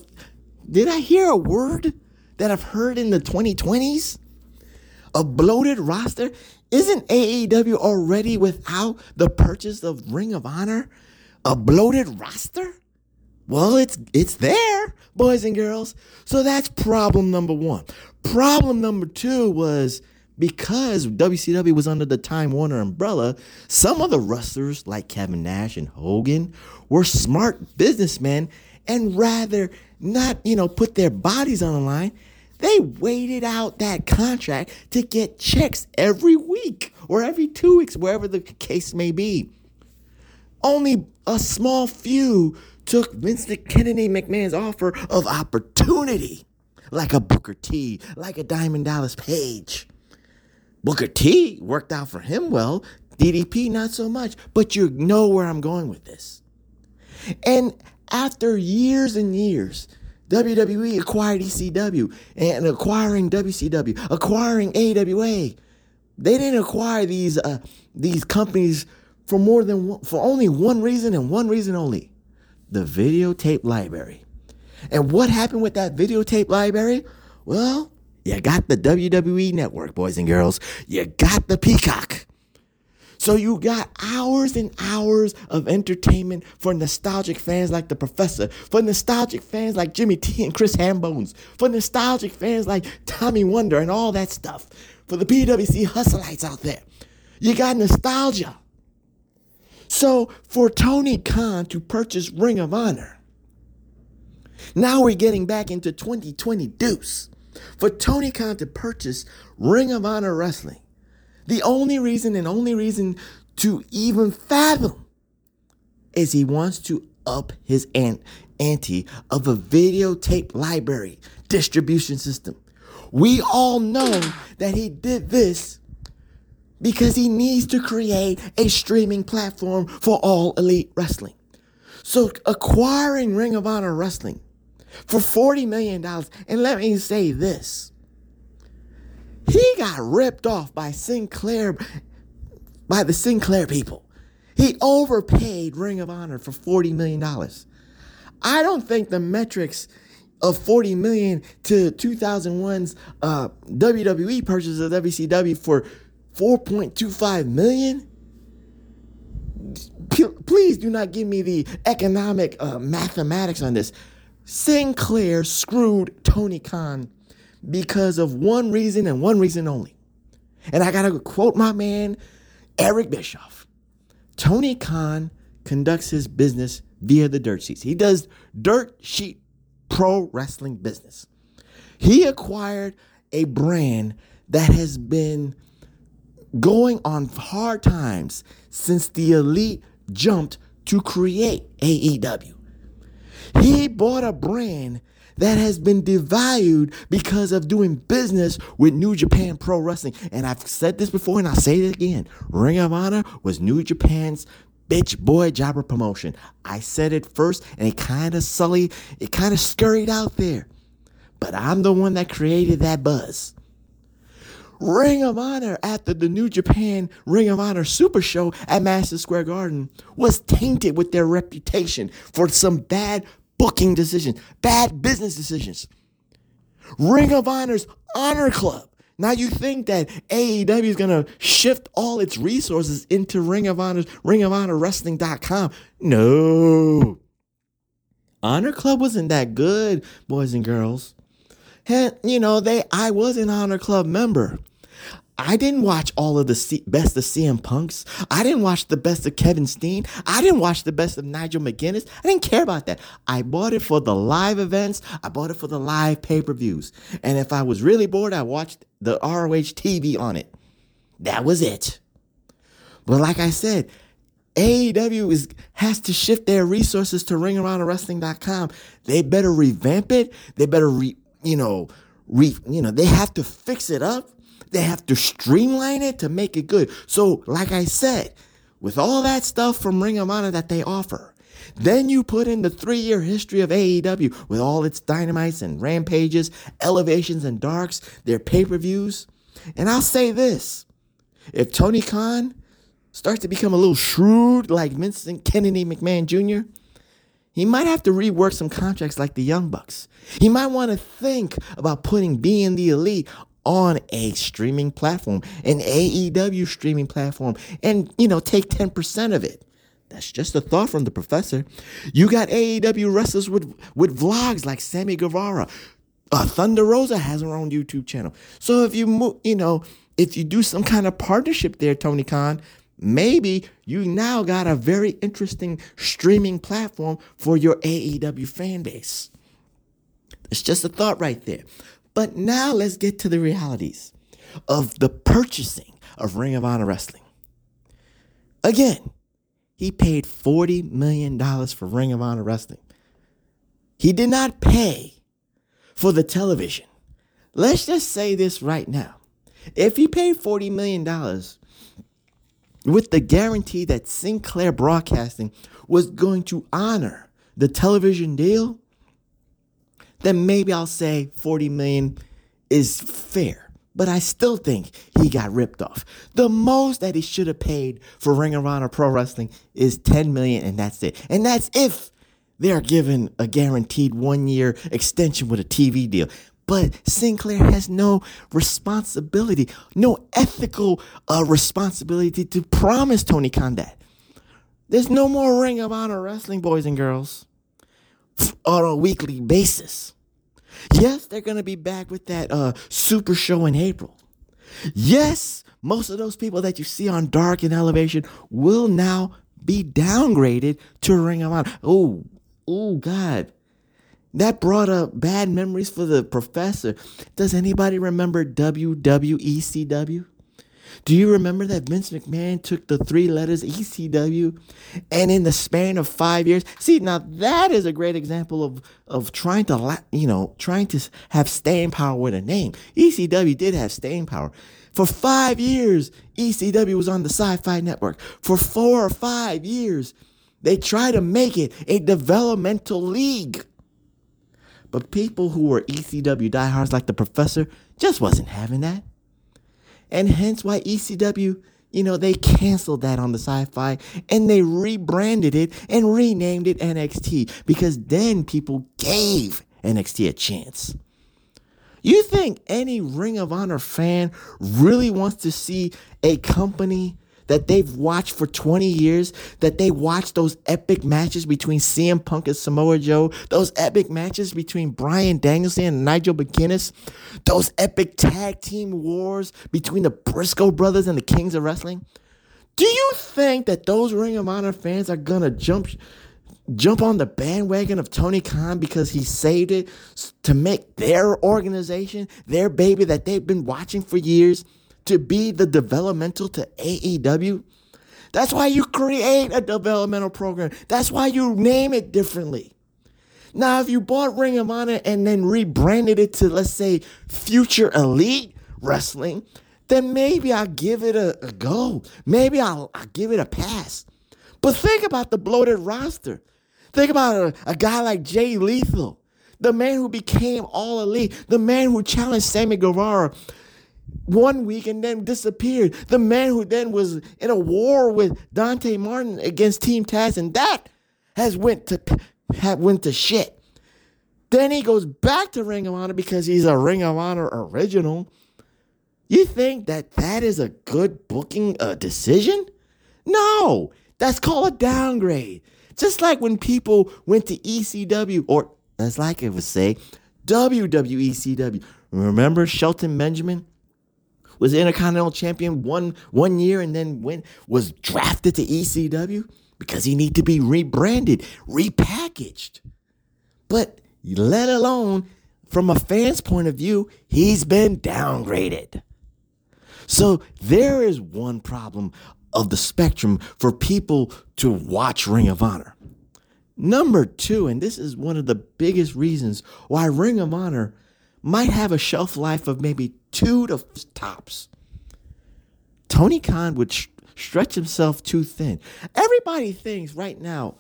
Speaker 12: Did I hear a word that I've heard in the 2020s? A bloated roster? Isn't AEW already without the purchase of Ring of Honor a bloated roster? Well, it's it's there, boys and girls. So that's problem number 1. Problem number 2 was because WCW was under the Time Warner umbrella, some of the wrestlers like Kevin Nash and Hogan were smart businessmen and rather not, you know, put their bodies on the line, they waited out that contract to get checks every week or every two weeks, wherever the case may be. Only a small few took Vincent Kennedy McMahon's offer of opportunity, like a Booker T, like a Diamond Dallas Page. Booker T worked out for him well, DDP not so much, but you know where I'm going with this. And after years and years, WWE acquired ECW and acquiring WCW, acquiring AWA. They didn't acquire these uh, these companies for more than one, for only one reason and one reason only: the videotape library. And what happened with that videotape library? Well, you got the WWE network, boys and girls. You got the Peacock. So you got hours and hours of entertainment for nostalgic fans like the Professor, for nostalgic fans like Jimmy T and Chris Hambones, for nostalgic fans like Tommy Wonder and all that stuff, for the PWC hustleites out there. You got nostalgia. So for Tony Khan to purchase Ring of Honor, now we're getting back into 2020 deuce. For Tony Khan to purchase Ring of Honor Wrestling, the only reason and only reason to even fathom is he wants to up his ant- ante of a videotape library distribution system. We all know that he did this because he needs to create a streaming platform for all elite wrestling. So acquiring Ring of Honor Wrestling for $40 million, and let me say this he got ripped off by Sinclair, by the Sinclair people. He overpaid Ring of Honor for $40 million. I don't think the metrics of 40 million to 2001's uh, WWE purchase of WCW for 4.25 million. Please do not give me the economic uh, mathematics on this. Sinclair screwed Tony Khan because of one reason and one reason only. And I gotta quote my man, Eric Bischoff. Tony Khan conducts his business via the dirt sheets. He does dirt sheet pro wrestling business. He acquired a brand that has been going on hard times since the elite jumped to create AEW. He bought a brand that has been devalued because of doing business with New Japan Pro Wrestling. And I've said this before and I'll say it again. Ring of Honor was New Japan's bitch boy jobber promotion. I said it first and it kind of sully, it kind of scurried out there. But I'm the one that created that buzz. Ring of Honor after the New Japan Ring of Honor Super Show at Madison Square Garden was tainted with their reputation for some bad booking decisions, bad business decisions. Ring of Honor's Honor Club. Now you think that AEW is gonna shift all its resources into Ring of Honor's Ring of Honor Wrestling.com. No. Honor Club wasn't that good, boys and girls. Hey, you know, they I was an Honor Club member. I didn't watch all of the C- best of CM Punks. I didn't watch the best of Kevin Steen. I didn't watch the best of Nigel McGuinness. I didn't care about that. I bought it for the live events. I bought it for the live pay per views. And if I was really bored, I watched the ROH TV on it. That was it. But like I said, AEW is has to shift their resources to ringaroundwrestling.com. They better revamp it. They better re, you know, re, you know, they have to fix it up. They have to streamline it to make it good. So, like I said, with all that stuff from Ring of Honor that they offer, then you put in the three year history of AEW with all its dynamites and rampages, elevations and darks, their pay per views. And I'll say this if Tony Khan starts to become a little shrewd like Vincent Kennedy McMahon Jr., he might have to rework some contracts like the Young Bucks. He might want to think about putting being the elite on a streaming platform, an AEW streaming platform, and you know, take 10% of it. That's just a thought from the professor. You got AEW wrestlers with, with vlogs like Sammy Guevara. Uh, Thunder Rosa has her own YouTube channel. So if you move, you know, if you do some kind of partnership there, Tony Khan, maybe you now got a very interesting streaming platform for your AEW fan base. It's just a thought right there. But now let's get to the realities of the purchasing of Ring of Honor Wrestling. Again, he paid $40 million for Ring of Honor Wrestling. He did not pay for the television. Let's just say this right now. If he paid $40 million with the guarantee that Sinclair Broadcasting was going to honor the television deal, then maybe I'll say 40 million is fair. But I still think he got ripped off. The most that he should have paid for Ring of Honor Pro Wrestling is 10 million, and that's it. And that's if they're given a guaranteed one year extension with a TV deal. But Sinclair has no responsibility, no ethical uh, responsibility to promise Tony Khan that. There's no more Ring of Honor Wrestling, boys and girls, on a weekly basis. Yes, they're going to be back with that uh, super show in April. Yes, most of those people that you see on Dark and Elevation will now be downgraded to Ring of Honor. Oh, oh, God. That brought up bad memories for the professor. Does anybody remember WWECW? Do you remember that Vince McMahon took the three letters ECW and in the span of five years? See, now that is a great example of, of trying to, you know, trying to have staying power with a name. ECW did have staying power. For five years, ECW was on the Sci Fi Network. For four or five years, they tried to make it a developmental league. But people who were ECW diehards like the professor just wasn't having that. And hence why ECW, you know, they canceled that on the sci fi and they rebranded it and renamed it NXT because then people gave NXT a chance. You think any Ring of Honor fan really wants to see a company that they've watched for 20 years, that they watched those epic matches between CM Punk and Samoa Joe, those epic matches between Bryan Danielson and Nigel McGuinness, those epic tag team wars between the Briscoe brothers and the Kings of Wrestling? Do you think that those Ring of Honor fans are gonna jump jump on the bandwagon of Tony Khan because he saved it to make their organization, their baby that they've been watching for years, to be the developmental to AEW. That's why you create a developmental program. That's why you name it differently. Now, if you bought Ring of Honor and then rebranded it to, let's say, Future Elite Wrestling, then maybe I'll give it a, a go. Maybe I'll, I'll, give it a pass. But think about the bloated roster. Think about a, a guy like Jay Lethal, the man who became all elite, the man who challenged Sammy Guevara one week and then disappeared. The man who then was in a war with Dante Martin against Team Taz, and that has went to went to shit. Then he goes back to Ring of Honor because he's a Ring of Honor original. You think that that is a good booking uh, decision? No, that's called a downgrade. Just like when people went to ECW, or as like it would say, WWECW. Remember Shelton Benjamin? Was Intercontinental Champion one one year and then went was drafted to ECW because he needed to be rebranded, repackaged. But let alone from a fan's point of view, he's been downgraded. So there is one problem of the spectrum for people to watch Ring of Honor. Number two, and this is one of the biggest reasons why Ring of Honor might have a shelf life of maybe two to tops. Tony Khan would sh- stretch himself too thin. Everybody thinks right now,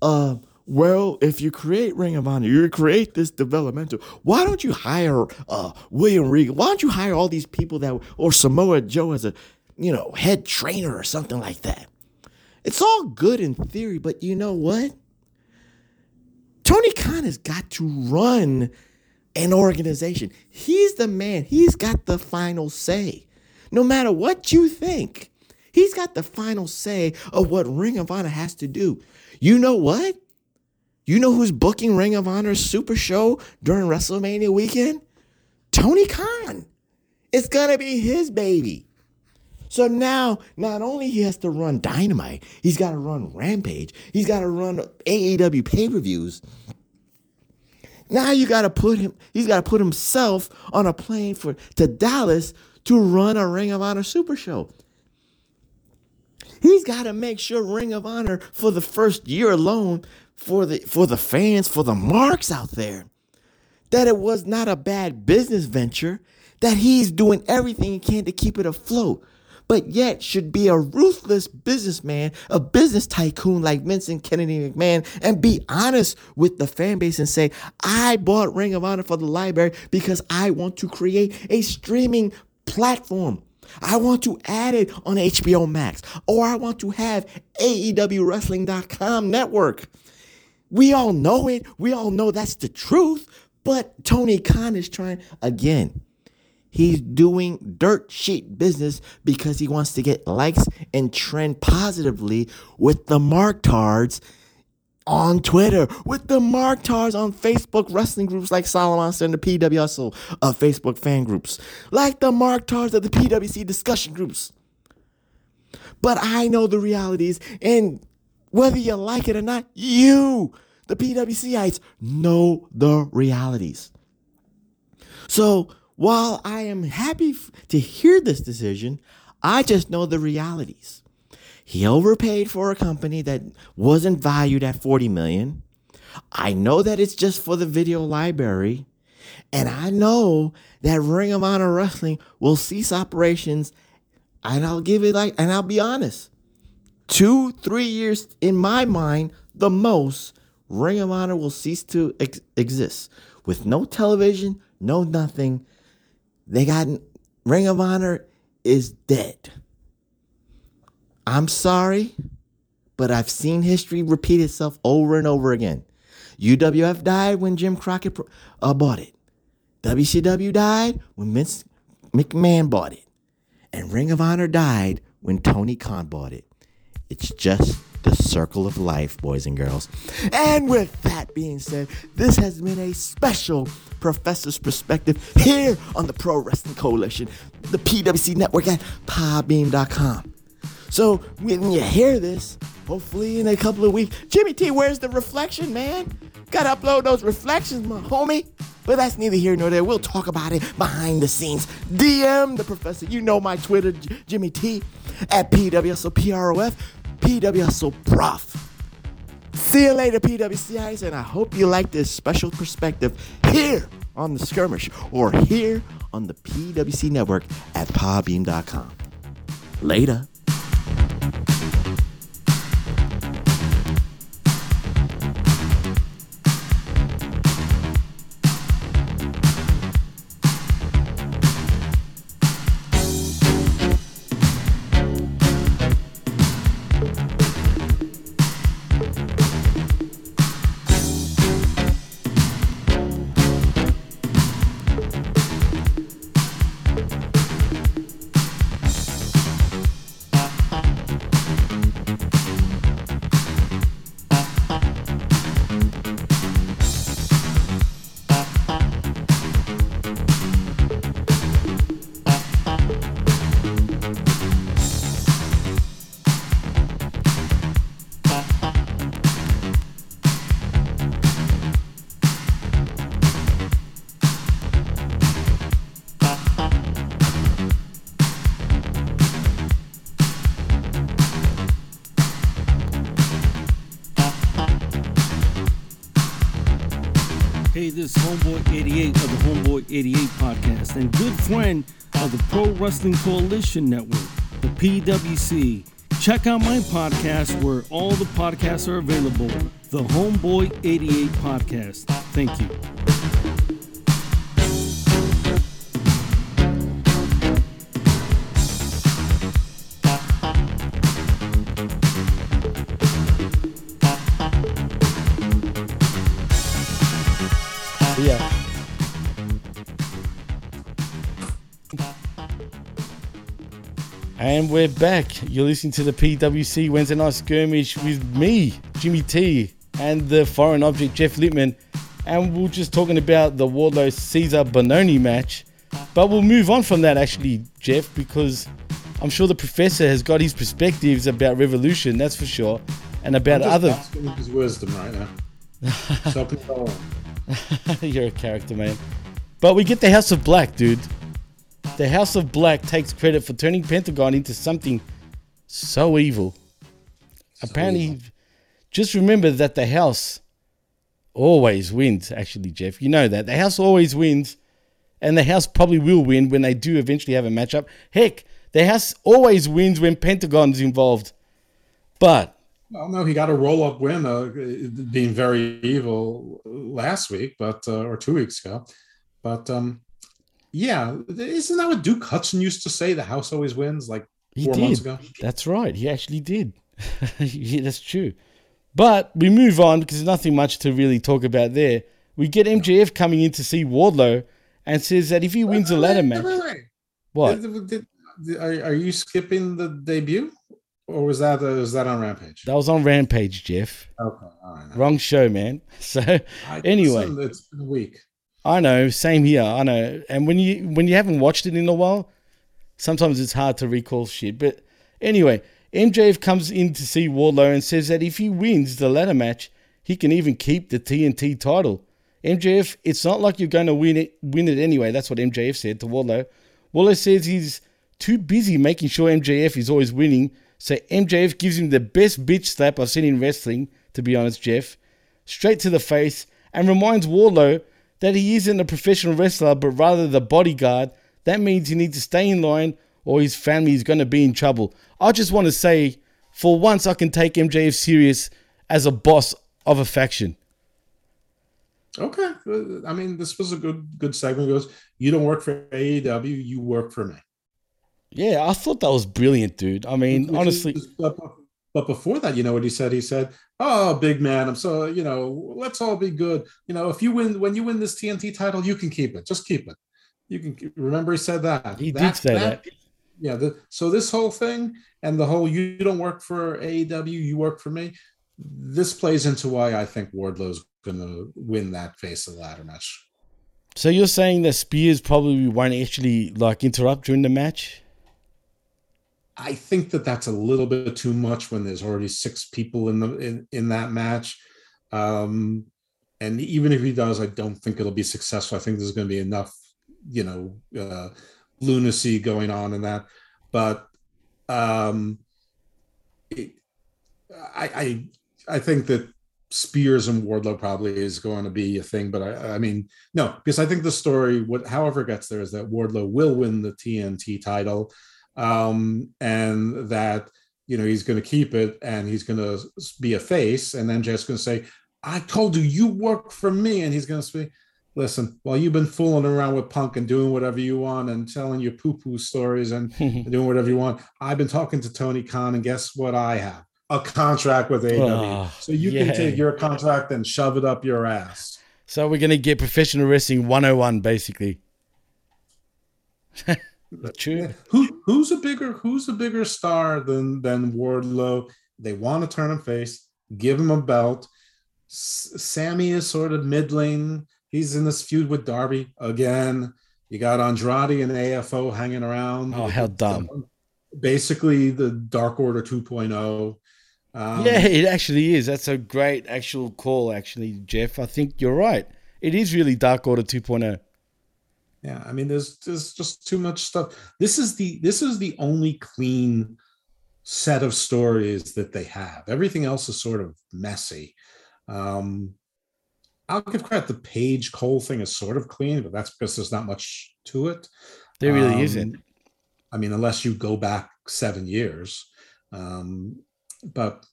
Speaker 12: uh, well, if you create Ring of Honor, you create this developmental. Why don't you hire uh, William Regal? Why don't you hire all these people that, or Samoa Joe as a, you know, head trainer or something like that? It's all good in theory, but you know what? Tony Khan has got to run an organization. He's the man. He's got the final say. No matter what you think, he's got the final say of what Ring of Honor has to do. You know what? You know who's booking Ring of Honor's Super Show during WrestleMania weekend? Tony Khan. It's gonna be his baby. So now, not only he has to run Dynamite, he's got to run Rampage, he's got to run AEW pay-per-views. Now you got to put him. He's got to put himself on a plane for to Dallas to run a Ring of Honor Super Show. He's got to make sure Ring of Honor for the first year alone for the for the fans, for the marks out there, that it was not a bad business venture, that he's doing everything he can to keep it afloat, but yet should be a ruthless businessman, a business tycoon like Vincent Kennedy McMahon, and be honest with the fan base and say, I bought Ring of Honor for the library because I want to create a streaming platform. I want to add it on HBO Max, or I want to have AEW Wrestling.com network. We all know it. We all know that's the truth. But Tony Khan is trying again. He's doing dirt sheet business because he wants to get likes and trend positively with the Marktards on Twitter, with the Marktards on Facebook wrestling groups like Solomon and the PWSL uh, Facebook fan groups, like the Marktards of the PWC discussion groups. But I know the realities, and whether you like it or not, you, the PWCites, know the realities. So while I am happy to hear this decision, I just know the realities. He overpaid for a company that wasn't valued at 40 million. I know that it's just for the video library. And I know that Ring of Honor Wrestling will cease operations. And I'll give it like, and I'll be honest, two, three years in my mind, the most, Ring of Honor will cease to ex- exist with no television, no nothing. They got Ring of Honor is dead. I'm sorry, but I've seen history repeat itself over and over again. UWF died when Jim Crockett uh, bought it. WCW died when Vince McMahon bought it. And Ring of Honor died when Tony Khan bought it. It's just the circle of life, boys and girls. And with that being said, this has been a special Professor's Perspective here on the Pro Wrestling Coalition, the PWC Network at podbean.com. So when you hear this, hopefully in a couple of weeks, Jimmy T, where's the reflection, man? Gotta upload those reflections, my homie. But that's neither here nor there. We'll talk about it behind the scenes. DM the professor. You know my Twitter, Jimmy T, at PWSOPROF, PWSOPROF. See you later, PWCIs, and I hope you like this special perspective here on the skirmish or here on the PWC network at podbean.com. Later.
Speaker 10: Friend of the Pro Wrestling Coalition Network, the PWC. Check out my podcast where all the podcasts are available, the Homeboy 88 podcast. Thank you.
Speaker 3: And we're back. You're listening to the PWC Wednesday Night Skirmish with me, Jimmy T, and the foreign object, Jeff Lippman. And we're just talking about the Wardlow Cesar Bononi match. But we'll move on from that, actually, Jeff, because I'm sure the professor has got his perspectives about Revolution, that's for sure, and about other.
Speaker 11: his wisdom right now.
Speaker 3: You're a character, man. But we get the House of Black, dude. The House of Black takes credit for turning Pentagon into something so evil. Apparently, just remember that the House always wins, actually, Jeff. You know that. The House always wins, and the House probably will win when they do eventually have a matchup. Heck, the House always wins when Pentagon's involved. But
Speaker 11: Well, no, he got a roll-up win, uh, being very evil last week, but uh, or two weeks ago. But um, yeah, isn't that what Duke Hudson used to say? The house always wins, like
Speaker 3: He
Speaker 11: four
Speaker 3: did.
Speaker 11: months ago.
Speaker 3: That's right. He actually did. yeah, that's true. But we move on because there's nothing much to really talk about there. We get MJF coming in to see Wardlow and says that if he wins a ladder match,
Speaker 11: Wait, wait,
Speaker 3: what?
Speaker 11: Did- did- did- are, are you skipping the debut, or was that uh, was that on Rampage?
Speaker 3: That was on Rampage, Jeff.
Speaker 11: Okay, all right.
Speaker 3: Wrong show, man. So
Speaker 11: I-
Speaker 3: anyway,
Speaker 11: it's been a week.
Speaker 3: I know. Same here. I know. And when you when you haven't watched it in a while, sometimes it's hard to recall shit. But anyway, MJF comes in to see Wardlow and says that if he wins the ladder match, he can even keep the TNT title. MJF, it's not like you're going to win it win it anyway. That's what MJF said to Wardlow. Wardlow says he's too busy making sure MJF is always winning. So MJF gives him the best bitch slap I've seen in wrestling, to be honest, Jeff. Straight to the face and reminds Wardlow that he isn't a professional wrestler, but rather the bodyguard. That means he needs to stay in line or his family is going to be in trouble. I just want to say, for once, I can take MJF serious as a boss of a faction.
Speaker 11: Okay, I mean this was a good good segment. It Goes, you don't work for AEW, you work for me.
Speaker 3: Yeah, I thought that was brilliant, dude. I mean,
Speaker 11: Which
Speaker 3: honestly,
Speaker 11: is- but, before that, you know what he said? He said, "Oh, big man, I'm so you know, let's all be good. You know, if you win, when you win this TNT title, you can keep it. Just keep it. You can keep, remember he said that.
Speaker 3: He did say that.
Speaker 11: Yeah. The, so this whole thing and the whole you don't work for AEW, you work for me. This plays into why I think Wardlow's going to win that face of the ladder match.
Speaker 3: so you're saying that Spears probably won't actually like interrupt during the match?
Speaker 11: I think that that's a little bit too much when there's already six people in the in, in that match. Um, and even if he does, I don't think it'll be successful. I think there's going to be enough, you know, uh, lunacy going on in that. But um, it, I, I I think that Spears and Wardlow probably is going to be a thing. But I, I mean, no, because I think the story, what however it gets there, is that Wardlow will win the TNT title um, and that you know he's going to keep it and he's going to be a face and then just going to say i told you you work for me and he's going to say listen while you've been fooling around with punk and doing whatever you want and telling your poo-poo stories and, doing whatever you want i've been talking to tony khan and guess what i have a contract with AEW.
Speaker 3: Oh,
Speaker 11: so you
Speaker 3: yeah.
Speaker 11: can take your contract and shove it up your ass
Speaker 3: So we're gonna get professional wrestling 101, basically. True.
Speaker 11: Who who's a bigger who's a bigger star than than Wardlow? They want to turn him face, give him a belt. S- Sammy is sort of middling. He's in this feud with Darby again. You got Andrade and AFO hanging around.
Speaker 3: Oh, how dumb.
Speaker 11: Basically, the Dark Order 2.0. Um,
Speaker 3: yeah, it actually is. That's a great actual call, actually, Jeff. I think you're right. It is really Dark Order oh. 2.0.
Speaker 11: Yeah, I mean, there's there's just too much stuff. This is the this is the only clean set of stories that they have. Everything else is sort of messy. Um, I'll give credit. The Page Cole thing is sort of clean, but that's because there's not much to it.
Speaker 3: There really
Speaker 11: Um,
Speaker 3: isn't.
Speaker 11: I mean, unless you go back seven years. Um, but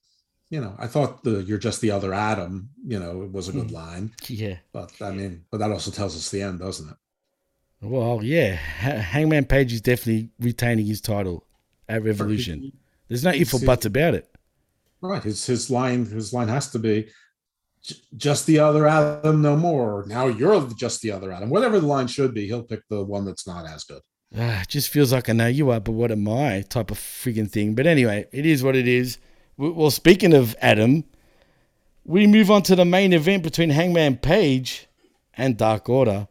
Speaker 11: you know, I thought the "You're just the other Adam," you know, it was a good
Speaker 3: Hmm.
Speaker 11: line.
Speaker 3: Yeah.
Speaker 11: But I mean, but that also tells us the end, doesn't it?
Speaker 3: Well, yeah. Hangman Page is definitely retaining his title at Revolution. There's no if or buts about it.
Speaker 11: Right. His his line his line has to be just the other Adam, no more. Now you're just the other Adam. Whatever the line should be, he'll pick the one that's not as good.
Speaker 3: Ah, it just feels like I know you are, but what am I? Type of friggin' thing. But anyway, it is what it is. Well, speaking of Adam, we move on to the main event between Hangman Page and Dark Order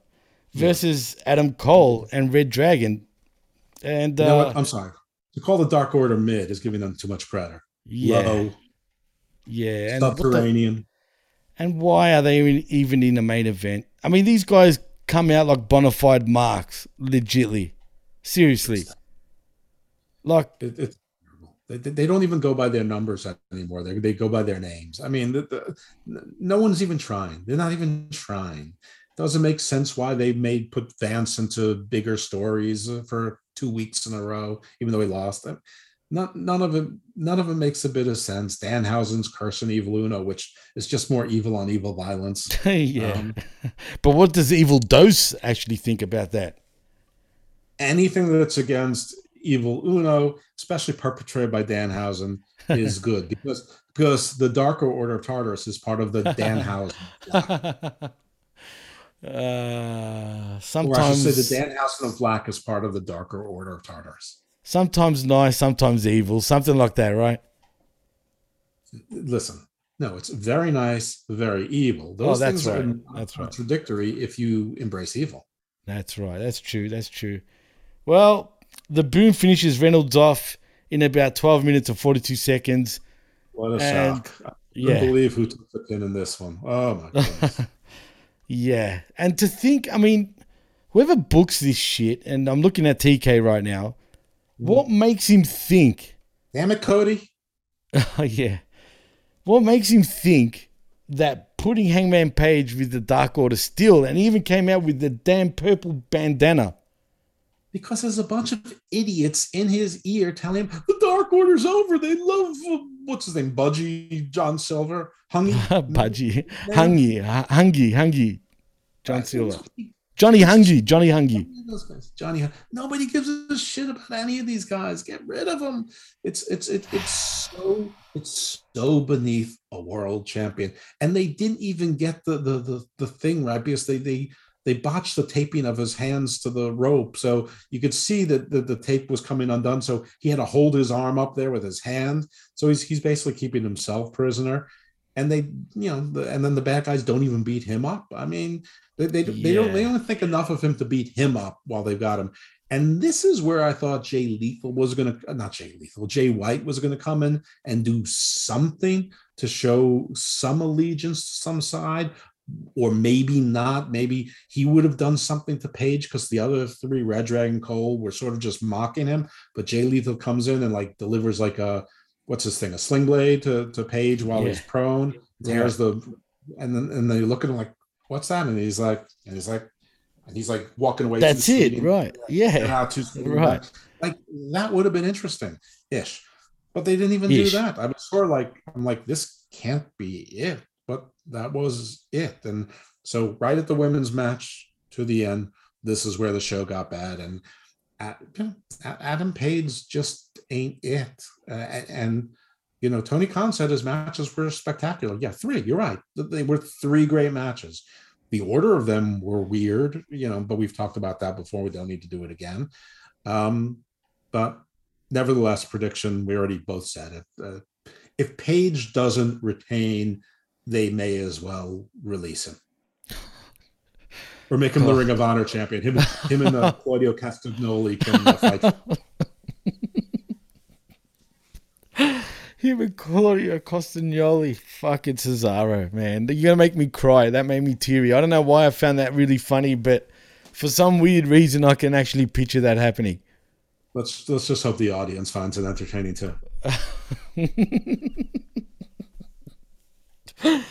Speaker 3: versus Adam Cole and Red Dragon. And
Speaker 11: You know
Speaker 3: uh,
Speaker 11: what? I'm sorry. To call the Dark Order mid is giving them too much credit.
Speaker 3: Yeah.
Speaker 11: Low,
Speaker 3: yeah, and what the- And why are they even- even in the main event? I mean, these guys come out like bona fide marks, legitly. Seriously. Like,
Speaker 11: It, it's terrible. They, they they don't even go by their numbers anymore. They, they go by their names. I mean, the, the, no one's even trying. They're not even trying. Doesn't make sense why they made put Vance into bigger stories uh, for two weeks in a row, even though he lost them. Not, none of it. None of it makes a bit of sense. Danhausen's curse and Evil Uno, which is just more evil on evil violence.
Speaker 3: yeah.
Speaker 11: Um,
Speaker 3: but what does Evil Dose actually think about that?
Speaker 11: anything that's against evil uno especially perpetrated by danhausen is good because because the darker order of tartarus is part of the danhausen
Speaker 3: Uh,
Speaker 11: or i should
Speaker 3: sometimes,
Speaker 11: say the danhausen of black is part of the darker order of tartarus
Speaker 3: sometimes nice, sometimes evil, something like that, right?
Speaker 11: listen no it's very nice very evil
Speaker 3: Oh,
Speaker 11: those
Speaker 3: that's
Speaker 11: things are
Speaker 3: right.
Speaker 11: not
Speaker 3: That's right.
Speaker 11: contradictory if you embrace evil
Speaker 3: That's right. That's true. That's true. Well, the boom finishes Reynolds off in about 12 minutes and 42 seconds.
Speaker 11: what a
Speaker 3: And-
Speaker 11: shock i
Speaker 3: yeah.
Speaker 11: can't believe who took the pin in this one. Oh my goodness
Speaker 3: Yeah. And to think, I mean, whoever books this shit, and I'm looking at TK right now, what mm. makes him think?
Speaker 11: damn it cody Oh,
Speaker 3: yeah. What makes him think that putting Hangman Page with the Dark Order still, and he even came out with the damn purple bandana?
Speaker 11: because there's a bunch of idiots in his ear telling him the Dark Order's over. They love what's his name, Budgie John Silver, Hungy,
Speaker 3: Budgie. Hungy. Hungy. Hungy. John Silver. Johnny Hungy. Johnny Hungy.
Speaker 11: Johnny. Nobody gives a shit about any of these guys. Get rid of them. It's it's it's it's so it's so beneath a world champion, and they didn't even get the the the, the thing right because they they they botched the taping of his hands to the rope, so you could see that the, the tape was coming undone. So he had to hold his arm up there with his hand. So he's he's basically keeping himself prisoner. And they, you know, the, and then the bad guys don't even beat him up. I mean, they they, they don't they
Speaker 3: Yeah.
Speaker 11: don't think enough of him to beat him up while they've got him. And this is where I thought Jay Lethal was going to, not Jay Lethal, Jay White was going to come in and do something to show some allegiance to some side, or maybe not. Maybe he would have done something to Page because the other three, Red Dragon Cole, were sort of just mocking him. But Jay Lethal comes in and like delivers like a, what's his thing, a sling blade to, to Page while he's
Speaker 3: Yeah.
Speaker 11: prone, tears the, and then and they look at him like, what's that? And he's like, and he's like, and he's like walking away.
Speaker 3: That's it,
Speaker 11: screen.
Speaker 3: right. Yeah. Right.
Speaker 11: back. Like that would have been interesting ish. But they didn't even
Speaker 3: Ish.
Speaker 11: do that. I was sort of like, I'm like, this can't be it. But that was it. And so right at the women's match to the end, this is where the show got bad. And Adam Page just ain't it. Uh, and you know, Tony Khan said his matches were spectacular. Yeah, three. You're right. They were three great matches. The order of them were weird, you know, but we've talked about that before. We don't need to do it again. Um, but nevertheless, prediction we already both said it. Uh, if Page doesn't retain, they may as well release him. Or make him the Ring of Honor champion. Him, him and uh, Claudio Castagnoli can uh, fight.
Speaker 3: Him and Claudio Castagnoli, fucking Cesaro, man. You're gonna make me cry. That made me teary. I don't know why I found that really funny, but for some weird reason, I can actually picture that happening.
Speaker 11: Let's let's just hope the audience finds it entertaining too.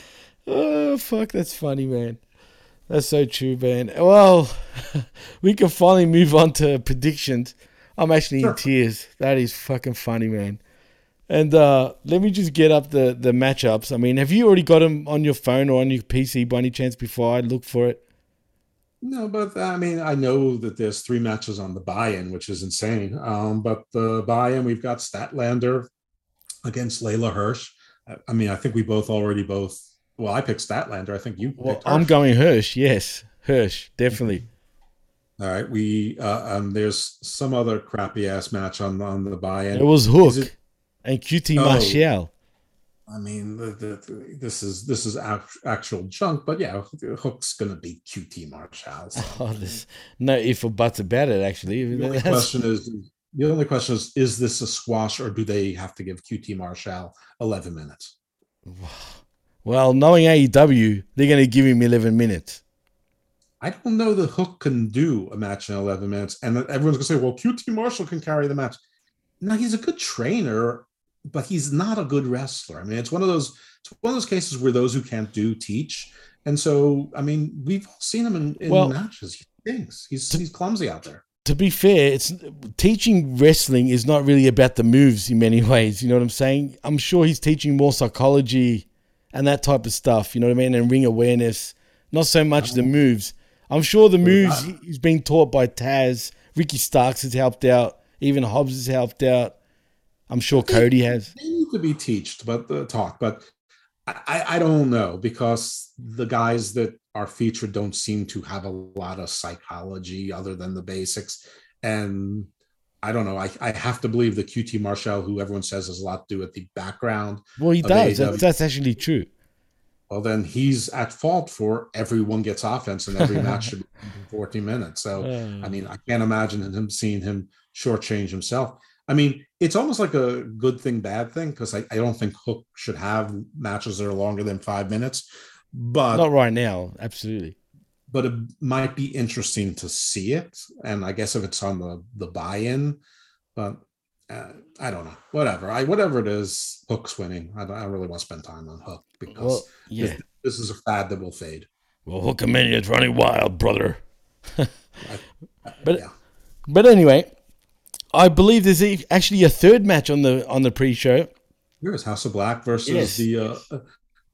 Speaker 3: Oh fuck, that's funny, man. That's so true, man. Well, we can finally move on to predictions. I'm actually in tears. That is fucking funny, man. And uh, let me just get up the the matchups. I mean, have you already got them on your phone or on your PC by any chance before I look for it?
Speaker 11: No, but I mean, I know that there's three matches on the buy-in, which is insane. Um, but the buy-in, we've got Statlander against Leyla Hirsch. I- mean, I think we both already both. Well, I picked Statlander. I think you.
Speaker 3: Well,
Speaker 11: picked
Speaker 3: I'm going Hirsch. Yes, Hirsch, definitely.
Speaker 11: All right, we uh, um, there's some other crappy ass match on on the buy-in.
Speaker 3: It was Hook
Speaker 11: it-
Speaker 3: and QT
Speaker 11: Oh.
Speaker 3: Marshall.
Speaker 11: I mean, the, the, the- this is this is act, actual junk, but yeah, Hook's gonna be QT Marshall. so.
Speaker 3: Oh, there's no if or buts about it. Actually,
Speaker 11: The only question is the only question is is this a squash or do they have to give QT Marshall 11 minutes?
Speaker 3: well, knowing AEW, they're going to give him 11 minutes.
Speaker 11: I don't know that Hook can do a match in 11 minutes, and everyone's gonna say, "Well, QT Marshall can carry the match." Now, he's a good trainer, but he's not a good wrestler. I mean, it's one of those it's one of those cases where those who can't do teach, and so I mean, we've seen him in, in
Speaker 3: Well-
Speaker 11: matches. He thinks he's he's clumsy out there.
Speaker 3: To be fair, it's teaching wrestling is not really about the moves in many ways. You know what I'm saying? I'm sure he's teaching more psychology and that type of stuff. You know what I mean? And ring awareness, not so much the moves. I'm sure the moves he- he's been taught by Taz. Ricky Starks has helped out. Even Hobbs has helped out. I'm sure Cody has.
Speaker 11: they need to be taught, but the talk, but I, I- don't know because the guys that are featured don't seem to have a lot of psychology other than the basics. And I don't know. I, I have to believe the QT Marshall, who everyone says has a lot to do with the background.
Speaker 3: Well, he does. That's, actually true.
Speaker 11: well, then he's at fault for everyone gets offense and every match should be 14 minutes. So,
Speaker 3: Uh.
Speaker 11: I mean, I can't imagine him seeing him shortchange himself. I mean, it's almost like a good thing, bad thing, because I, I don't think Hook should have matches that are longer than five minutes. But
Speaker 3: Not right now. Absolutely.
Speaker 11: but it might be interesting to see it. And I guess if it's on the the buy-in, but uh, I don't know. Whatever. I whatever it is, Hook's winning. I don't, I really want to spend time on Hook because
Speaker 3: Well, yeah.
Speaker 11: this, this is a fad that will fade.
Speaker 3: Well, Hulkamania's running wild, brother. but
Speaker 11: yeah.
Speaker 3: but anyway, I believe there's actually a third match on the on the pre-show.
Speaker 11: Here's House of Black versus
Speaker 3: Yes.
Speaker 11: the uh,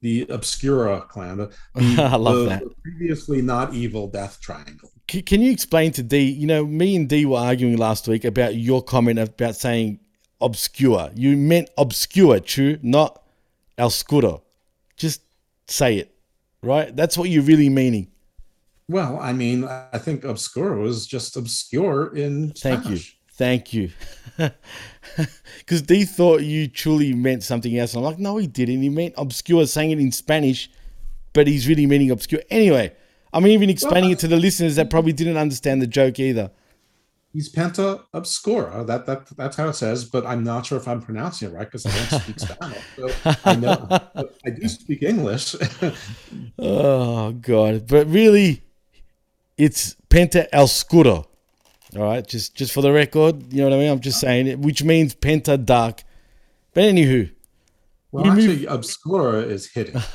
Speaker 11: the Obscura clan. The,
Speaker 3: I love
Speaker 11: the-
Speaker 3: that.
Speaker 11: the previously not evil Death Triangle.
Speaker 3: C- can you explain to D? You know, me and D were arguing last week about your comment about saying obscure. You meant obscure, true, not oscuro. Just say it, right? That's what you're really meaning.
Speaker 11: Well, I mean, I think Obscura was just obscure in
Speaker 3: Thank you. Thank you. Because D thought you truly meant something else. And I'm like, no, he didn't. He meant obscure, saying it in Spanish, but he's really meaning obscure. Anyway, I'm even explaining it to the listeners that probably didn't understand the joke either.
Speaker 11: He's Penta Obscura. That that that's how it says, but I'm not sure if I'm pronouncing it right because I don't speak Spanish. So I know but I do speak English.
Speaker 3: Oh god! But really, it's Penta Oscuro. All right, just just for the record, you know what I mean. I'm just saying it, which means Penta Dark. But anywho,
Speaker 11: well,
Speaker 3: we move-
Speaker 11: actually, Obscura is hidden.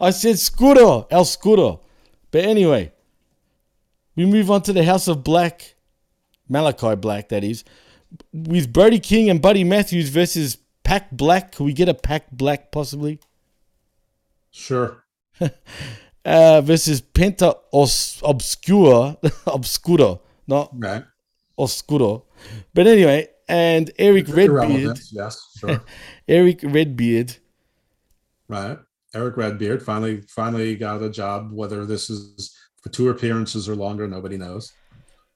Speaker 3: I said Scuro, El Scuro. But anyway, we move on to the House of Black, Malachi Black, that is, with Brody King and Buddy Matthews versus Pac Black. Can we get a Pac Black possibly?
Speaker 11: Sure.
Speaker 3: Uh, versus Penta Os- Obscura, Obscuro, not
Speaker 11: Right.
Speaker 3: Oscuro. But anyway, and Eric Redbeard,
Speaker 11: Yes, sure.
Speaker 3: Eric Redbeard,
Speaker 11: right. Eric Redbeard finally finally got a job. Whether this is for two appearances or longer, nobody knows.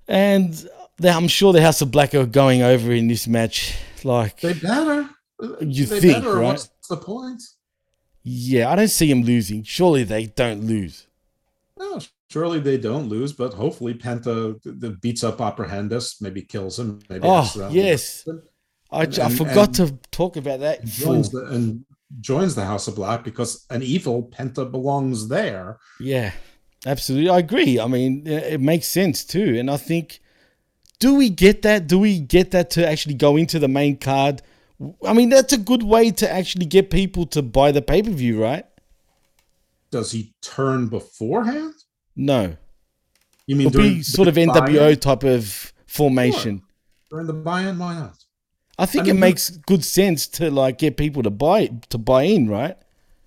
Speaker 3: and I'm sure the House of Black are going over in this match. Like
Speaker 11: They better.
Speaker 3: You
Speaker 11: they
Speaker 3: think,
Speaker 11: better,
Speaker 3: right?
Speaker 11: What's the point?
Speaker 3: Yeah, I don't see him losing. Surely they don't lose.
Speaker 11: No, surely they don't lose, but hopefully Penta th- th- beats up Abrahantes, maybe kills him. Maybe
Speaker 3: Oh, yes. I,
Speaker 11: And-
Speaker 3: I forgot to talk about that.
Speaker 11: joins the, and joins the House of Black because an evil Penta belongs there.
Speaker 3: Yeah, absolutely. I agree. I mean, it makes sense too. And I think, do we get that? Do we get that to actually go into the main card I mean, that's a good way to actually get people to buy the pay per view, right?
Speaker 11: Does he turn beforehand?
Speaker 3: No.
Speaker 11: You mean
Speaker 3: It'll be sort of NWO
Speaker 11: buy-in?
Speaker 3: type of formation.
Speaker 11: during the buy-in? Why not?
Speaker 3: I think
Speaker 11: I
Speaker 3: it makes good sense to like get people to buy to buy in, right?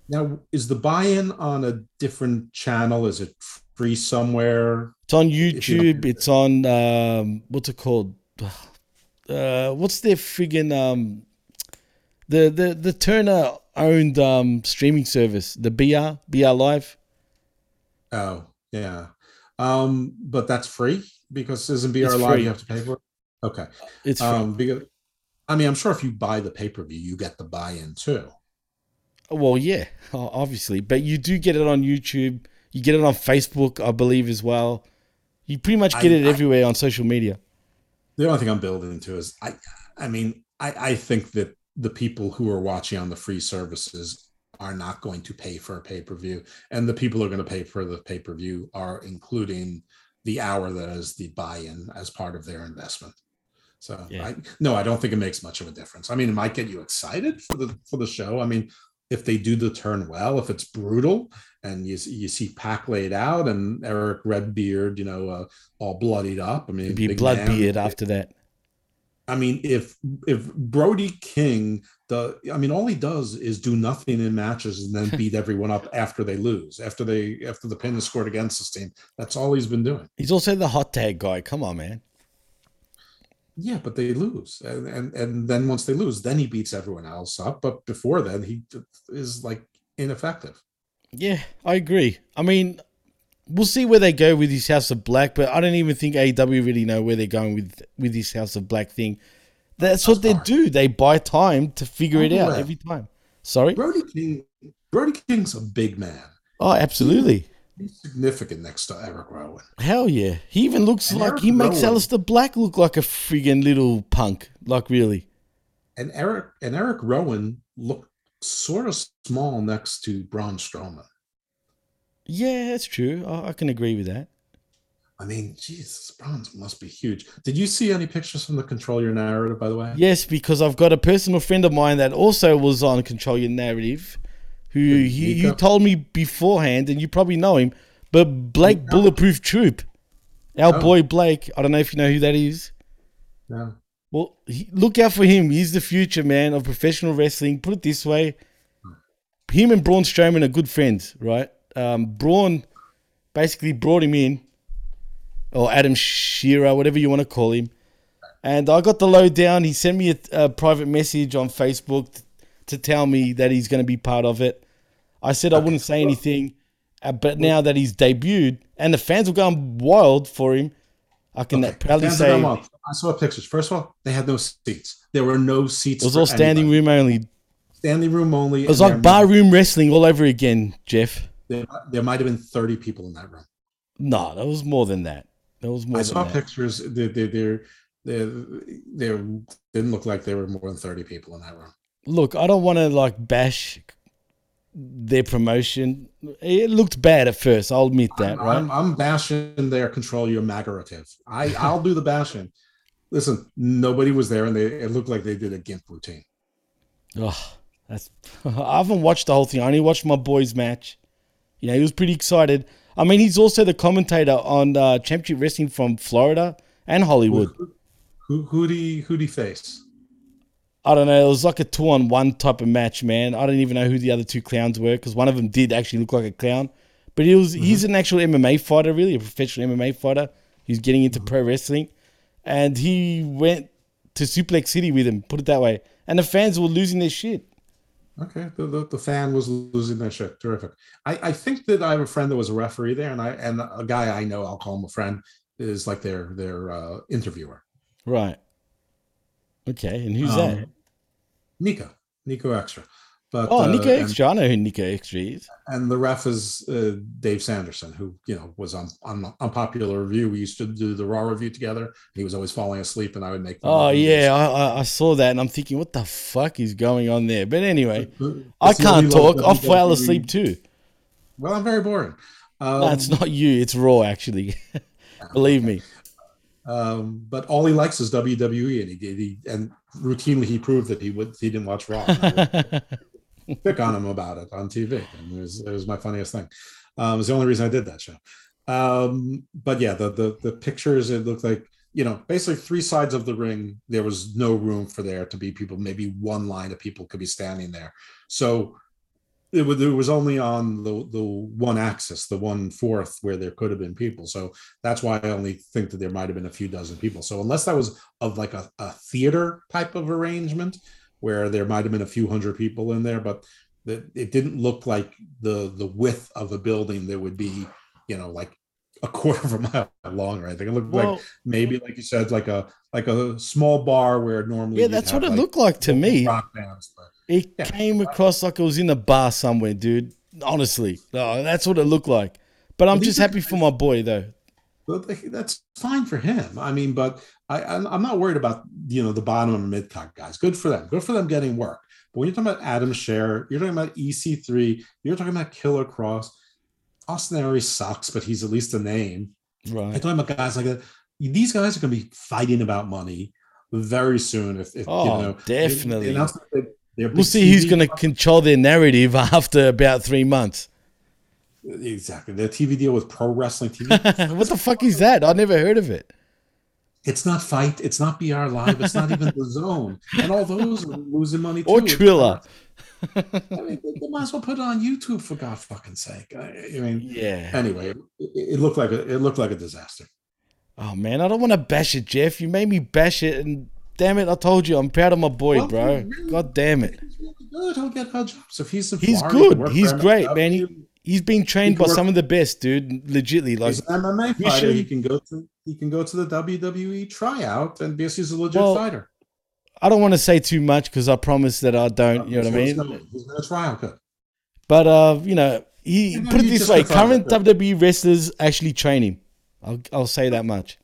Speaker 11: Now, is the buy-in on a different channel? Is it free somewhere?
Speaker 3: It's on
Speaker 11: If you
Speaker 3: YouTube. It's on um, what's it called? Uh, what's their friggin' um, the the the Turner owned um streaming service, the BR BR Live.
Speaker 11: Oh, yeah. Um, but that's free because isn't BR
Speaker 3: It's
Speaker 11: Live
Speaker 3: free.
Speaker 11: you have to pay for it? Okay.
Speaker 3: It's free.
Speaker 11: um because I mean I'm sure if you buy the pay-per-view, you get the buy-in too.
Speaker 3: Well, yeah, obviously, but you do get it on YouTube. You get it on Facebook, I believe, as well. You pretty much get
Speaker 11: I-
Speaker 3: it
Speaker 11: I-
Speaker 3: everywhere on social media.
Speaker 11: The only thing I'm building to is I I mean, I, I think that the people who are watching on the free services are not going to pay for a pay-per-view. And the people who are going to pay for the pay-per-view are including the hour that is the buy-in as part of their investment. So
Speaker 3: Yeah.
Speaker 11: I no, I don't think it makes much of a difference. I mean, it might get you excited for the for the show. I mean, if they do the turn well, if it's brutal and you you see Pac laid out and Eric Redbeard, you know, uh, all bloodied up. I mean,
Speaker 3: It'd be
Speaker 11: big man.
Speaker 3: Bloodbeard after that.
Speaker 11: I mean, if if Brody King, the I mean, all he does is do nothing in matches and then beat everyone up after they lose, after they after the pin is scored against this team. That's all he's been doing.
Speaker 3: He's also the hot tag guy. Come on, man.
Speaker 11: Yeah, but they lose, and and, and then once they lose, then he beats everyone else up. But before then, he is like ineffective.
Speaker 3: Yeah, I agree. I mean, we'll see where they go with this House of Black, but I don't even think AEW really know where they're going with with this House of Black thing. That's what they do. They buy time to figure it out
Speaker 11: Overlap.
Speaker 3: every time. Sorry.
Speaker 11: Brody King, Brody King's a big man.
Speaker 3: Oh, absolutely.
Speaker 11: He's significant next to Eric Rowan.
Speaker 3: Hell yeah. He even looks
Speaker 11: And
Speaker 3: like
Speaker 11: Eric
Speaker 3: he makes
Speaker 11: Rowan-
Speaker 3: Aleister Black look like a friggin' little punk. Like really.
Speaker 11: And Eric and Eric Rowan looked sort of small next to Braun Strowman.
Speaker 3: Yeah, that's true. I, I can agree with that.
Speaker 11: I mean, Jesus, Braun must be huge. Did you see any pictures from the Control Your Narrative, by the way?
Speaker 3: Yes, because I've got a personal friend of mine that also was on Control Your Narrative, who he, you told me beforehand, and you probably know him, but Blake Bulletproof Troop, our
Speaker 11: Oh.
Speaker 3: boy Blake. I don't know if you know who that is.
Speaker 11: No.
Speaker 3: Well, he, look out for him. He's the future man of professional wrestling. Put it this way: hmm. him and Braun Strowman are good friends, right? Um, Braun basically brought him in, or Adam Scherr, whatever you want to call him. And I got the lowdown. He sent me a, a private message on Facebook t- to tell me that he's going to be part of it. I said I wouldn't say anything, uh, but now that he's debuted and the fans are going wild for him, I can proudly
Speaker 11: Fans
Speaker 3: say
Speaker 11: of them up. I saw pictures. First of all, they had no seats. There were no seats.
Speaker 3: it was all standing
Speaker 11: anybody.
Speaker 3: room only.
Speaker 11: Standing room only.
Speaker 3: It was like
Speaker 11: there-
Speaker 3: barroom wrestling all over again, Jeff.
Speaker 11: There, there might have been 30 people in that room.
Speaker 3: No, that was more than that. That was more
Speaker 11: I
Speaker 3: than
Speaker 11: saw
Speaker 3: that.
Speaker 11: pictures. They, they, they, they, they didn't look like there were more than 30 people in that room.
Speaker 3: Look, I don't want to like bash their promotion. It looked bad at first. I'll admit that,
Speaker 11: I'm,
Speaker 3: right?
Speaker 11: I'm, I'm bashing their control your magarative. I, I'll do the bashing. Listen, nobody was there and they it looked like they did a GIMP routine.
Speaker 3: Oh, that's. I haven't watched the whole thing. I only watched my boys' match. You know, he was pretty excited. I mean, he's also the commentator on uh, Championship Wrestling from Florida and Hollywood.
Speaker 11: Who who do who do face?
Speaker 3: I don't know. It was like a two on one type of match, man. I don't even know who the other two clowns were because one of them did actually look like a clown. But he was he's an actual MMA fighter, really, a professional MMA fighter. He's getting into pro wrestling. And he went to Suplex City with him, put it that way. And the fans were losing their shit.
Speaker 11: Okay, the, the, the fan was losing their shit. Terrific. I, I think that I have a friend that was a referee there, and I and a guy I know, I'll call him a friend, is like their their uh, interviewer.
Speaker 3: Right. Okay, and who's
Speaker 11: Um,
Speaker 3: that?
Speaker 11: Nico, Nico Extra. But
Speaker 3: Oh,
Speaker 11: uh,
Speaker 3: Nico
Speaker 11: and-
Speaker 3: I know who Nico Extra is.
Speaker 11: and the ref is uh, Dave Sanderson, who you know was on on unpopular review. We used to do the Raw review together. He was always falling asleep, and I would make.
Speaker 3: Oh yeah, I, I, I saw that and I'm thinking, what the fuck is going on there? But anyway, I can't talk. I fell asleep too.
Speaker 11: Well, I'm very boring. Um,
Speaker 3: no, it's not you. It's Raw, actually. Believe me.
Speaker 11: Um, but all he likes is WWE, and he. He and routinely he proved that he would. He didn't watch Raw. pick on him about it on TV, and it was, it was my funniest thing. Um, it was the only reason I did that show. Um, but yeah, the the the pictures it looked like you know basically three sides of the ring. There was no room for there to be people. Maybe one line of people could be standing there. So it was, it was only on the the one axis, the one fourth, where there could have been people. So that's why I only think that there might have been a few dozen people. So unless that was of like a, a theater type of arrangement, where there might have been a few hundred people in there, but it didn't look like the the width of a building that would be, you know, like a quarter of a mile long or anything. It looked
Speaker 3: Well-
Speaker 11: like maybe, like you said, like a like a small bar where normally
Speaker 3: Yeah, that's what it looked like to me.
Speaker 11: bands, but
Speaker 3: It came across like it was in a bar somewhere, dude. Honestly, no, that's what it looked like. But I'm just happy for my boy, though.
Speaker 11: But that's fine for him. I mean, but I, I'm, not worried about you know the bottom and mid card guys. Good for them. Good for them getting work. But when you're talking about Adam Scherr, you're talking about EC3, you're talking about Killer Kross. Austin Aries sucks, but he's at least a name.
Speaker 3: Right.
Speaker 11: You're talking about guys like that. These guys are going to be fighting about money very soon. If, if
Speaker 3: Oh,
Speaker 11: you know,
Speaker 3: definitely.
Speaker 11: they they-
Speaker 3: We'll see who's going to control their narrative after about three months.
Speaker 11: Exactly. The TV deal with Pro Wrestling TV.
Speaker 3: what the fuck is that? I never heard of it.
Speaker 11: It's not FITE. It's not BR Live. It's not even The Zone. And all those are losing money too.
Speaker 3: Or Triller.
Speaker 11: I mean, they, might as well put it on YouTube for God fucking sake. I, I mean,
Speaker 3: Yeah.
Speaker 11: Anyway, it, it looked like a, it looked like a disaster.
Speaker 3: Oh man, I don't want to bash it, Jeff. You made me bash it, and damn it, I told you I'm proud of my boy,
Speaker 11: Well,
Speaker 3: bro. God damn it,
Speaker 11: Good. He'll get her jobs if he's
Speaker 3: he's good. He's great, man. He, he's been trained
Speaker 11: can
Speaker 3: by
Speaker 11: work-
Speaker 3: some of the best, dude. Legitly, like
Speaker 11: He's an MMA fighter.
Speaker 3: should-
Speaker 11: He can go to he can go to the WWE tryout and because he's a legit
Speaker 3: Well,
Speaker 11: fighter.
Speaker 3: I don't want to say too much because I promise that I don't. You know what I mean?
Speaker 11: gonna- He's going to try out.
Speaker 3: But uh, you know, he
Speaker 11: You know,
Speaker 3: put it this way: current WWE wrestlers actually train him. I'll I'll say that much.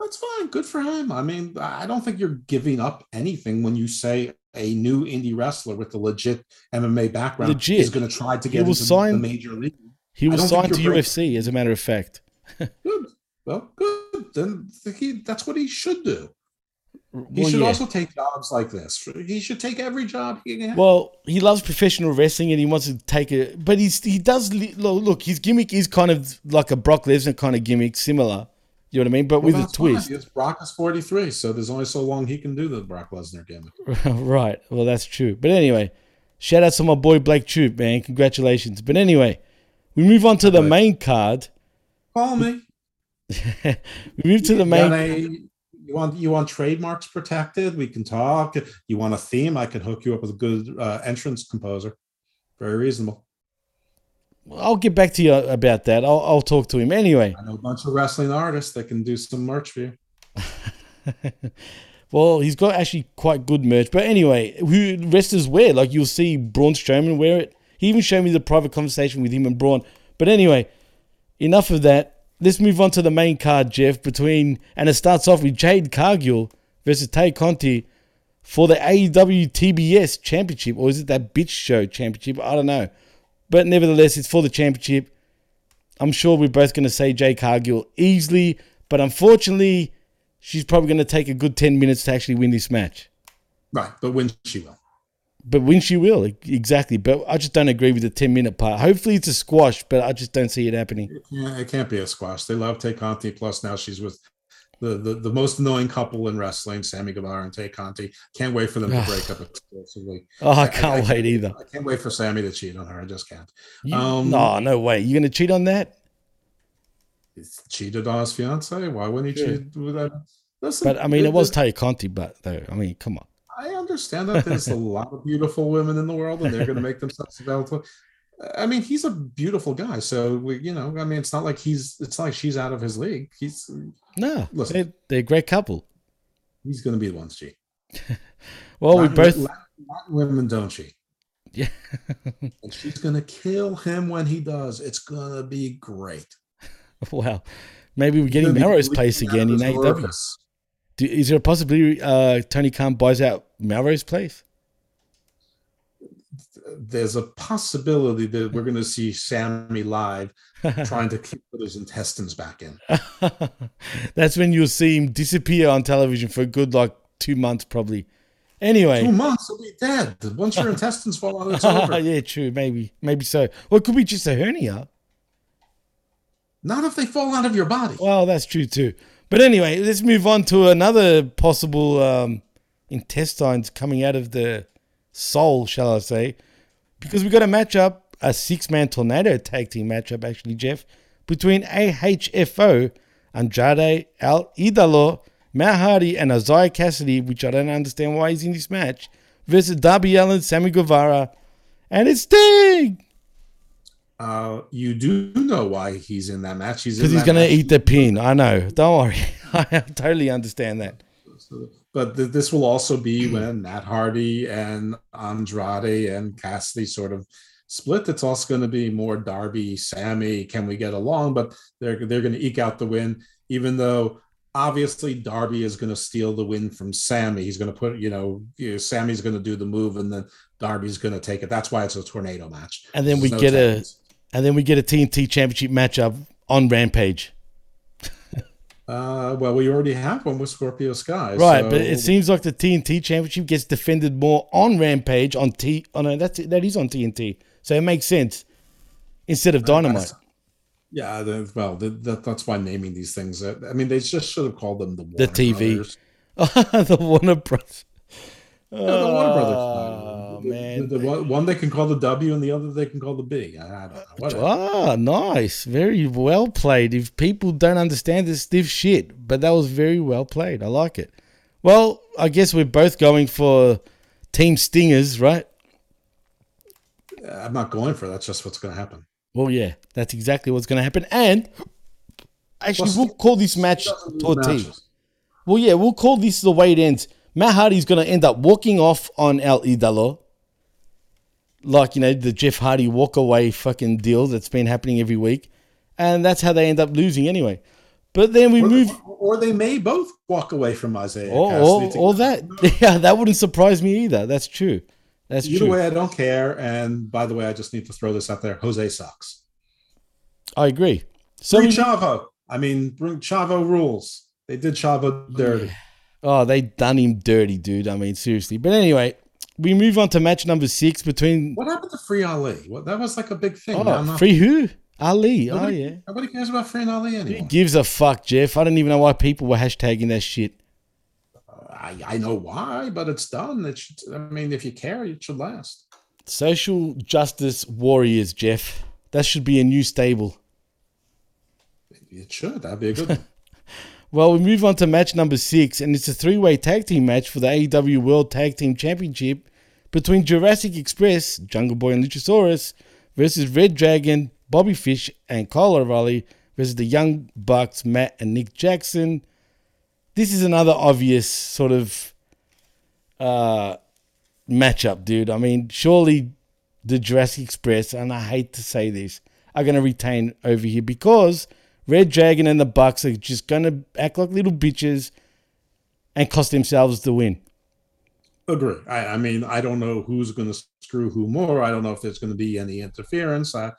Speaker 11: That's fine. Good for him. I mean, I don't think you're giving up anything when you say a new indie wrestler with a legit MMA background
Speaker 3: Legit.
Speaker 11: is going to try to
Speaker 3: He
Speaker 11: get
Speaker 3: was
Speaker 11: into
Speaker 3: signed-
Speaker 11: the major league.
Speaker 3: He was signed to
Speaker 11: breaking-
Speaker 3: UFC, as a matter of fact.
Speaker 11: Good. Well, good. Then he, that's what he should do. He
Speaker 3: Well,
Speaker 11: should
Speaker 3: yeah.
Speaker 11: also take jobs like this. He should take every job he can. have.
Speaker 3: Well, he loves professional wrestling and he wants to take it, but he's he does look. His gimmick is kind of like a Brock Lesnar kind of gimmick, similar. You know what I mean? But
Speaker 11: Well,
Speaker 3: with a twist.
Speaker 11: Yes, Brock is 43, so there's only so long he can do the Brock Lesnar gimmick.
Speaker 3: right. Well, that's true. But anyway, shout out to my boy Blake Troop, man. Congratulations. But anyway, we move on to the main card.
Speaker 11: Call me.
Speaker 3: We move to the main.
Speaker 11: you want you want trademarks protected? We can talk. You want a theme? I can hook you up with a good uh, entrance composer. Very reasonable.
Speaker 3: I'll get back to you about that. I'll, I'll talk to him anyway.
Speaker 11: I know a bunch of wrestling artists that can do some merch for you.
Speaker 3: Well, he's got actually quite good merch. But anyway, who wrestlers wear? Like you'll see Braun Strowman wear it. He even showed me the private conversation with him and Braun. But anyway, enough of that. Let's move on to the main card, Jeff. Between and it starts off with Jade Cargill versus Tay Conti for the AEW TBS Championship, or is it that bitch show championship? I don't know. But nevertheless, it's for the championship. I'm sure we're both going to say Jade Cargill easily, but unfortunately, she's probably going to take a good 10 minutes to actually win this match.
Speaker 11: Right, but when she will.
Speaker 3: But when she will, exactly. But I just don't agree with the 10 minute part. Hopefully it's a squash, but I just don't see it happening.
Speaker 11: Yeah, it can't be a squash. They love Tay Conti. Plus, now she's with the, the, the most annoying couple in wrestling, Sammy Guevara and Tay Conti. Can't wait for them to break up exclusively.
Speaker 3: Oh, I can't wait either.
Speaker 11: I can't wait for Sammy to cheat on her. I just can't.
Speaker 3: You-
Speaker 11: Um,
Speaker 3: no, no way. You're going to cheat on that?
Speaker 11: Cheated on his fiance. Why wouldn't he
Speaker 3: Yeah.
Speaker 11: cheat with that? Listen,
Speaker 3: But I mean, it was
Speaker 11: there-
Speaker 3: Tay Conti, but though, I mean, come on.
Speaker 11: I understand that there's a lot of beautiful women in the world, and they're going to make themselves available. I mean, he's a beautiful guy, so we, you know, I mean, it's not like he's, it's not like she's out of his league. He's,
Speaker 3: No,
Speaker 11: Listen.
Speaker 3: they're, they're a great couple.
Speaker 11: he's going to be the one to cheat.
Speaker 3: Well, we both.
Speaker 11: Latin, Latin women don't she?
Speaker 3: Yeah.
Speaker 11: and she's going to kill him when he does. It's going to be great.
Speaker 3: Wow. Maybe we're getting Melrose Place again in
Speaker 11: orifice.
Speaker 3: Do, is there a possibility uh, Tony Khan buys out Melrose Place?
Speaker 11: there's a possibility that we're going to see Sammy live trying to keep his intestines back in.
Speaker 3: That's when you'll see him disappear on television for a good like two months, probably. Anyway,
Speaker 11: Two months, he'll be dead. Once your intestines fall out, it's over.
Speaker 3: yeah, true, maybe, maybe so. Well, it could be just a hernia.
Speaker 11: Not if they fall out of your body.
Speaker 3: Well, that's true too. But anyway, let's move on to another possible um, intestines coming out of the soul, shall I say? Because we've got a matchup, a six-man tornado tag team matchup, actually, Jeff, between AFO, Andrade El Idolo, Matt Hardy, and Isiah Kassidy, which I don't understand why he's in this match, versus Darby Allin, Sammy Guevara, and it's Sting
Speaker 11: Uh, you do know why he's in that match. He's
Speaker 3: because he's gonna eat the pin. I know. Don't worry. I totally understand that.
Speaker 11: But th- this will also be when Matt Hardy and Andrade and Kassidy sort of split. It's also going to be more Darby, Sammy. Can we get along? But they're they're going to eke out the win, even though obviously Darby is going to steal the win from Sammy. He's going to put you know, you know, Sammy's going to do the move, and then Darby's going to take it. That's why it's a tornado match.
Speaker 3: And then we
Speaker 11: no
Speaker 3: get a. and then we get a TNT Championship matchup on Rampage.
Speaker 11: Uh, well, we already have one with Scorpio Sky,
Speaker 3: Right,
Speaker 11: so-
Speaker 3: but it seems like the TNT Championship gets defended more on Rampage on T. Oh no, that's that is on TNT, so it makes sense instead of Dynamite.
Speaker 11: Yeah, the, well, the, that, that's why naming these things. uh, I mean, they just should have called them the
Speaker 3: The TV, the Warner Brothers.
Speaker 11: Yeah, the Warner Brothers.
Speaker 3: Oh man,
Speaker 11: The, the one, one they can call the W, and the other they can call the B. I, I don't know. Whatever.
Speaker 3: Ah, nice, very well played. If people don't understand this stiff shit, but that was very well played. I like it. Well, I guess we're both going for Team Stingers, right?
Speaker 11: I'm not going for it. That's just what's going to happen.
Speaker 3: Well, yeah, that's exactly what's going to happen. And actually,
Speaker 11: Well,
Speaker 3: we'll call this match Tortilla. Well, yeah, we'll call this the way it ends. Matt Hardy's going to end up walking off on El Idolo. Like, you know, the Jeff Hardy walk away fucking deal that's been happening every week. And that's how they end up losing anyway. But then we
Speaker 11: Or,
Speaker 3: move.
Speaker 11: or they may both walk away from Isiah.
Speaker 3: Or, or, or that. Yeah, that wouldn't surprise me either. That's true. That's
Speaker 11: Either
Speaker 3: true.
Speaker 11: way, I don't care. And by the way, I just need to throw this out there. Jose sucks.
Speaker 3: I agree. So
Speaker 11: Bring
Speaker 3: we-
Speaker 11: Chavo. I mean, bring Chavo rules. They did Chavo oh, dirty.
Speaker 3: Oh, they done him dirty, dude. I mean, seriously. But anyway, we move on to match number six between.
Speaker 11: What happened to Free Ali? What that was like a big thing.
Speaker 3: Oh, free who? Ali. Oh, yeah.
Speaker 11: nobody cares about Free Ali anymore.
Speaker 3: Who gives a fuck, Jeff? I don't even know why people were hashtagging that shit.
Speaker 11: I, I know why, but it's done. It should, I mean, if you care, it should last.
Speaker 3: Social justice warriors, Jeff. That should be a new stable.
Speaker 11: It should. That'd be a good one.
Speaker 3: Well, we move on to match number six, and it's a three way tag team match for the AEW World Tag Team Championship between Jurassic Express, Jungle Boy and Luchasaurus, versus Red Dragon, Bobby Fish, and Kyle O'Reilly versus the Young Bucks, Matt and Nick Jackson. This is another obvious sort of uh, matchup, dude. I mean, surely the Jurassic Express, and I hate to say this, are going to retain over here because Red Dragon and the Bucks are just going to act like little bitches and cost themselves the win.
Speaker 11: Agree. I, I mean, I don't know who's going to screw who more. I don't know if there's going to be any interference. I,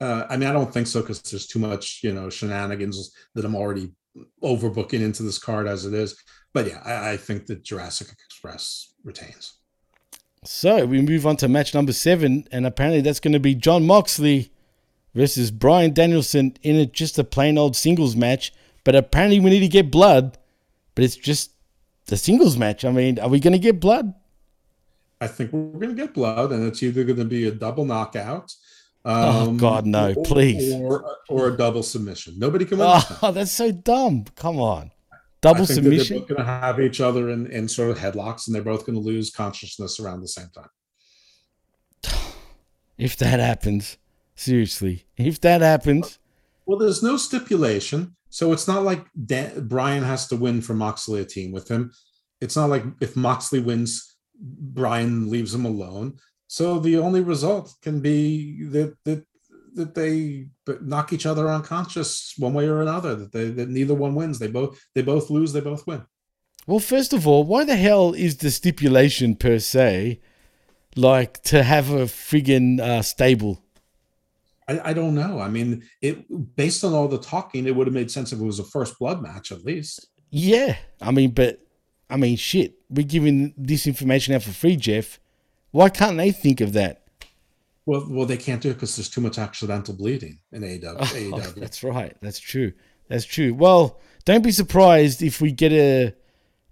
Speaker 11: uh, I mean, I don't think so because there's too much, you know, shenanigans that I'm already overbooking into this card as it is. But yeah, I, I think that Jurassic Express retains.
Speaker 3: So we move on to match number seven, and apparently that's going to be Jon Moxley versus Bryan Danielson in a, just a plain old singles match. But apparently we need to get blood, but it's just the singles match. I mean, are we going to get blood?
Speaker 11: I think we're going to get blood, and it's either going to be a double knockout.
Speaker 3: Oh, um, God, no,
Speaker 11: or-
Speaker 3: please.
Speaker 11: Or, or a double submission. Nobody can win.
Speaker 3: Oh, that's so dumb. Come on.
Speaker 11: I
Speaker 3: Double
Speaker 11: think that They're both going to have each other in, in sort of headlocks, and they're both going to lose consciousness around the same time.
Speaker 3: If that happens, seriously, if that happens,
Speaker 11: Well, there's no stipulation, so it's not like Dan, Bryan has to win for Moxley a team with him. It's not like if Moxley wins, Bryan leaves him alone. So the only result can be that that that they knock each other unconscious one way or another. That they that neither one wins. They both they both lose. They both win.
Speaker 3: Well, first of all, why the hell is the stipulation per se like to have a friggin' uh, stable?
Speaker 11: I, I don't know. I mean, it based on all the talking, it would have made sense if it was a first blood match at least.
Speaker 3: Yeah, I mean, but I mean, shit, we're giving this information out for free, Jeff. Why can't they think of that?
Speaker 11: Well, well, they can't do it because there's too much accidental bleeding in AEW.
Speaker 3: Oh,
Speaker 11: AEW.
Speaker 3: that's right. That's true. That's true. Well, don't be surprised if we get a.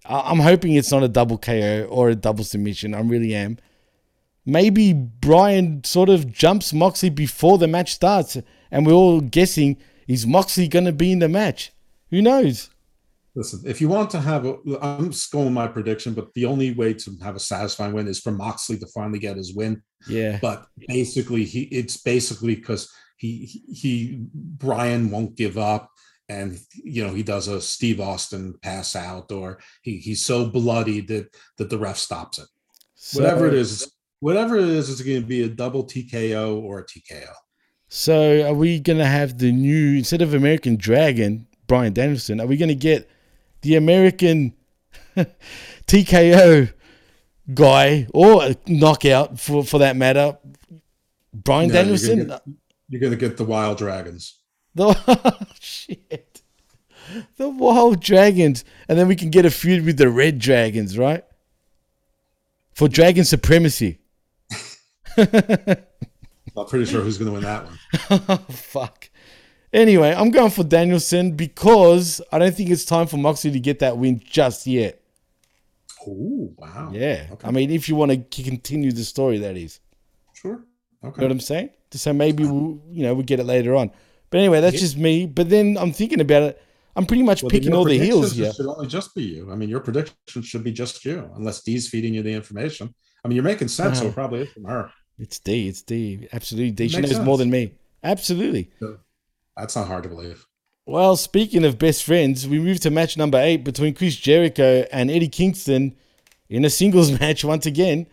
Speaker 3: I'm hoping it's not a double KO or a double submission. I really am. Maybe Bryan sort of jumps Moxley before the match starts, and we're all guessing is Moxley going to be in the match? Who knows?
Speaker 11: Listen, if you want to have a, I'm with my prediction, but the only way to have a satisfying win is for Moxley to finally get his win.
Speaker 3: Yeah.
Speaker 11: But basically, he it's basically because he he Bryan won't give up, and you know he does a Steve Austin pass out, or he he's so bloody that that the ref stops it. whatever it is, whatever it is, it's going to be a double TKO or a TKO.
Speaker 3: So are we going to have the new instead of American Dragon Bryan Danielson? Are we going to get the American TKO guy or a knockout for for that matter? Bryan
Speaker 11: No, you're
Speaker 3: Danielson.
Speaker 11: gonna get- You're going to get the Wild Dragons.
Speaker 3: The oh, shit. The Wild Dragons, and then we can get a feud with the Red Dragons, right? For Dragon Supremacy.
Speaker 11: I'm pretty sure who's going to win that one.
Speaker 3: Fuck. Anyway, I'm going for Danielson because I don't think it's time for Moxley to get that win just yet.
Speaker 11: Oh wow!
Speaker 3: Yeah, I mean, if you want to continue the story, that is.
Speaker 11: Sure.
Speaker 3: You
Speaker 11: Okay.
Speaker 3: know what I'm saying? So maybe we'll, you know, we'll get it later on. But anyway, that's
Speaker 11: Yeah.
Speaker 3: just me. But then I'm thinking about it. I'm pretty much
Speaker 11: Well,
Speaker 3: picking all the heels here.
Speaker 11: Should only just be you. I mean, your prediction should be just you, unless Dee's feeding you the information. I mean, you're making sense, so
Speaker 3: Uh-huh.
Speaker 11: it probably is from her.
Speaker 3: It's D. It's D. Absolutely D. Knows
Speaker 11: makes
Speaker 3: more than me. Absolutely.
Speaker 11: That's not hard to believe.
Speaker 3: Well, speaking of best friends, we move to match number eight between Chris Jericho and Eddie Kingston in a singles match once again.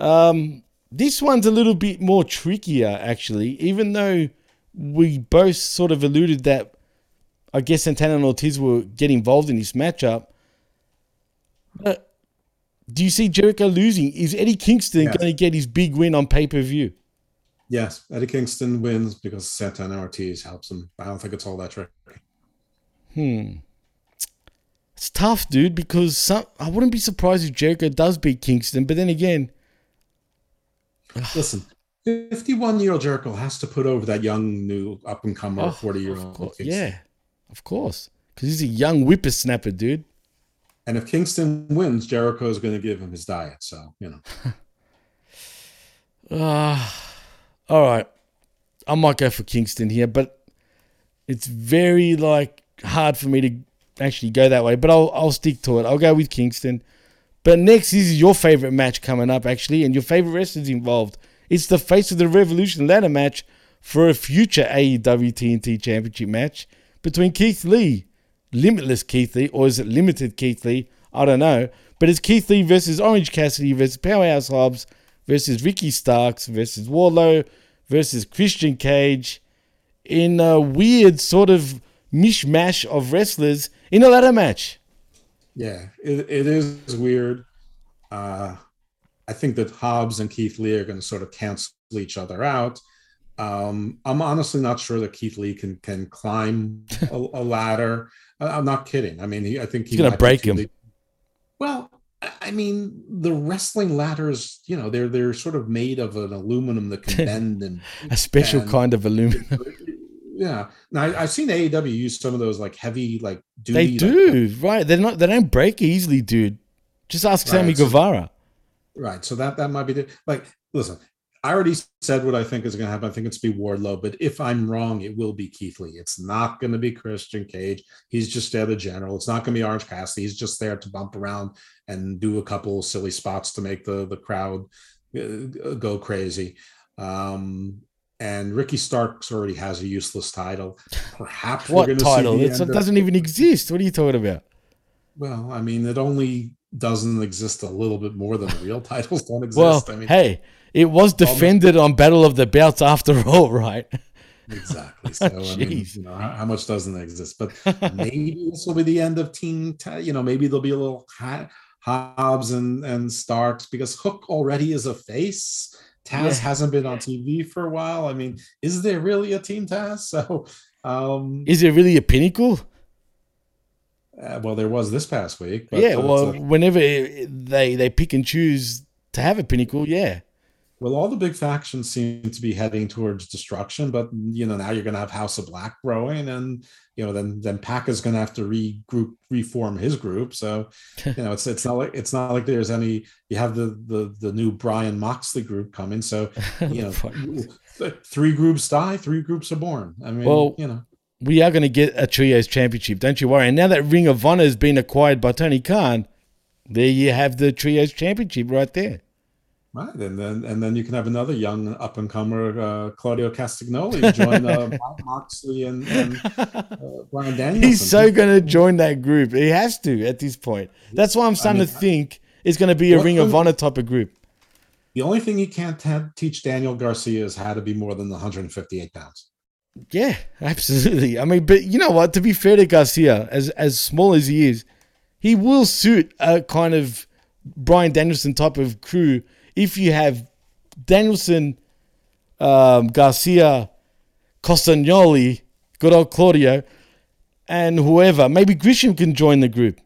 Speaker 3: Um, this one's a little bit more trickier, actually, even though we both sort of alluded that I guess Santana and Ortiz will get involved in this matchup. But do you see Jericho losing? Is Eddie Kingston
Speaker 11: Yes.
Speaker 3: going to get his big win on pay per view?
Speaker 11: Yes, Eddie Kingston wins because Santana Ortiz helps him. I don't think it's all that tricky.
Speaker 3: Hmm. It's tough, dude, because some, I wouldn't be surprised if Jericho does beat Kingston, but then again,
Speaker 11: Listen, 51 year old Jericho has to put over that young, new, up and comer,
Speaker 3: Oh,
Speaker 11: 40 year
Speaker 3: of
Speaker 11: old.
Speaker 3: yeah, of course, because he's a young whippersnapper, dude.
Speaker 11: And if Kingston wins, Jericho is going to give him his diet. So, you know.
Speaker 3: Uh, all right. I might go for Kingston here, but it's very like hard for me to actually go that way. But I'll I'll stick to it. I'll go with Kingston. But next is your favorite match coming up, actually, and your favorite wrestlers involved. It's the Face of the Revolution ladder match for a future AEW TNT Championship match between Keith Lee, Limitless Keith Lee, or is it Limited Keith Lee? I don't know. But it's Keith Lee versus Orange Cassidy versus Powerhouse Hobbs versus Ricky Starks versus Wardlow versus Christian Cage in a weird sort of mishmash of wrestlers in a ladder match.
Speaker 11: Yeah, it, it is weird. Uh, I think that Hobbs and Keith Lee are going to sort of cancel each other out. Um, I'm honestly not sure that Keith Lee can can climb a, a ladder. I'm not kidding. I mean, he, I think
Speaker 3: He's gonna break him.
Speaker 11: big. Well, I- mean, the wrestling ladders, you know, they're they're sort of made of an aluminum that can bend and
Speaker 3: A special
Speaker 11: and-
Speaker 3: kind of aluminum.
Speaker 11: Yeah. Now I, I've seen AEW use some of those like heavy, like
Speaker 3: they
Speaker 11: duty, like,
Speaker 3: do, right? They're not. They don't break easily, dude. Just ask Sammy
Speaker 11: so-
Speaker 3: Guevara.
Speaker 11: Right. So that that might be the like. Listen, I already said what I think is going to happen. I think it's be Wardlow, but if I'm wrong, it will be Keith Lee. It's not going to be Christian Cage. He's just there, the general. It's not going to be Orange Cassidy. He's just there to bump around and do a couple silly spots to make the the crowd uh, go crazy. Um, and Ricky Starks already has a useless title. Perhaps we're
Speaker 3: What title? it doesn't even exist. What are you talking about?
Speaker 11: Well, I mean, it only doesn't exist a little bit more than the real titles don't exist.
Speaker 3: Well,
Speaker 11: I mean,
Speaker 3: hey, it was defended on Battle of the Belts after all, right?
Speaker 11: Exactly. So, I mean, you know, how, much doesn't exist? But maybe this will be the end of Team. Ti- You know, maybe there'll be a little hi- Hobbs and and Starks because Hook already is a face. Taz
Speaker 3: Yeah.
Speaker 11: hasn't been on TV for a while. I mean, is there really a team Taz? So, um,
Speaker 3: Is it really a pinnacle?
Speaker 11: Uh, well, there was this past week. But
Speaker 3: yeah, well,
Speaker 11: a-
Speaker 3: whenever they they pick and choose to have a pinnacle, yeah.
Speaker 11: well, all the big factions seem to be heading towards destruction. But you know, now you're going to have House of Black growing, and you know, then then Pac is going to have to regroup, reform his group. So, you know, it's it's not like it's not like there's any. You have the the the new Bryan Moxley group coming. So, you know, three groups die, three groups are born. I mean,
Speaker 3: Well,
Speaker 11: you know.
Speaker 3: We are going to get a trios championship. Don't you worry. And now that Ring of Honor has been acquired by Tony Khan, there you have the trios championship right there.
Speaker 11: Right, and then and then you can have another young up and comer, uh, Claudio Castagnoli, join uh, Moxley and, and uh, Bryan Danielson.
Speaker 3: He's so going to join that group. He has to at this point. That's why I'm starting
Speaker 11: mean,
Speaker 3: to think it's going to be a Ring of Honor type of group.
Speaker 11: The only thing he can't teach Daniel Garcia is how to be more than 158 pounds.
Speaker 3: Yeah, absolutely. I mean, but you know what? To be fair to Garcia, as as small as he is, he will suit a kind of Bryan Danielson type of crew. If you have Danielson, um, Garcia, Castagnoli, good old Claudio, and whoever, maybe Gresham can join the group.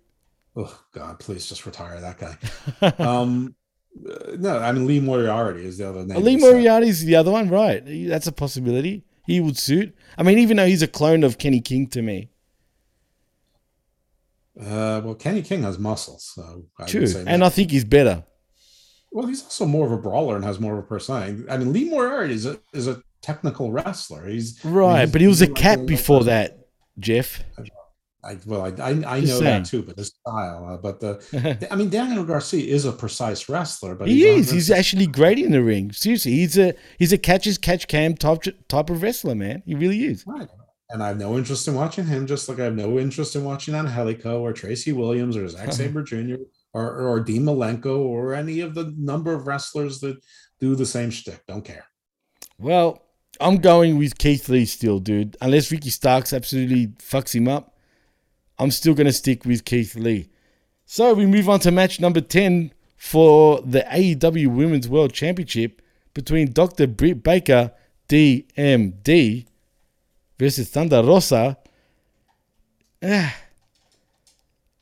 Speaker 11: Oh God, please just retire that guy. um, uh, no, I mean Lee Moriarty is the other name.
Speaker 3: Lee. Moriarty is the other one, right? That's a possibility. He would suit. I mean, even though he's a clone of Kenny King to me.
Speaker 11: Uh, well, Kenny King has muscles, so I would
Speaker 3: True. And. I think he's better.
Speaker 11: Well, he's also more of a brawler and has more of a personality. I mean, Lee Moriarty is a is a technical wrestler. He's I mean,
Speaker 3: Right,
Speaker 11: he's-
Speaker 3: but he was a cat
Speaker 11: like
Speaker 3: before that, Jeff.
Speaker 11: I, well, I I, I know
Speaker 3: saying.
Speaker 11: that too, but the style. Uh, but the I mean, Daniel Garcia is a precise wrestler, but
Speaker 3: he
Speaker 11: he's
Speaker 3: is. He's actually great in the ring. Seriously, he's a he's a catch as catch can type type of wrestler, man. He really is.
Speaker 11: Right. And I have no interest in watching him, just like I have no interest in watching Angelico or Tracy Williams or Zack Sabre Jr. or or Dean Malenko or any of the number of wrestlers that do the same shtick. Don't care.
Speaker 3: Well, I'm going with Keith Lee still, dude. Unless Ricky Starks absolutely fucks him up, I'm still going to stick with Keith Lee. So we move on to match number 10 for the AEW Women's World Championship between Dr. Britt Baker, DMD, versus Thunder Rosa. Ah.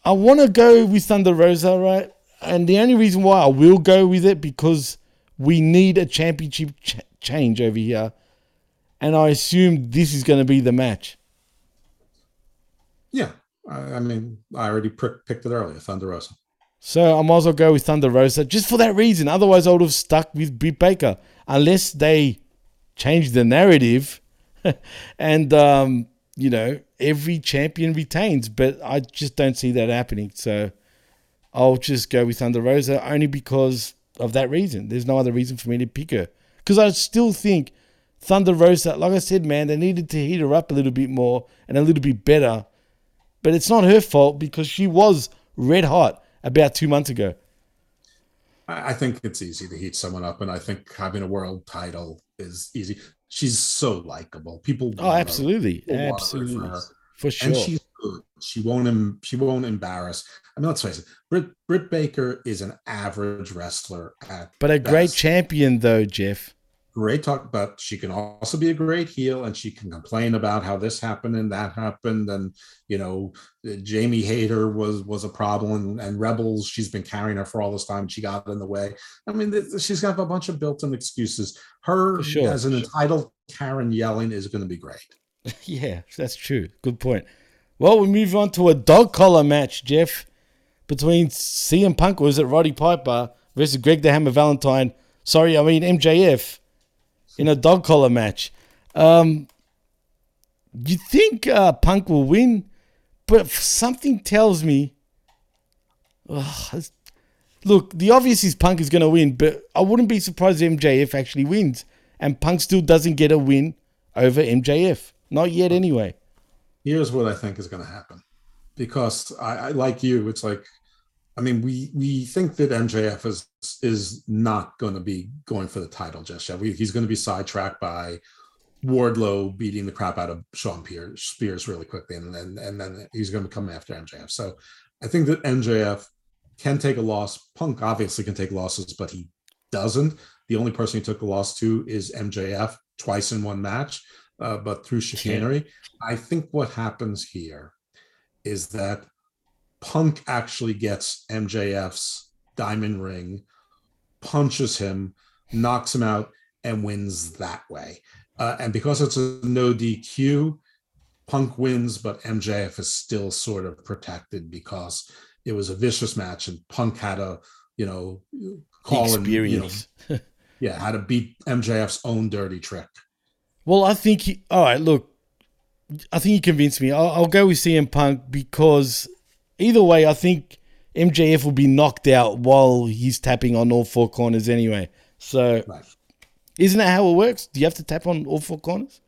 Speaker 3: I want to go with Thunder Rosa, right? And the only reason why I will go with it because we need a championship ch- change over here, and I assume this is going to be the match.
Speaker 11: Yeah. I, mean, I already picked it earlier, Thunder Rosa.
Speaker 3: So I might as well go with Thunder Rosa just for that reason. Otherwise, I would have stuck with Britt Baker unless they change the narrative, and um, you know every champion retains. But I just don't see that happening. So I'll just go with Thunder Rosa only because of that reason. There's no other reason for me to pick her because I still think Thunder Rosa, like I said, man, they needed to heat her up a little bit more and a little bit better. But it's not her fault because she was red hot about two months ago.
Speaker 11: I, think it's easy to heat someone up, and I think having a world title is easy. She's so likable. People.
Speaker 3: Oh, absolutely,
Speaker 11: people
Speaker 3: absolutely,
Speaker 11: her.
Speaker 3: for sure.
Speaker 11: And she's good. She won't. Em, she won't embarrass. I mean, let's face it. Britt, Britt Baker is an average wrestler at
Speaker 3: but a great champion, though, Jeff.
Speaker 11: Great talk, but she can also be a great heel, and she can complain about how this happened and that happened, and you know, uh, Jamie Hayter was was a problem, and, and Rebels. She's been carrying her for all this time. She got in the way. I mean, th- she's got a bunch of built-in excuses. Her
Speaker 3: sure.
Speaker 11: as an entitled Karen yelling is going to be great.
Speaker 3: yeah, that's true. Good point. Well, we move on to a dog collar match, Jeff, between CM Punk, or is it Roddy Piper, versus Greg the Hammer Valentine. Sorry, I mean MJF in a dog collar match. Um, you think uh, Punk will win, but something tells me. Ugh, look, the obvious is Punk is going to win, but I wouldn't be surprised if MJF actually wins, and Punk still doesn't get a win over MJF. Not yet, anyway.
Speaker 11: Here's what I think is going to happen, because I, I like you. It's like, I mean, we we think that MJF is is not going to be going for the title just yet. We, he's going to be sidetracked by Wardlow beating the crap out of Sean Pierce, Spears really quickly, and then and then he's going to come after MJF. So I think that MJF can take a loss. Punk obviously can take losses, but he doesn't. The only person he took a loss to is MJF twice in one match, uh, but through chicanery. I think what happens here is that Punk actually gets MJF's diamond ring, punches him, knocks him out, and wins that way. Uh, and because it's a no DQ, Punk wins, but MJF is still sort of protected because it was a vicious match and Punk had a, you know, call and, you know,
Speaker 3: Experience.
Speaker 11: yeah, how to beat MJF's own dirty trick.
Speaker 3: Well, I think he. All right, look, I think you convinced me. I'll, I'll go with CM Punk because either way, I think MJF will be knocked out while he's tapping on all four corners anyway. So, isn't that how it works? Do you have to tap on all four corners?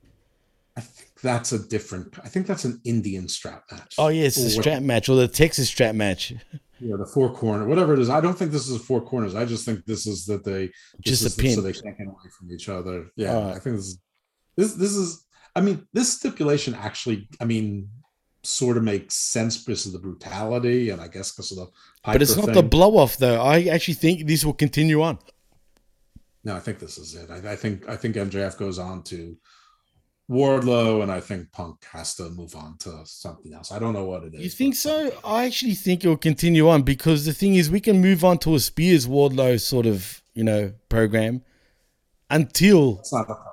Speaker 11: I think that's a different. I think that's an Indian strap match.
Speaker 3: Oh yeah, it's the strap match or the Texas strap match.
Speaker 11: Yeah, the four corner, whatever it is. I don't think this is four corners. I just think this is that they
Speaker 3: Just a pin.
Speaker 11: so they can't get away from each other. Yeah,
Speaker 3: right.
Speaker 11: I think this is this this is. I mean, this stipulation actually, I mean, sort of makes sense because of the brutality, and I guess because of the.
Speaker 3: but it's not the blow off though. I actually think this will continue on.
Speaker 11: No, I think this is it. I, I think I think MJF goes on to Wardlow, and I think Punk has to move on to something else. I don't know what it is.
Speaker 3: You think so? I actually think it will continue on because the thing is, we can move on to a Spears Wardlow sort of you know program until
Speaker 11: It's not a program.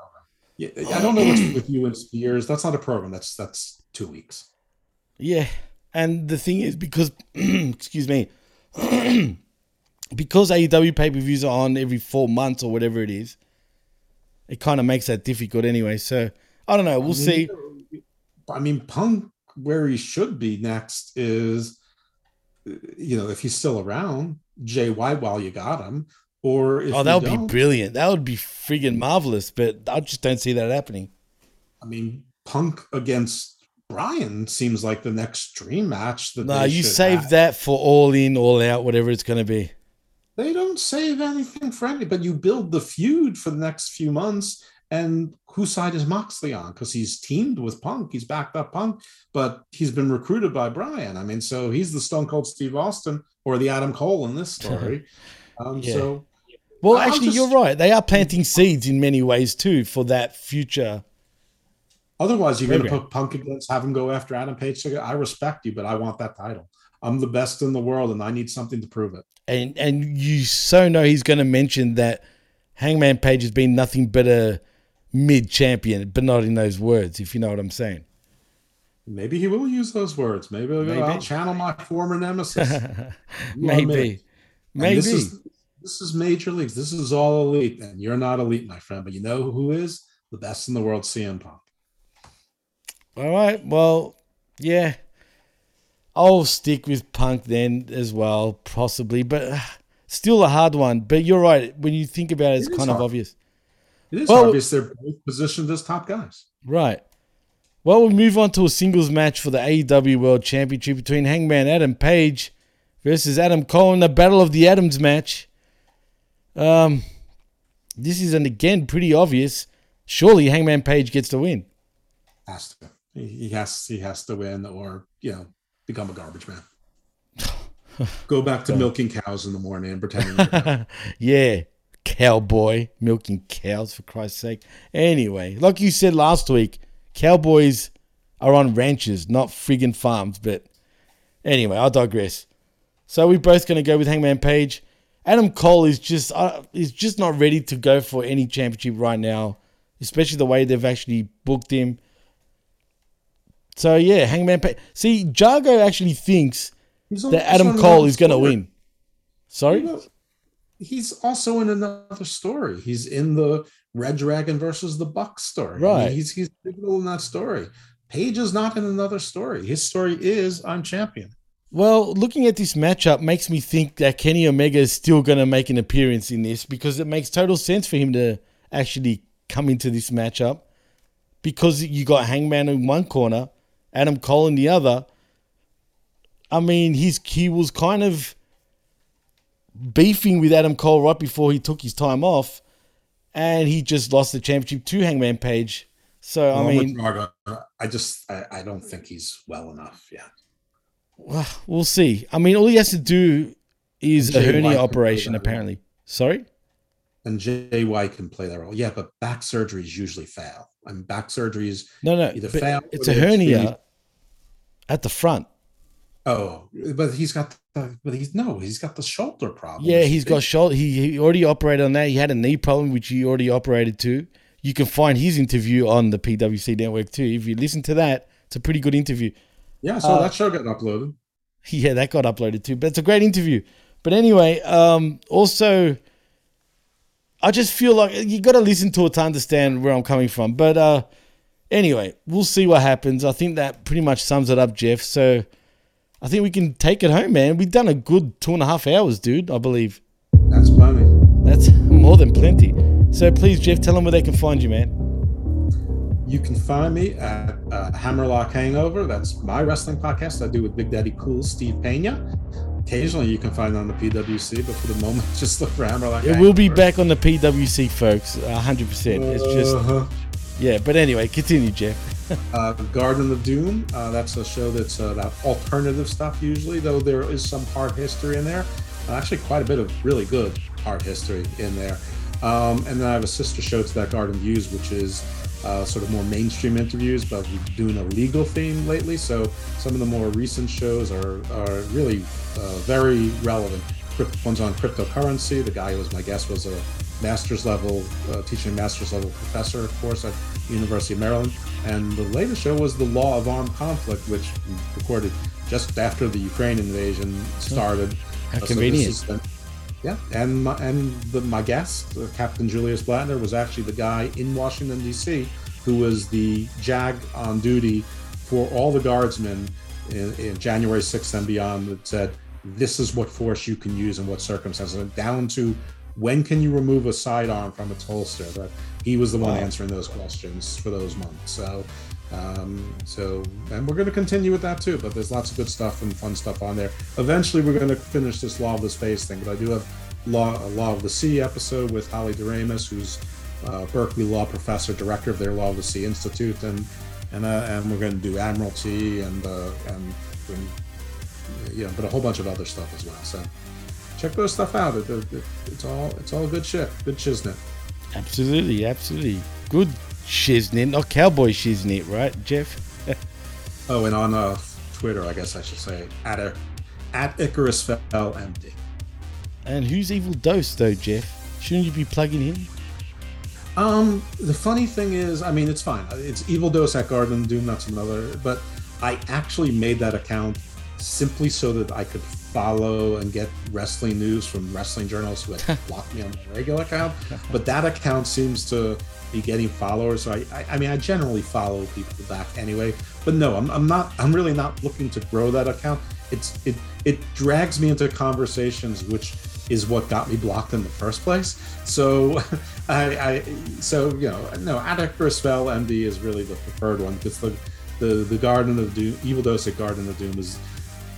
Speaker 11: Yeah, I don't know what's with you and Spears. That's not a program. That's that's two weeks.
Speaker 3: Yeah, and the thing is because excuse me, because AEW pay per views are on every four months or whatever it is, it kind of makes that difficult anyway. So I don't know. We'll
Speaker 11: I mean,
Speaker 3: see.
Speaker 11: I mean, Punk, where he should be next is, you know, if he's still around, Jay White while you got him, or if
Speaker 3: Oh, that would be brilliant. That would be friggin' marvelous. But I just don't see that happening.
Speaker 11: I mean, Punk against Bryan seems like the next dream match. That
Speaker 3: No, you save
Speaker 11: have.
Speaker 3: that for all in, all out, whatever it's going to be.
Speaker 11: They don't save anything for any, but you build the feud for the next few months. And whose side is Moxley on? Because he's teamed with Punk, he's backed up Punk, but he's been recruited by Bryan. I mean, so he's the Stone Cold Steve Austin or the Adam Cole in this story. Um,
Speaker 3: Yeah.
Speaker 11: So,
Speaker 3: Well,
Speaker 11: I'll
Speaker 3: actually,
Speaker 11: just-
Speaker 3: you're right. They are planting seeds in many ways too for that future.
Speaker 11: Otherwise, you're going to put Punk against, have him go after Adam Page. I respect you, but I want that title. I'm the best in the world, and I need something to prove it.
Speaker 3: And and you so know he's going to mention that Hangman Page has been nothing but a mid champion, but not in those words, if you know what I'm saying.
Speaker 11: Maybe he will use those words. Maybe,
Speaker 3: Maybe.
Speaker 11: I'll channel my former nemesis.
Speaker 3: Maybe. Maybe.
Speaker 11: This is, this is major leagues. This is all elite, and you're not elite, my friend. But you know who is the best in the world? CM Punk.
Speaker 3: All right. Well, yeah. I'll stick with Punk then as well, possibly, but uh, still a hard one. But you're right. When you think about it, it's
Speaker 11: It
Speaker 3: kind of obvious.
Speaker 11: It is
Speaker 3: Well-
Speaker 11: obvious they're both positioned as top guys.
Speaker 3: Right. Well, we move on to a singles match for the AEW World Championship between Hangman Adam Page versus Adam Cole in the Battle of the Adams match. Um, this is an again pretty obvious. Surely Hangman Page gets the win.
Speaker 11: Has to. He has. He has to win, or you know, become a garbage man. Go back to milking cows in the morning and pretending. you're a cow.
Speaker 3: yeah, cowboy milking cows for Christ's sake. Anyway, like you said last week, cowboys are on ranches, not friggin' farms. But anyway, I digress. So we're both going to go with Hangman Page. Adam Cole is just uh, is just not ready to go for any championship right now, especially the way they've actually booked him. So yeah, Hangman Page. See, Jargo actually thinks
Speaker 11: on-
Speaker 3: that Adam Cole is going to win. Sorry.
Speaker 11: He's also in another story. He's in the Red Dragon versus the Buck story. I mean,
Speaker 3: Right.
Speaker 11: he's he's pivotal in that story. Page is not in another story. His story is I'm champion.
Speaker 3: Well, looking at this matchup makes me think that Kenny Omega is still going to make an appearance in this because it makes total sense for him to actually come into this matchup because you got Hangman in one corner, Adam Cole in the other. I mean, he's he was kind of beefing with Adam Cole right before he took his time off, and he just lost the championship to Hangman Page. So I
Speaker 11: Along
Speaker 3: mean,
Speaker 11: I just I, I don't think he's well enough yet.
Speaker 3: Well, we'll see. I mean, all he has to do is a
Speaker 11: Jay
Speaker 3: hernia operation, apparently. Sorry?
Speaker 11: And JY can play that role. Yeah, but back surgeries usually fail. I mean, back surgeries
Speaker 3: No, no.
Speaker 11: either fail.
Speaker 3: it's a hernia at the front.
Speaker 11: Oh, but he's got the, but he's no, he's got the shoulder problem.
Speaker 3: Yeah, he's got shoulder. He, he already operated on that. He had a knee problem, which he already operated to. You can find his interview on the PWC network too. If you listen to that, it's a pretty good interview.
Speaker 11: Yeah, so
Speaker 3: Uh,
Speaker 11: that show got uploaded.
Speaker 3: Yeah, that got uploaded too. But it's a great interview. But anyway, um, also, I just feel like you got to listen to it to understand where I'm coming from. But uh, anyway, we'll see what happens. I think that pretty much sums it up, Jeff. So I think we can take it home, man. We've done a good two and a half hours, dude. I believe
Speaker 11: That's plenty.
Speaker 3: that's more than plenty. So please, Jeff, tell them where they can find you, man.
Speaker 11: You can find me at uh, Hammerlock Hangover. That's my wrestling podcast I do with Big Daddy Cool, Steve Pena. Occasionally you can find it on the PWC, but for the moment, just look for Hammerlock
Speaker 3: It will be back on the PWC, folks. hundred percent. It's just
Speaker 11: Uh-huh.
Speaker 3: Yeah. But anyway, continue, Jeff.
Speaker 11: uh, Garden of Doom. Uh, that's a show that's uh, about alternative stuff usually, though there is some hard history in there. Uh, actually, quite a bit of really good hard history in there. Um, and then I have a sister show to that Garden Views, which is uh, sort of more mainstream interviews, but we're doing a legal theme lately. So some of the more recent shows are, are really uh, very relevant. One's on cryptocurrency. The guy who was my guest was a master's level, uh, teaching a master's level professor, of course, at University of Maryland. And the latest show was the Law of Armed Conflict, which we recorded just after the Ukraine invasion started.
Speaker 3: How
Speaker 11: Uh,
Speaker 3: convenient.
Speaker 11: the- yeah, and my, and the, my guest, uh, Captain Julius Blattner, was actually the guy in Washington D.C. who was the JAG on duty for all the guardsmen in, in January 6th and beyond. That said, this is what force you can use in what circumstances, and down to when can you remove a sidearm from its holster. That he was the one
Speaker 3: Wow.
Speaker 11: answering those questions for those months. So. Um, so, and we're going to continue with that too, but there's lots of good stuff and fun stuff on there. Eventually, we're going to finish this Law of the Space thing, but I do have Law, a Law of the Sea episode with Holly Doremus, who's uh, Berkeley Law Professor, Director of their Law of the Sea Institute, and and uh, and we're going to do Admiralty and uh, and, and yeah, but a whole bunch of other stuff as well. So check those stuff out. It, it, it's all it's all good shit, good shiznit.
Speaker 3: Absolutely, absolutely. Good shiznit, not cowboy shiznit, right, Jeff?
Speaker 11: Oh, and on uh, Twitter, I guess I should say at a, at Icarus fell MD.
Speaker 3: and who's Evil Dose though, Jeff? Shouldn't you be plugging him?
Speaker 11: Um, the funny thing is, I mean, it's fine. It's Evil Dose at Garden Doom, that's another. But I actually made that account simply so that I could follow and get wrestling news from wrestling journalists who had blocked me on my regular account. But that account seems to be getting followers. So I, I, I mean, I generally follow people back anyway. But no, I'm, I'm not. I'm really not looking to grow that account. It's it it drags me into conversations which is what got me blocked in the first place. So I, I so you know no Attic Spell MD is really the preferred one because the the the Garden of Doom Evil Dose at Garden of Doom is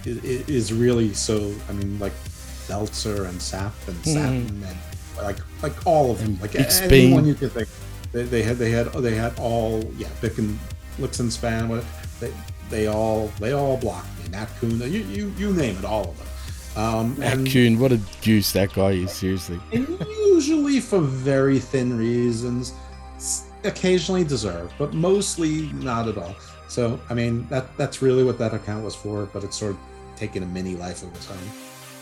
Speaker 11: is, is really so I mean like Meltzer and Sapp and Satin and like like all of them like anyone you could think they, they had they had they had all yeah Bick and Licks and Span they they all they all blocked me. Nat Coon you you you name it all of them. Um
Speaker 3: Matt
Speaker 11: and
Speaker 3: Kuhn, what a goose that guy is, seriously.
Speaker 11: and usually for very thin reasons occasionally deserved but mostly not at all so i mean that that's really what that account was for but it's sort of taking a mini life of its own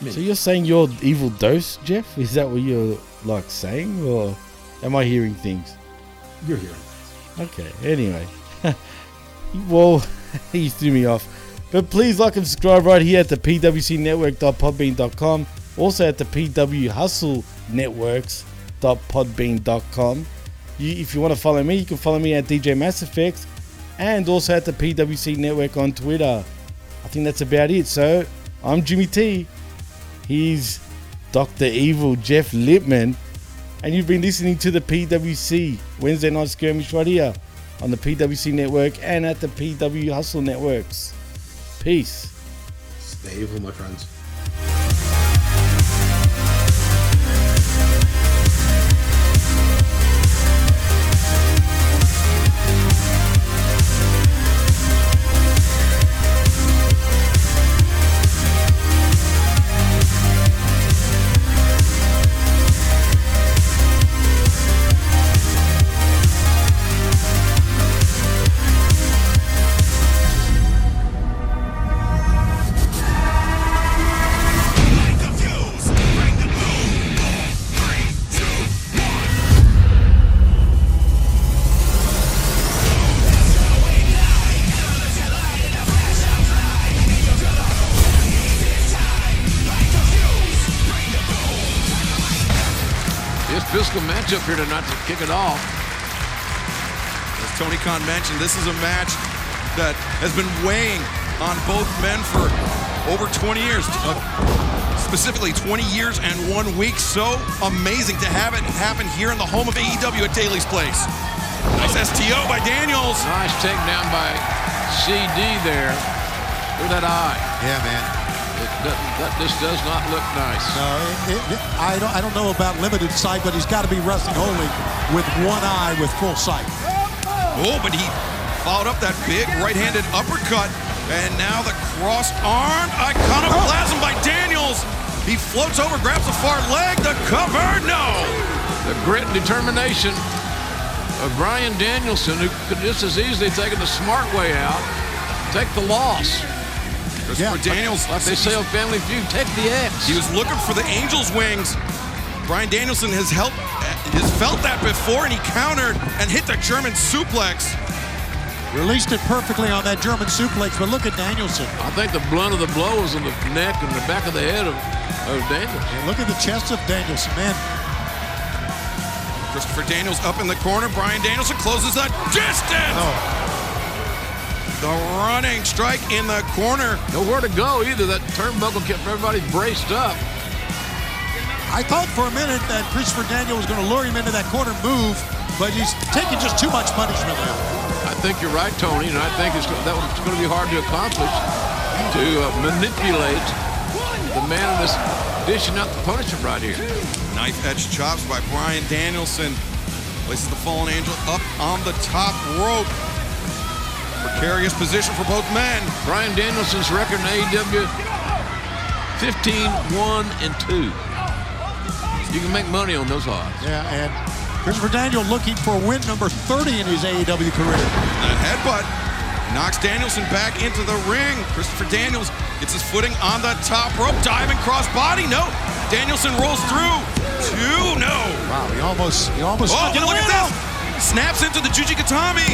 Speaker 11: Mini.
Speaker 3: So you're saying you're Evil Dose, Jeff? Is that what you're like saying, or am I hearing things?
Speaker 11: you're hearing
Speaker 3: Okay, anyway. well, he threw me off. But please like and subscribe right here at the pwcnetwork.podbean.com. Also at the pwhustlenetworks.podbean.com. You, if you want to follow me, you can follow me at DJ Mass Effects and also at the PWC Network on Twitter. I think that's about it. So I'm Jimmy T. He's Dr. Evil Jeff Lippman. And you've been listening to the PWC Wednesday Night Skirmish right here on the PWC Network and at the PW Hustle Networks. Peace.
Speaker 11: stay evil my friends
Speaker 4: physical matchup here tonight to kick it off.
Speaker 9: As Tony Khan mentioned, this is a match that has been weighing on both men for over 20 years. Uh, specifically 20 years and one week. So amazing to have it happen here in the home of AEW at Daily's Place. Nice STO by Daniels.
Speaker 4: Nice takedown by CD there. Look at that eye.
Speaker 8: Yeah, man.
Speaker 4: It doesn't, that this does not look nice.
Speaker 8: No, it, it, I don't. I don't know about limited sight, but he's got to be wrestling only with one eye with full sight.
Speaker 9: Oh, but he followed up that big right-handed uppercut, and now the cross-arm iconoclasm by Daniels. He floats over, grabs the far leg, the cover, no.
Speaker 4: The grit and determination of Bryan Danielson, who could just as easily taken the smart way out, take the loss.
Speaker 9: Christopher Daniels,
Speaker 4: like they say on Family Feud, take the X.
Speaker 9: He was looking for the Angels wings. Bryan Danielson has helped, has felt that before, and he countered and hit the German suplex.
Speaker 8: Released it perfectly on that German suplex, but look at Danielson.
Speaker 4: I think the blunt of the blow was on the neck and the back of the head of, of Danielson.
Speaker 8: And look at the chest of Danielson, man.
Speaker 9: Christopher Daniels up in the corner. Bryan Danielson closes the distance.
Speaker 8: Oh.
Speaker 9: The running strike in the corner.
Speaker 4: Nowhere to go either. That turnbuckle kept everybody braced up.
Speaker 8: I thought for a minute that Christopher Daniel was going to lure him into that corner move, but he's taking just too much punishment now.
Speaker 4: I think you're right, Tony, and I think it's, that was going to be hard to accomplish to uh, manipulate the man in this dishing out the punishment right here.
Speaker 9: Knife edge chops by Bryan Danielson. Places the fallen angel up on the top rope. Precarious position for both men.
Speaker 4: Bryan Danielson's record in AEW 15 1 and 2. You can make money on those odds.
Speaker 8: Yeah, and Christopher Daniel looking for win number 30 in his AEW career.
Speaker 9: The headbutt knocks Danielson back into the ring. Christopher Daniels gets his footing on the top rope, diving cross body. No, Danielson rolls through. Two, no.
Speaker 8: Wow, he almost, he almost.
Speaker 9: Oh, look at this! Snaps into the Juji Gatame.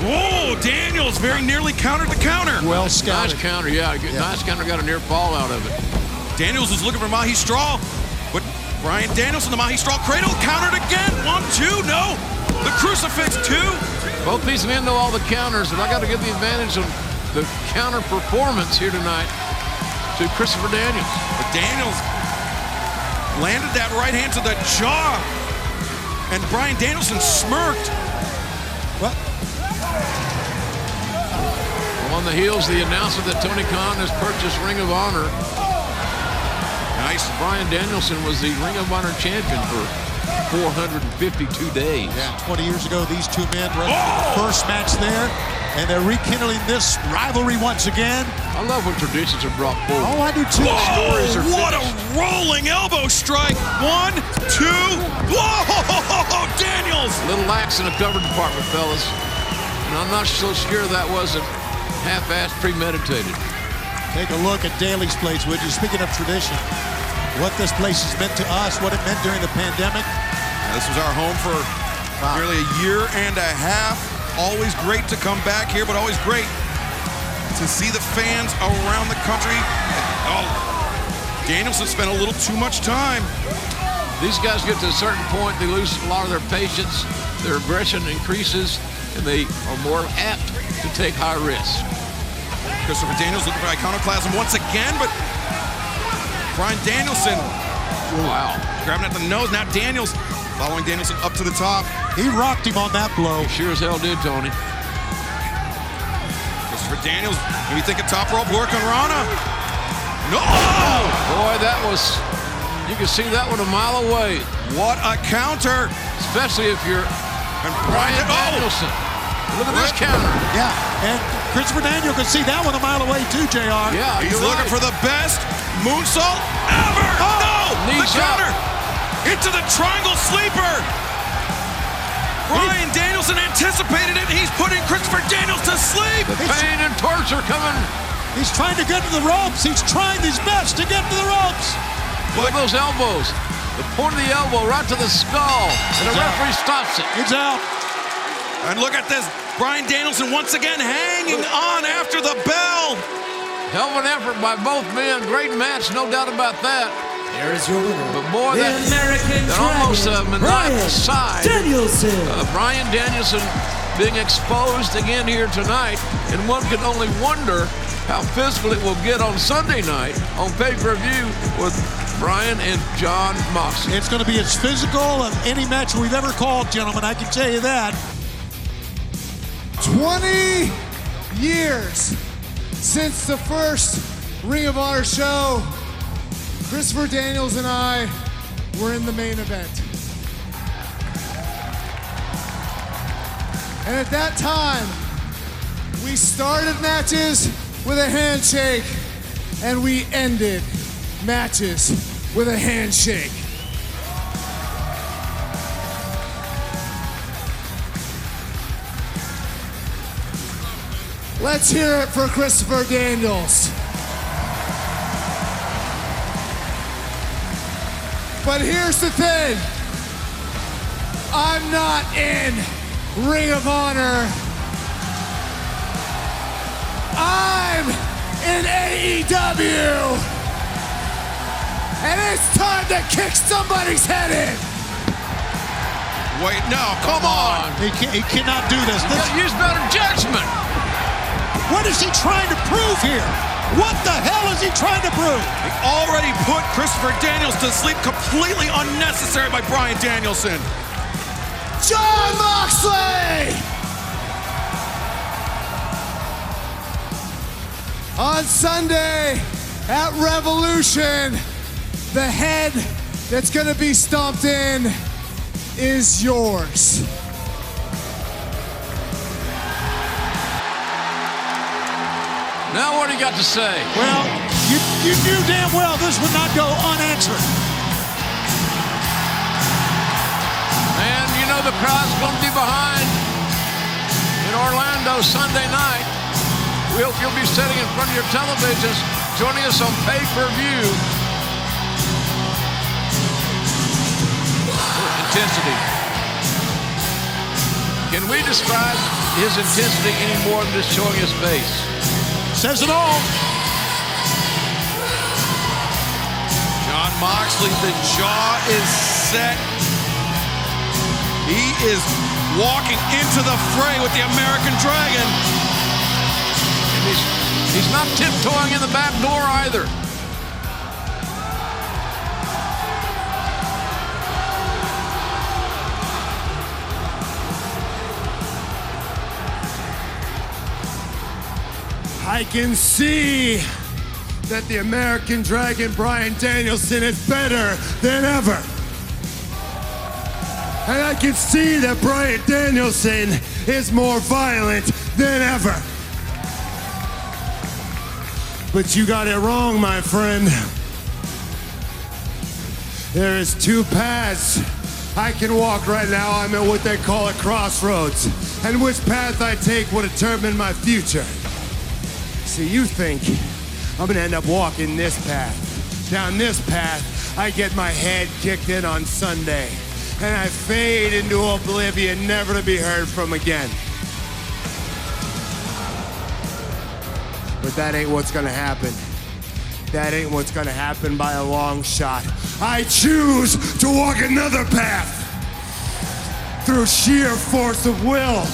Speaker 9: Whoa, Daniels very nearly countered the counter.
Speaker 8: Well
Speaker 4: Nice counter, yeah. yeah. Nice counter, got a near fall out of it.
Speaker 9: Daniels was looking for Mahistrol, but Bryan Danielson, the Mahistrol cradle, countered again. One, two, no. The crucifix, two.
Speaker 4: Both these men know all the counters, and I got to give the advantage on the counter performance here tonight to Christopher Daniels.
Speaker 9: But Daniels landed that right hand to the jaw, and Bryan Danielson smirked.
Speaker 8: Well,
Speaker 4: On the heels, the announcement that Tony Khan has purchased Ring of Honor.
Speaker 9: Nice.
Speaker 4: Bryan Danielson was the Ring of Honor champion for 452 days.
Speaker 8: Yeah, 20 years ago, these two men wrestled the oh! first match there, and they're rekindling this rivalry once again.
Speaker 4: I love when traditions are brought forward.
Speaker 8: Oh, I do too.
Speaker 4: Stories are
Speaker 9: what a rolling elbow strike. One, two, whoa, Daniels.
Speaker 4: A little lax in the cover department, fellas. And I'm not so sure that wasn't half-assed premeditated.
Speaker 8: Take a look at Daily's place, would you? Speaking of tradition, what this place has meant to us, what it meant during the pandemic.
Speaker 9: Now, this was our home for nearly a year and a half. Always great to come back here, but always great to see the fans around the country. Oh, Danielson spent a little too much time.
Speaker 4: These guys get to a certain point, they lose a lot of their patience, their aggression increases, and they are more apt to take high risks.
Speaker 9: Christopher Daniels looking for iconoclasm once again, but Bryan Danielson
Speaker 4: Wow.
Speaker 9: grabbing at the nose. Now Daniels following Danielson up to the top.
Speaker 8: He rocked him on that blow.
Speaker 4: Sure as hell did, Tony.
Speaker 9: Christopher Daniels, maybe think a top rope work on Rana. No!
Speaker 4: Boy, that was, you can see that one a mile away,
Speaker 9: What a counter!
Speaker 4: especially if you're
Speaker 9: And
Speaker 4: Bryan
Speaker 9: Bryan, oh!
Speaker 4: Danielson. Look at this counter.
Speaker 8: Yeah, and Christopher Daniel could see that one a mile away too, JR.
Speaker 4: Yeah,
Speaker 9: He's
Speaker 4: you're
Speaker 9: looking
Speaker 4: right.
Speaker 9: for the best moonsault ever. Oh, no, the
Speaker 4: Knees up.
Speaker 9: counter into the triangle sleeper. Bryan Danielson anticipated it. He's putting Christopher Daniels to sleep.
Speaker 4: The pain and torture coming.
Speaker 8: He's trying to get to the ropes. He's trying his best to get to the ropes.
Speaker 4: Look at those elbows. The point of the elbow right to the skull, and the referee stops it.
Speaker 8: It's out.
Speaker 9: And look at this. Bryan Danielson once again hanging on after the bell.
Speaker 4: Hell of an effort by both men. Great match, no doubt about that.
Speaker 13: Here is your winner.
Speaker 4: But boy,
Speaker 13: the
Speaker 4: that,
Speaker 13: American
Speaker 4: that almost uh,
Speaker 13: Dragon,
Speaker 4: maniacal side.
Speaker 13: Danielson.
Speaker 4: Uh, Bryan Danielson being exposed again here tonight, and one can only wonder how physical it will get on Sunday night on pay-per-view with Bryan and Jon Moxley.
Speaker 14: It's going to be as physical as any match we've ever called, gentlemen. I can tell you that.
Speaker 8: 20 years since the first Ring of Honor show, Christopher Daniels and I were in the main event. And at that time, we started matches with a handshake and we ended matches with a handshake. Let's hear it for Christopher Daniels. But here's the thing I'm not in Ring of Honor. I'm in AEW. And it's time to kick somebody's head in.
Speaker 9: Wait, no, come on.
Speaker 14: He, can, he cannot do this.
Speaker 4: You
Speaker 14: this
Speaker 4: gotta use better judgment.
Speaker 14: What is he trying to prove here? What the hell is he trying to prove?
Speaker 9: He already put Christopher Daniels to sleep completely unnecessary by Bryan Danielson.
Speaker 8: Jon Moxley! On Sunday at Revolution, the head that's gonna be stomped in is yours.
Speaker 4: Now what do you got to say?
Speaker 14: Well, you, you knew damn well this would not go unanswered.
Speaker 4: And you know the crowd's going to be behind in Orlando Sunday night. We hope you'll be sitting in front of your televisions, joining us on pay-per-view. Intensity. Can we describe his intensity any more than just showing his face?
Speaker 14: Says it all.
Speaker 9: Jon Moxley, the jaw is set. He is walking into the fray with the American Dragon.
Speaker 4: And he's, he's not tiptoeing in the back door either.
Speaker 8: I can see that the American Dragon Bryan Danielson is better than ever. And I can see that Bryan Danielson is more violent than ever. But you got it wrong, my friend. There is two paths I can walk right now. I'm at what they call a crossroads. And which path I take will determine my future. See, you think I'm gonna end up walking this path. Down this path, I get my head kicked in on Sunday. And I fade into oblivion, never to be heard from again. But that ain't what's gonna happen. That ain't what's gonna happen by a long shot. I choose to walk another path. Through sheer force of will,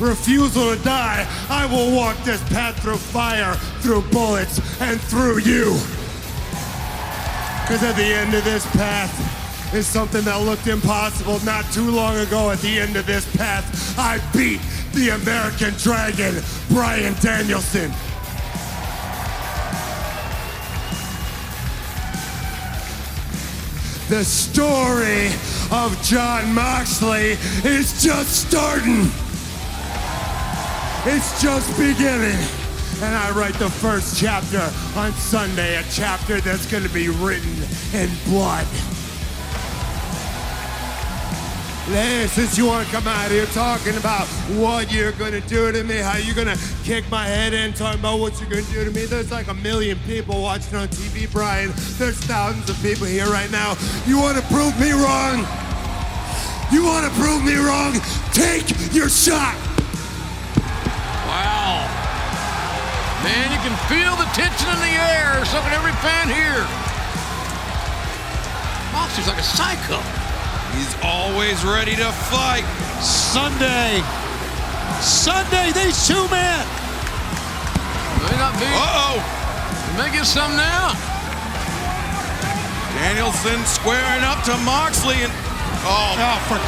Speaker 8: refusal to die, I will walk this path through fire, through bullets, and through you. Because at the end of this path is something that looked impossible not too long ago. At the end of this path, I beat the American Dragon, Bryan Danielson. The story of Jon Moxley is just starting. It's just beginning. And I write the first chapter on Sunday, a chapter that's going to be written in blood. Hey, since you want to come out here talking about what you're going to do to me, how you're going to kick my head in, talking about what you're going to do to me, there's like a million people watching on TV, Bryan. There's thousands of people here right now. You want to prove me wrong? You want to prove me wrong? Take your shot.
Speaker 4: Wow. Man, you can feel the tension in the air. So can every fan here. He's like a psycho.
Speaker 9: He's always ready to fight.
Speaker 8: Sunday. Sunday, these two men.
Speaker 4: May not be.
Speaker 9: Uh-oh.
Speaker 4: May get some now.
Speaker 9: Danielson squaring up to Moxley and oh,
Speaker 8: Oh, for...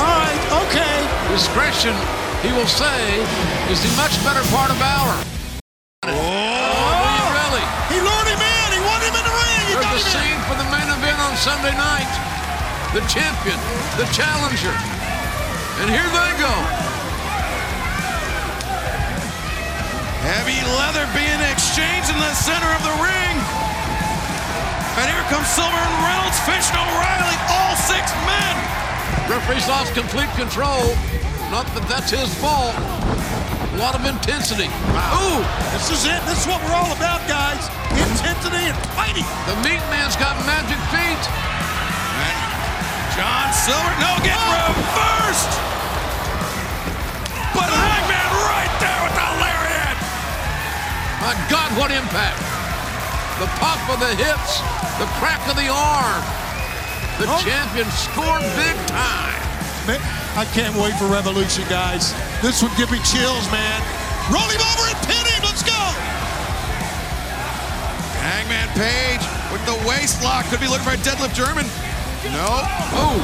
Speaker 8: All right, okay.
Speaker 4: Discretion, he will say, is the much better part of valor. Oh, really?
Speaker 8: He lured him in. He won him in the ring. He
Speaker 4: There's
Speaker 8: got
Speaker 4: the
Speaker 8: in.
Speaker 4: scene for the main event on Sunday night. The champion, the challenger. And here they go.
Speaker 9: heavy leather being exchanged in the center of the ring. And here comes Silver and Reynolds, Fish and O'Reilly, all six men.
Speaker 4: Referee's lost complete control. Not that that's his fault. A lot of intensity. Ooh,
Speaker 8: This is it. This is what we're all about, guys. Intensity and fighting.
Speaker 4: the meat man's got magic feet.
Speaker 9: John Silver, no, get oh. reversed. But Hangman right there with the lariat.
Speaker 4: My God, what impact! The pop of the hips, the crack of the arm. The
Speaker 8: Oh.
Speaker 4: champion scored big time.
Speaker 8: I can't wait for Revolution, guys. This would give me chills, man. Roll him over and pin him. Let's go.
Speaker 9: Hangman Page with the waist lock. Could be looking for a deadlift German. No.
Speaker 4: Oh,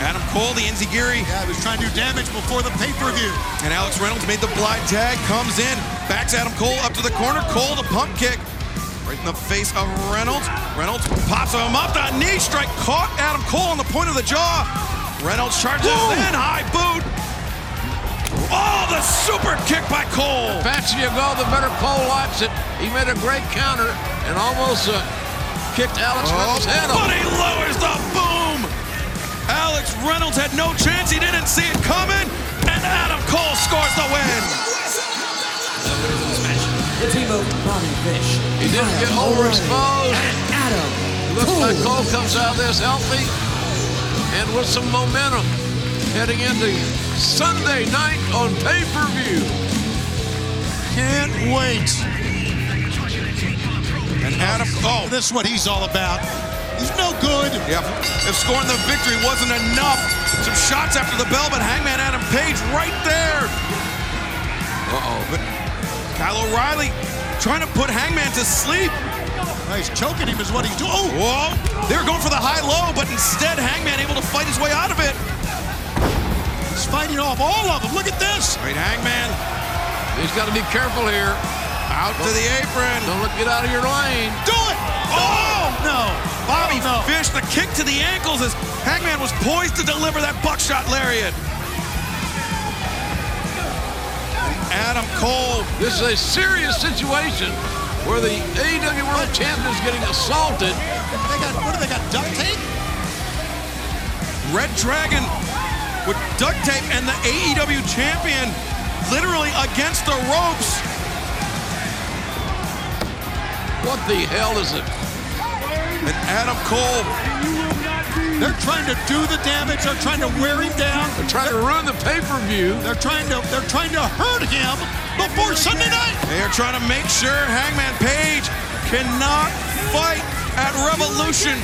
Speaker 9: Adam Cole, the enziguri.
Speaker 8: Yeah, he was trying to do damage before the pay-per-view.
Speaker 9: And Alex Reynolds made the blind tag, comes in, backs Adam Cole up to the corner. Cole, the pump kick. Right in the face of Reynolds. Reynolds pops him up. that knee strike caught Adam Cole on the point of the jaw. Reynolds charges in, high boot. Oh, the super kick by Cole.
Speaker 4: faster you go, the better Cole likes it. He made a great counter and almost uh, kicked Alex
Speaker 9: Oh,
Speaker 4: Reynolds' head off.
Speaker 9: but he lowers the boom. Alex Reynolds had no chance. He didn't see it coming. And Adam Cole scores the win.
Speaker 13: The team of Bobby Fish.
Speaker 4: He didn't get overexposed.
Speaker 13: Adam.
Speaker 4: Looks like Cole comes out of this healthy and with some momentum heading into Sunday night on pay-per-view.
Speaker 8: Can't wait.
Speaker 9: And Adam, oh,
Speaker 8: This is what he's all about. He's no good.
Speaker 9: yeah. If scoring the victory wasn't enough, some shots after the bell, but Hangman Adam Page right there. Uh-oh, but Kyle O'Reilly trying to put Hangman to sleep.
Speaker 8: He's choking him is what he's doing. Oh,
Speaker 9: Whoa! They were going for the high-low, but instead Hangman able to fight his way out of it.
Speaker 8: he's fighting off all of them. Look at this.
Speaker 9: Right, Hangman
Speaker 4: He's got to be careful here.
Speaker 9: out to the apron.
Speaker 4: Don't let get out of your lane.
Speaker 8: Do it.
Speaker 9: Oh!
Speaker 8: No.
Speaker 9: Bobby
Speaker 8: Oh, no.
Speaker 9: Fish, the kick to the ankles as Hangman was poised to deliver that buckshot lariat. Adam Cole,
Speaker 4: This is a serious situation where the AEW World Champion is getting assaulted.
Speaker 8: They got what do they got? Duct tape?
Speaker 9: Red Dragon with duct tape, and the AEW champion literally against the ropes.
Speaker 4: What the hell is it?
Speaker 9: And Adam Cole,
Speaker 8: They're trying to do the damage. They're trying to wear him down.
Speaker 4: They're trying to ruin the pay-per-view.
Speaker 8: They're trying to they're trying to hurt him before Sunday night.
Speaker 9: they are trying to make sure Hangman Page cannot fight at Revolution.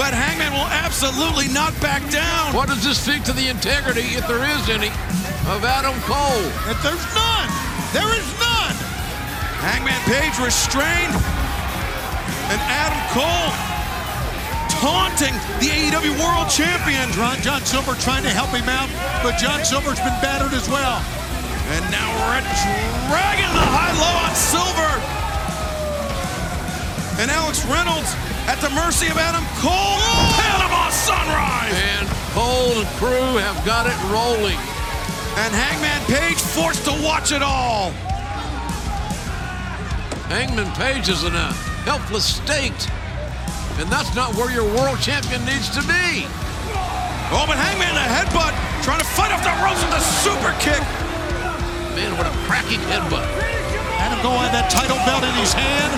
Speaker 9: But Hangman will absolutely not back down.
Speaker 4: What does this speak to the integrity, if there is any, of Adam Cole?
Speaker 8: If there's none, there is none.
Speaker 9: Hangman Page restrained. And Adam Cole taunting the AEW World Champion.
Speaker 8: John, Silver trying to help him out, but John Silver's been battered as well.
Speaker 9: And now Red Dragon the high low on Silver. And Alex Reynolds at the mercy of Adam Cole. Panama Sunrise.
Speaker 4: And Cole and crew have got it rolling.
Speaker 9: And Hangman Page forced to watch it all.
Speaker 4: Hangman Page is in a helpless state. And that's not where your world champion needs to be.
Speaker 9: Oh, but Hangman a headbutt, trying to fight off the ropes with a super kick.
Speaker 4: Man, what a cracking headbutt.
Speaker 8: Had him go had that title belt in his hand.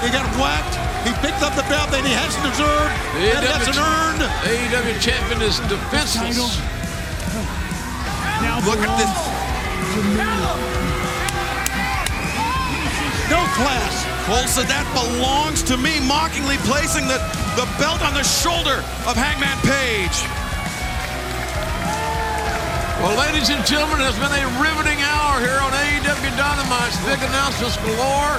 Speaker 8: He got whacked. He picked up the belt that he hasn't deserved.
Speaker 4: The
Speaker 8: That he hasn't earned.
Speaker 4: AEW champion is defenseless.
Speaker 9: Look at this.
Speaker 8: No class.
Speaker 9: Cole said that belongs to me, mockingly placing the, the belt on the shoulder of Hangman Page.
Speaker 4: Well, ladies and gentlemen, it has been a riveting hour here on AEW Dynamite. Big announcements galore.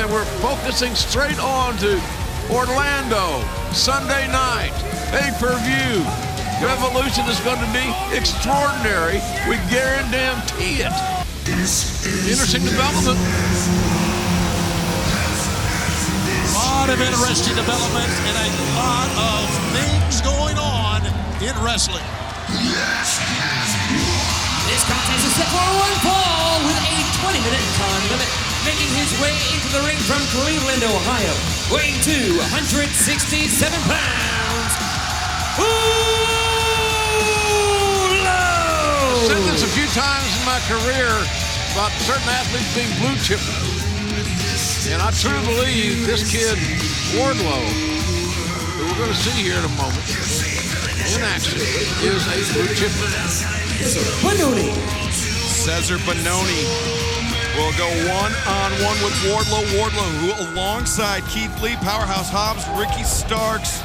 Speaker 4: And we're focusing straight on to Orlando, Sunday night, pay-per-view. Revolution is going to be extraordinary. We guarantee it. Interesting development.
Speaker 8: A lot of interesting development and a lot of things going on in wrestling.
Speaker 13: This contest is set for one fall with a 20-minute time limit. Making his way into the ring from Cleveland, Ohio, weighing 267 pounds.
Speaker 4: I've said this a few times in my career about certain athletes being blue chip. And I truly believe this kid, Wardlow, who we're going to see here in a moment, in action, is a blue chipper.
Speaker 13: Bononi.
Speaker 9: Cesar Bononi will go one-on-one with Wardlow. Wardlow, who alongside Keith Lee, Powerhouse Hobbs, Ricky Starks,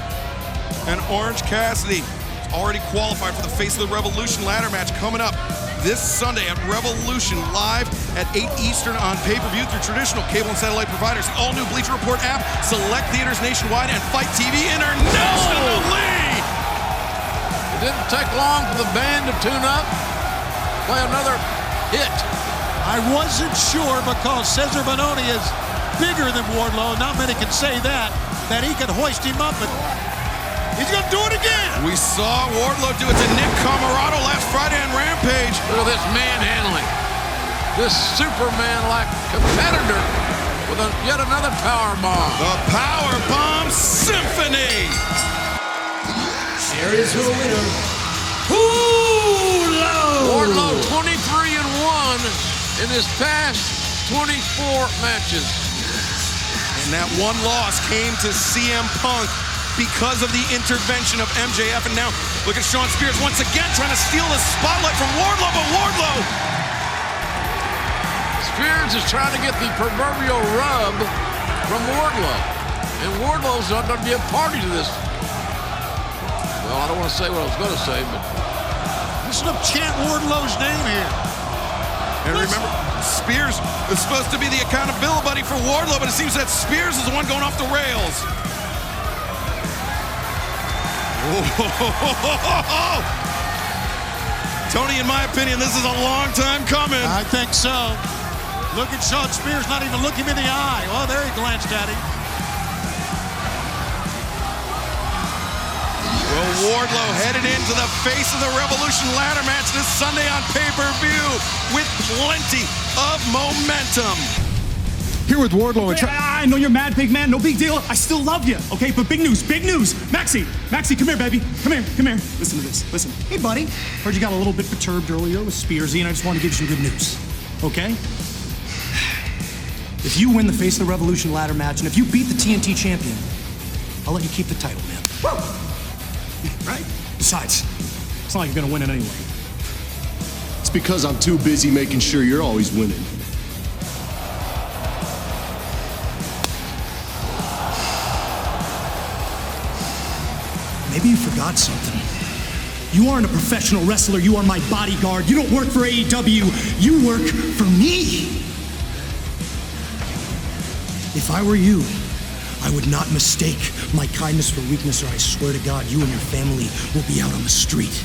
Speaker 9: and Orange Cassidy, is already qualified for the Face of the Revolution ladder match coming up this Sunday at Revolution, live at 8 Eastern on pay-per-view through traditional cable and satellite providers, the all-new Bleacher Report app, select theaters nationwide, and FITE TV internationally.
Speaker 4: It didn't take long for the band to tune up, play another hit.
Speaker 8: I wasn't sure because Cesar Bononi is bigger than Wardlow. Not many can say that, that he could hoist him up, but he's going to do it again.
Speaker 9: We saw Wardlow do it to Nick Comoroto last Friday on Rampage.
Speaker 4: Look at this manhandling. This Superman-like competitor with a, yet another power bomb.
Speaker 9: The power bomb symphony.
Speaker 13: Here is your winner,
Speaker 4: Wardlow 23 and 1 in his past 24 matches.
Speaker 9: And that one loss came to CM Punk because of the intervention of MJF. And now look at Shawn Spears once again trying to steal the spotlight from Wardlow, but Wardlow
Speaker 4: Spears is trying to get the proverbial rub from Wardlow. And Wardlow's not going to be a party to this. Well, I don't want to say what I was going to say, but
Speaker 8: Listen to him chant Wardlow's name here.
Speaker 9: And remember, Spears is supposed to be the accountability buddy for Wardlow, but it seems that Spears is the one going off the rails. Tony, in my opinion, this is a long time coming.
Speaker 8: I think so. Look at Shawn Spears not even looking him in the eye. Oh, there he glanced at him.
Speaker 9: Well, Wardlow headed into the face of the Revolution ladder match this Sunday on pay-per-view with plenty of momentum.
Speaker 15: Here with Wardlow and
Speaker 16: I know you're mad, big man. No big deal. I still love you. Okay, but big news, big news. Maxie, Maxie, come here, baby. Come here, come here. Listen to this. Listen. Hey, buddy. Heard you got a little bit perturbed earlier with Spearsy, and I just want to give you some good news. Okay? If you win the Face of the Revolution ladder match, and if you beat the TNT champion, I'll let you keep the title, man. Right? Besides, it's not like you're gonna win it anyway.
Speaker 10: It's because I'm too busy making sure you're always winning.
Speaker 16: You something. You aren't a professional wrestler. You are my bodyguard. You don't work for AEW. You work for me. If I were you, I would not mistake my kindness for weakness, or I swear to God, you and your family will be out on the street.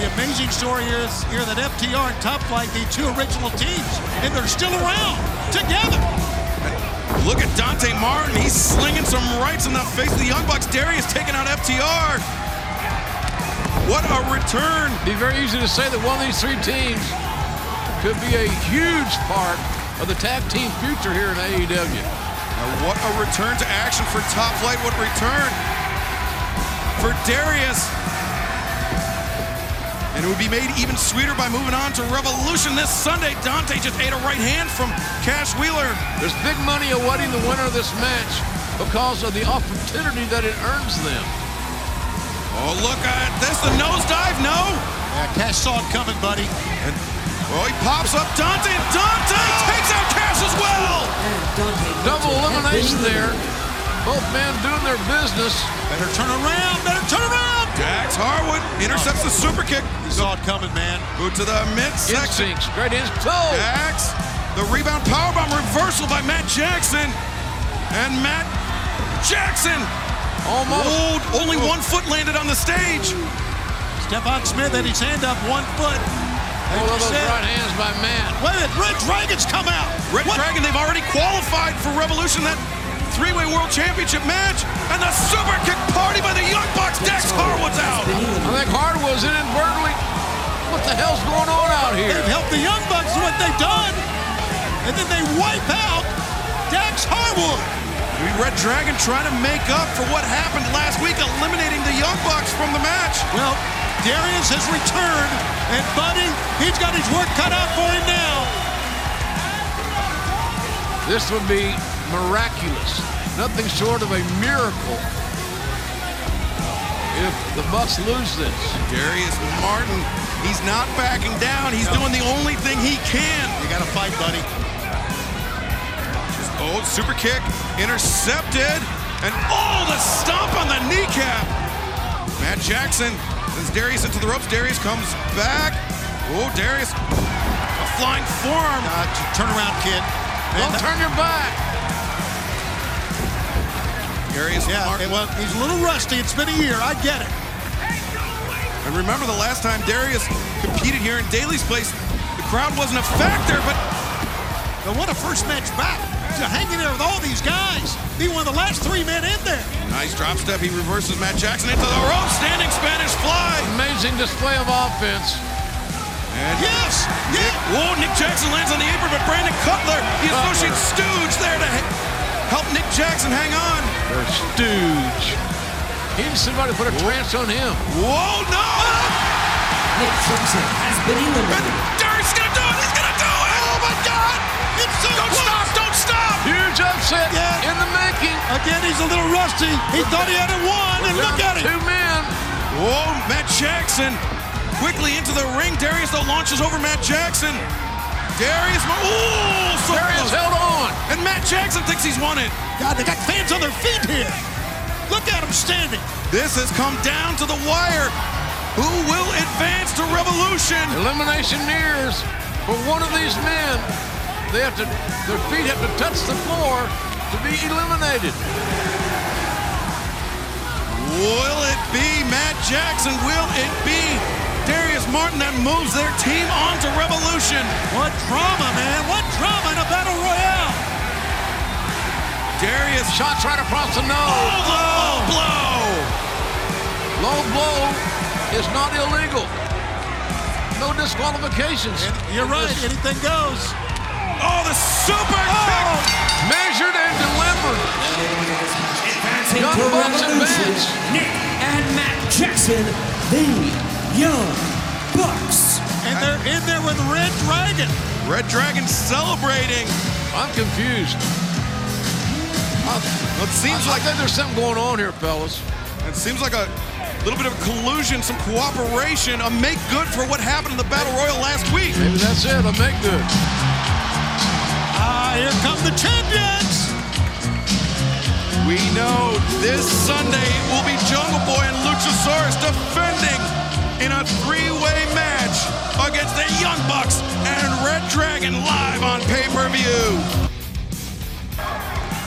Speaker 8: The amazing story is here that FTR and Top Flight, the two original teams, and they're still around together.
Speaker 9: Look at Dante Martin. He's slinging some rights in the face of the Young Bucks. Darius taking out FTR. What a return.
Speaker 4: Be very easy to say that one of these three teams could be a huge part of the tag team future here in AEW.
Speaker 9: Now, what a return to action for Top Flight. What a return for Darius. And it would be made even sweeter by moving on to Revolution this Sunday. Dante just ate a right hand from Cash Wheeler.
Speaker 4: There's big money awaiting the winner of this match because of the opportunity that it earns them.
Speaker 9: Oh, look at this. The nosedive, no.
Speaker 8: Yeah, Cash saw it coming, buddy.
Speaker 9: And, Oh, he pops up Dante, and Dante takes out Cash as well.
Speaker 4: Double elimination there. Both men doing their business.
Speaker 8: Better turn around. Better turn around.
Speaker 9: Dax Harwood intercepts the super kick.
Speaker 8: He saw it coming, man.
Speaker 9: Boot to the midsection.
Speaker 4: Instincts. Great instinct. Oh!
Speaker 9: Dax. The rebound powerbomb reversal by Matt Jackson. And Matt Jackson.
Speaker 4: Almost.
Speaker 9: Only one foot landed on the stage.
Speaker 8: Stephon Smith had his hand up one foot.
Speaker 4: Oh, those right hands by Matt.
Speaker 8: Wait a minute, Red Dragon's come out.
Speaker 9: Red
Speaker 8: What?
Speaker 9: Dragon, they've already qualified for Revolution, that three-way world championship match. And the super kick party by the Young Bucks. Dax Harwood's out.
Speaker 4: I think Harwood's inadvertently. What the hell's going on out here?
Speaker 8: They've helped the Young Bucks with what they've done. And then they wipe out Dax Harwood.
Speaker 9: We Red Dragon trying to make up for what happened last week, eliminating the Young Bucks from the match.
Speaker 8: Well, Darius has returned, and Buddy, he's got his work cut out for him now.
Speaker 4: This would be miraculous. Nothing short of a miracle if the Bucks lose this.
Speaker 9: Darius Martin, he's not backing down. He's doing the only thing he can.
Speaker 8: You got to fight, buddy.
Speaker 9: Oh, super kick, intercepted, and oh, the stomp on the kneecap. Matt Jackson sends Darius into the ropes. Darius comes back. Oh, Darius, a flying forearm.
Speaker 8: turn around, kid.
Speaker 4: Don't turn your back.
Speaker 9: Darius
Speaker 8: Yeah,
Speaker 9: Martin.
Speaker 8: well, he's a little rusty. It's been a year. I get it.
Speaker 9: And remember the last time Darius competed here in Daily's place, the crowd wasn't a factor, but
Speaker 8: But what a first match back. To hang in there with all these guys. Be one of the last three men in there.
Speaker 9: nice drop step. He reverses Matt Jackson into the rope. Standing Spanish fly.
Speaker 4: Amazing display of offense.
Speaker 9: And
Speaker 8: Yes!
Speaker 9: Nick, whoa, Nick Jackson lands on the apron, but Brandon Cutler, the associate stooge, there to he- help Nick Jackson hang on.
Speaker 4: Their stooge. He needs somebody to put a trance on him.
Speaker 9: Whoa, no!
Speaker 13: Nick Jackson has been eliminated.
Speaker 9: Darius is gonna do it! He's gonna do it! Oh my God!
Speaker 8: It's so
Speaker 9: Don't
Speaker 8: close.
Speaker 9: stop! Don't stop!
Speaker 4: Huge upset
Speaker 8: Yeah.
Speaker 4: in the making.
Speaker 8: Again, he's a little rusty. He thought he had it won, and look at him.
Speaker 4: Two men.
Speaker 9: Whoa, Matt Jackson quickly into the ring. Darius though launches over Matt Jackson. Darius, oh, so
Speaker 4: Darius
Speaker 9: close.
Speaker 4: held on.
Speaker 9: And Matt Jackson thinks he's won it.
Speaker 8: God, they got fans on their feet here. Look at him standing.
Speaker 9: This has come down to the wire. Who will advance to Revolution?
Speaker 4: Elimination nears for one of these men. They have to, their feet have to touch the floor to be eliminated.
Speaker 9: Will it be Matt Jackson? Will it be Darius Martin that moves their team on to Revolution?
Speaker 8: What drama, man. What drama in a battle royale.
Speaker 9: Darius
Speaker 4: Shots right across the
Speaker 9: Oh,
Speaker 4: nose.
Speaker 9: the low oh, blow!
Speaker 4: Low blow is not illegal. No disqualifications.
Speaker 8: You're right. Anything goes.
Speaker 9: Oh, the super oh. kick!
Speaker 4: Measured and delivered.
Speaker 13: Advancing
Speaker 4: Young
Speaker 13: to Revolution.
Speaker 4: advance.
Speaker 13: Nick and Matt Jackson, the Young Bucks.
Speaker 8: And they're in there with Red Dragon.
Speaker 9: Red Dragon celebrating.
Speaker 4: I'm confused.
Speaker 9: It seems
Speaker 4: I
Speaker 9: like
Speaker 4: think there's something going on here, fellas.
Speaker 9: it seems like a little bit of collusion, some cooperation, a make good for what happened in the Battle Royal last week.
Speaker 4: Maybe that's it. A make good.
Speaker 8: Ah, here come the champions.
Speaker 9: We know this Sunday will be Jungle Boy and Luchasaurus defending in a three-way match against the Young Bucks and Red Dragon live on pay-per-view.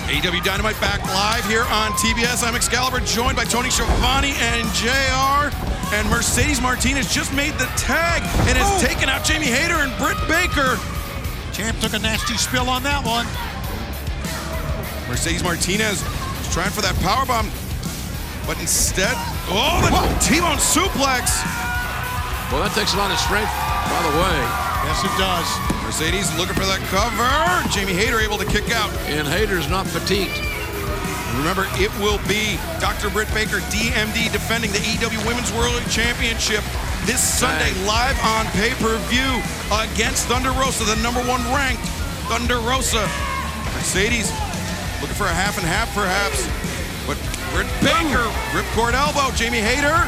Speaker 9: AEW Dynamite back live here on TBS. I'm Excalibur, joined by Tony Schiavone and JR. And Mercedes Martinez just made the tag and has oh. taken out Jamie Hayter and Britt Baker.
Speaker 8: Champ took a nasty spill on that one.
Speaker 9: Mercedes Martinez is trying for that power bomb, but instead, oh, the T-bone suplex.
Speaker 4: Well, that takes a lot of strength, by the way.
Speaker 8: Yes, it does.
Speaker 9: Mercedes looking for that cover. Jamie Hayter able to kick out.
Speaker 4: And Hayter's not fatigued.
Speaker 9: Remember, it will be Dr. Britt Baker, DMD, defending the EW Women's World Championship this Sunday live on pay-per-view against Thunder Rosa, the number one ranked Thunder Rosa. Mercedes looking for a half and half, perhaps. But Britt Baker, ripcord elbow. Jamie Hayter.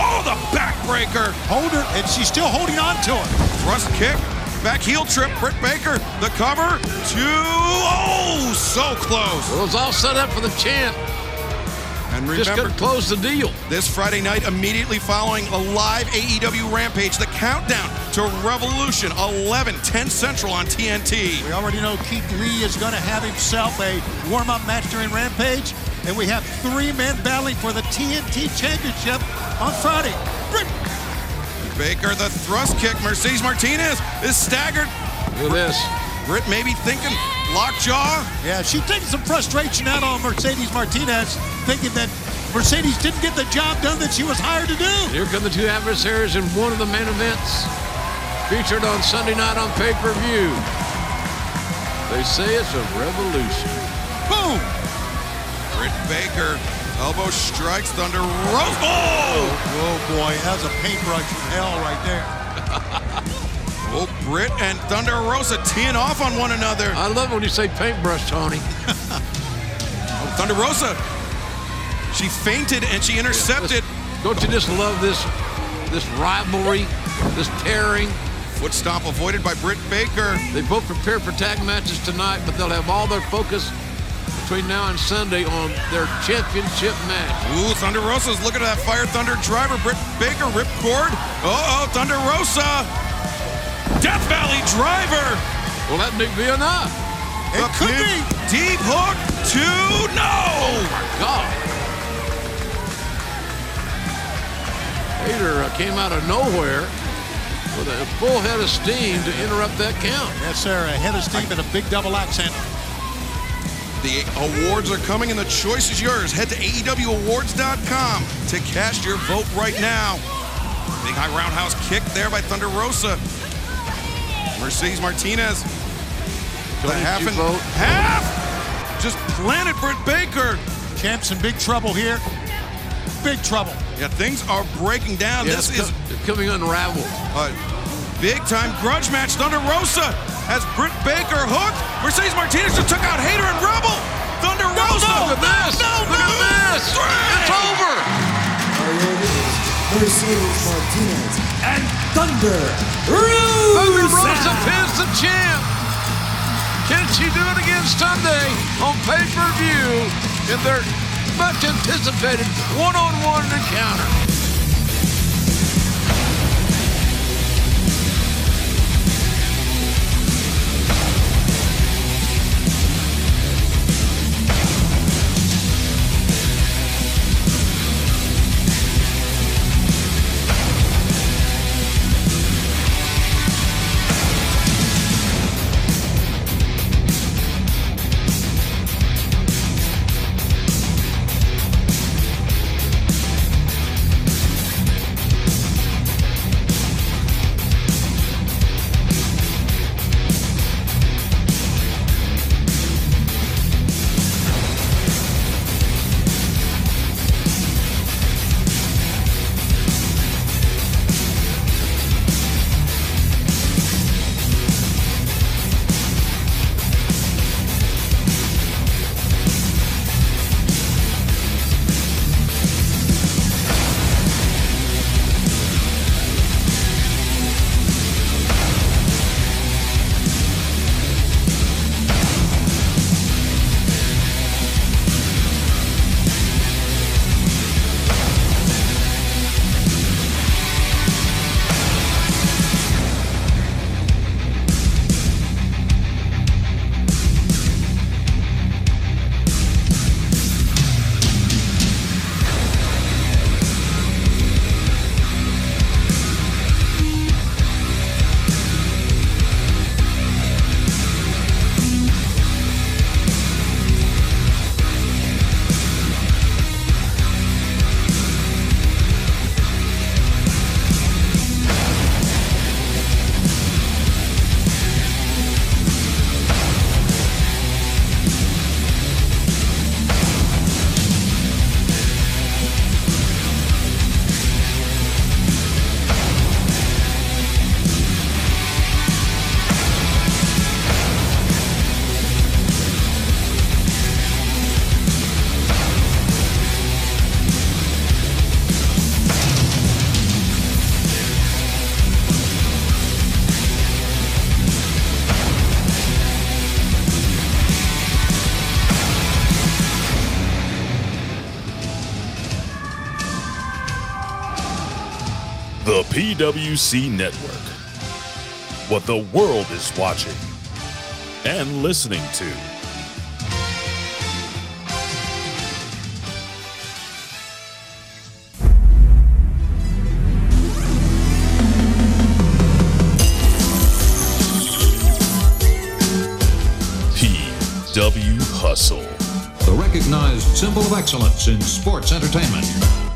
Speaker 9: Oh, the backbreaker.
Speaker 8: Hold her, and she's still holding on to it.
Speaker 9: Thrust kick. Back heel trip, Britt Baker, the cover, two, oh, so close.
Speaker 4: It was all set up for the chant.
Speaker 9: And
Speaker 4: Just
Speaker 9: remember,
Speaker 4: couldn't close the deal.
Speaker 9: This Friday night, immediately following a live AEW Rampage, the countdown to Revolution, 11, 10 Central on TNT.
Speaker 8: We already know Keith Lee is going to have himself a warm-up match during Rampage, and we have three men battling for the TNT Championship on Friday. Britt
Speaker 9: Baker, the thrust kick. Mercedes Martinez is staggered.
Speaker 4: Look at this.
Speaker 9: Britt maybe thinking lockjaw.
Speaker 8: Yeah, she's taking some frustration out on Mercedes Martinez, thinking that Mercedes didn't get the job done that she was hired to do.
Speaker 4: Here come the two adversaries in one of the main events featured on Sunday night on pay-per-view. They say it's a revolution.
Speaker 8: Boom!
Speaker 9: Britt Baker, elbow strikes Thunder Rose. Oh!
Speaker 8: Whoa, boy, that's a paintbrush from hell right there.
Speaker 9: Oh, Britt and Thunder Rosa teeing off on one another.
Speaker 4: I love when you say paintbrush, Tony.
Speaker 9: oh, Thunder Rosa. She fainted and she intercepted.
Speaker 4: Don't you just love this this rivalry, this pairing?
Speaker 9: Foot stomp avoided by Britt Baker.
Speaker 4: They both prepare for tag matches tonight, but they'll have all their focus between now and Sunday on their championship match.
Speaker 9: Ooh, Thunder Rosa's looking at that Fire Thunder driver. Britt Baker ripcord. Uh oh, Thunder Rosa. Death Valley driver.
Speaker 4: Will that be enough.
Speaker 9: It could be. Deep hook. Two. No.
Speaker 4: Oh my God. Hayter uh, came out of nowhere with a full head of steam to interrupt that count.
Speaker 8: Yes, sir. A head of steam and a big double accent.
Speaker 9: The awards are coming and the choice is yours. Head to AEWAwards.com to cast your vote right now. Big high roundhouse kick there by Thunder Rosa. Mercedes Martinez. The
Speaker 4: Tony,
Speaker 9: half and
Speaker 4: you vote?
Speaker 9: half. Just planted Britt Baker.
Speaker 8: Champ's in big trouble here. Big trouble.
Speaker 9: Yeah, things are breaking down.
Speaker 4: Yeah,
Speaker 9: this
Speaker 4: it's
Speaker 9: is
Speaker 4: co- coming unraveled.
Speaker 9: a big time grudge match. Thunder Rosa has Britt Baker hooked. Mercedes Martinez just took out Hayter and Rebel. Thunder Rosa.
Speaker 4: Look at this. Look at this. It's over.
Speaker 17: Mercedes Martinez and Thunder Rosa.
Speaker 4: Thunder
Speaker 17: Rosa.
Speaker 4: Rosa pins the champ. Can she do it again Sunday on pay-per-view in their much anticipated one-on-one encounter?
Speaker 1: PWC Network. What the world is watching and listening to. PW Hustle.
Speaker 2: The recognized symbol of excellence in sports entertainment.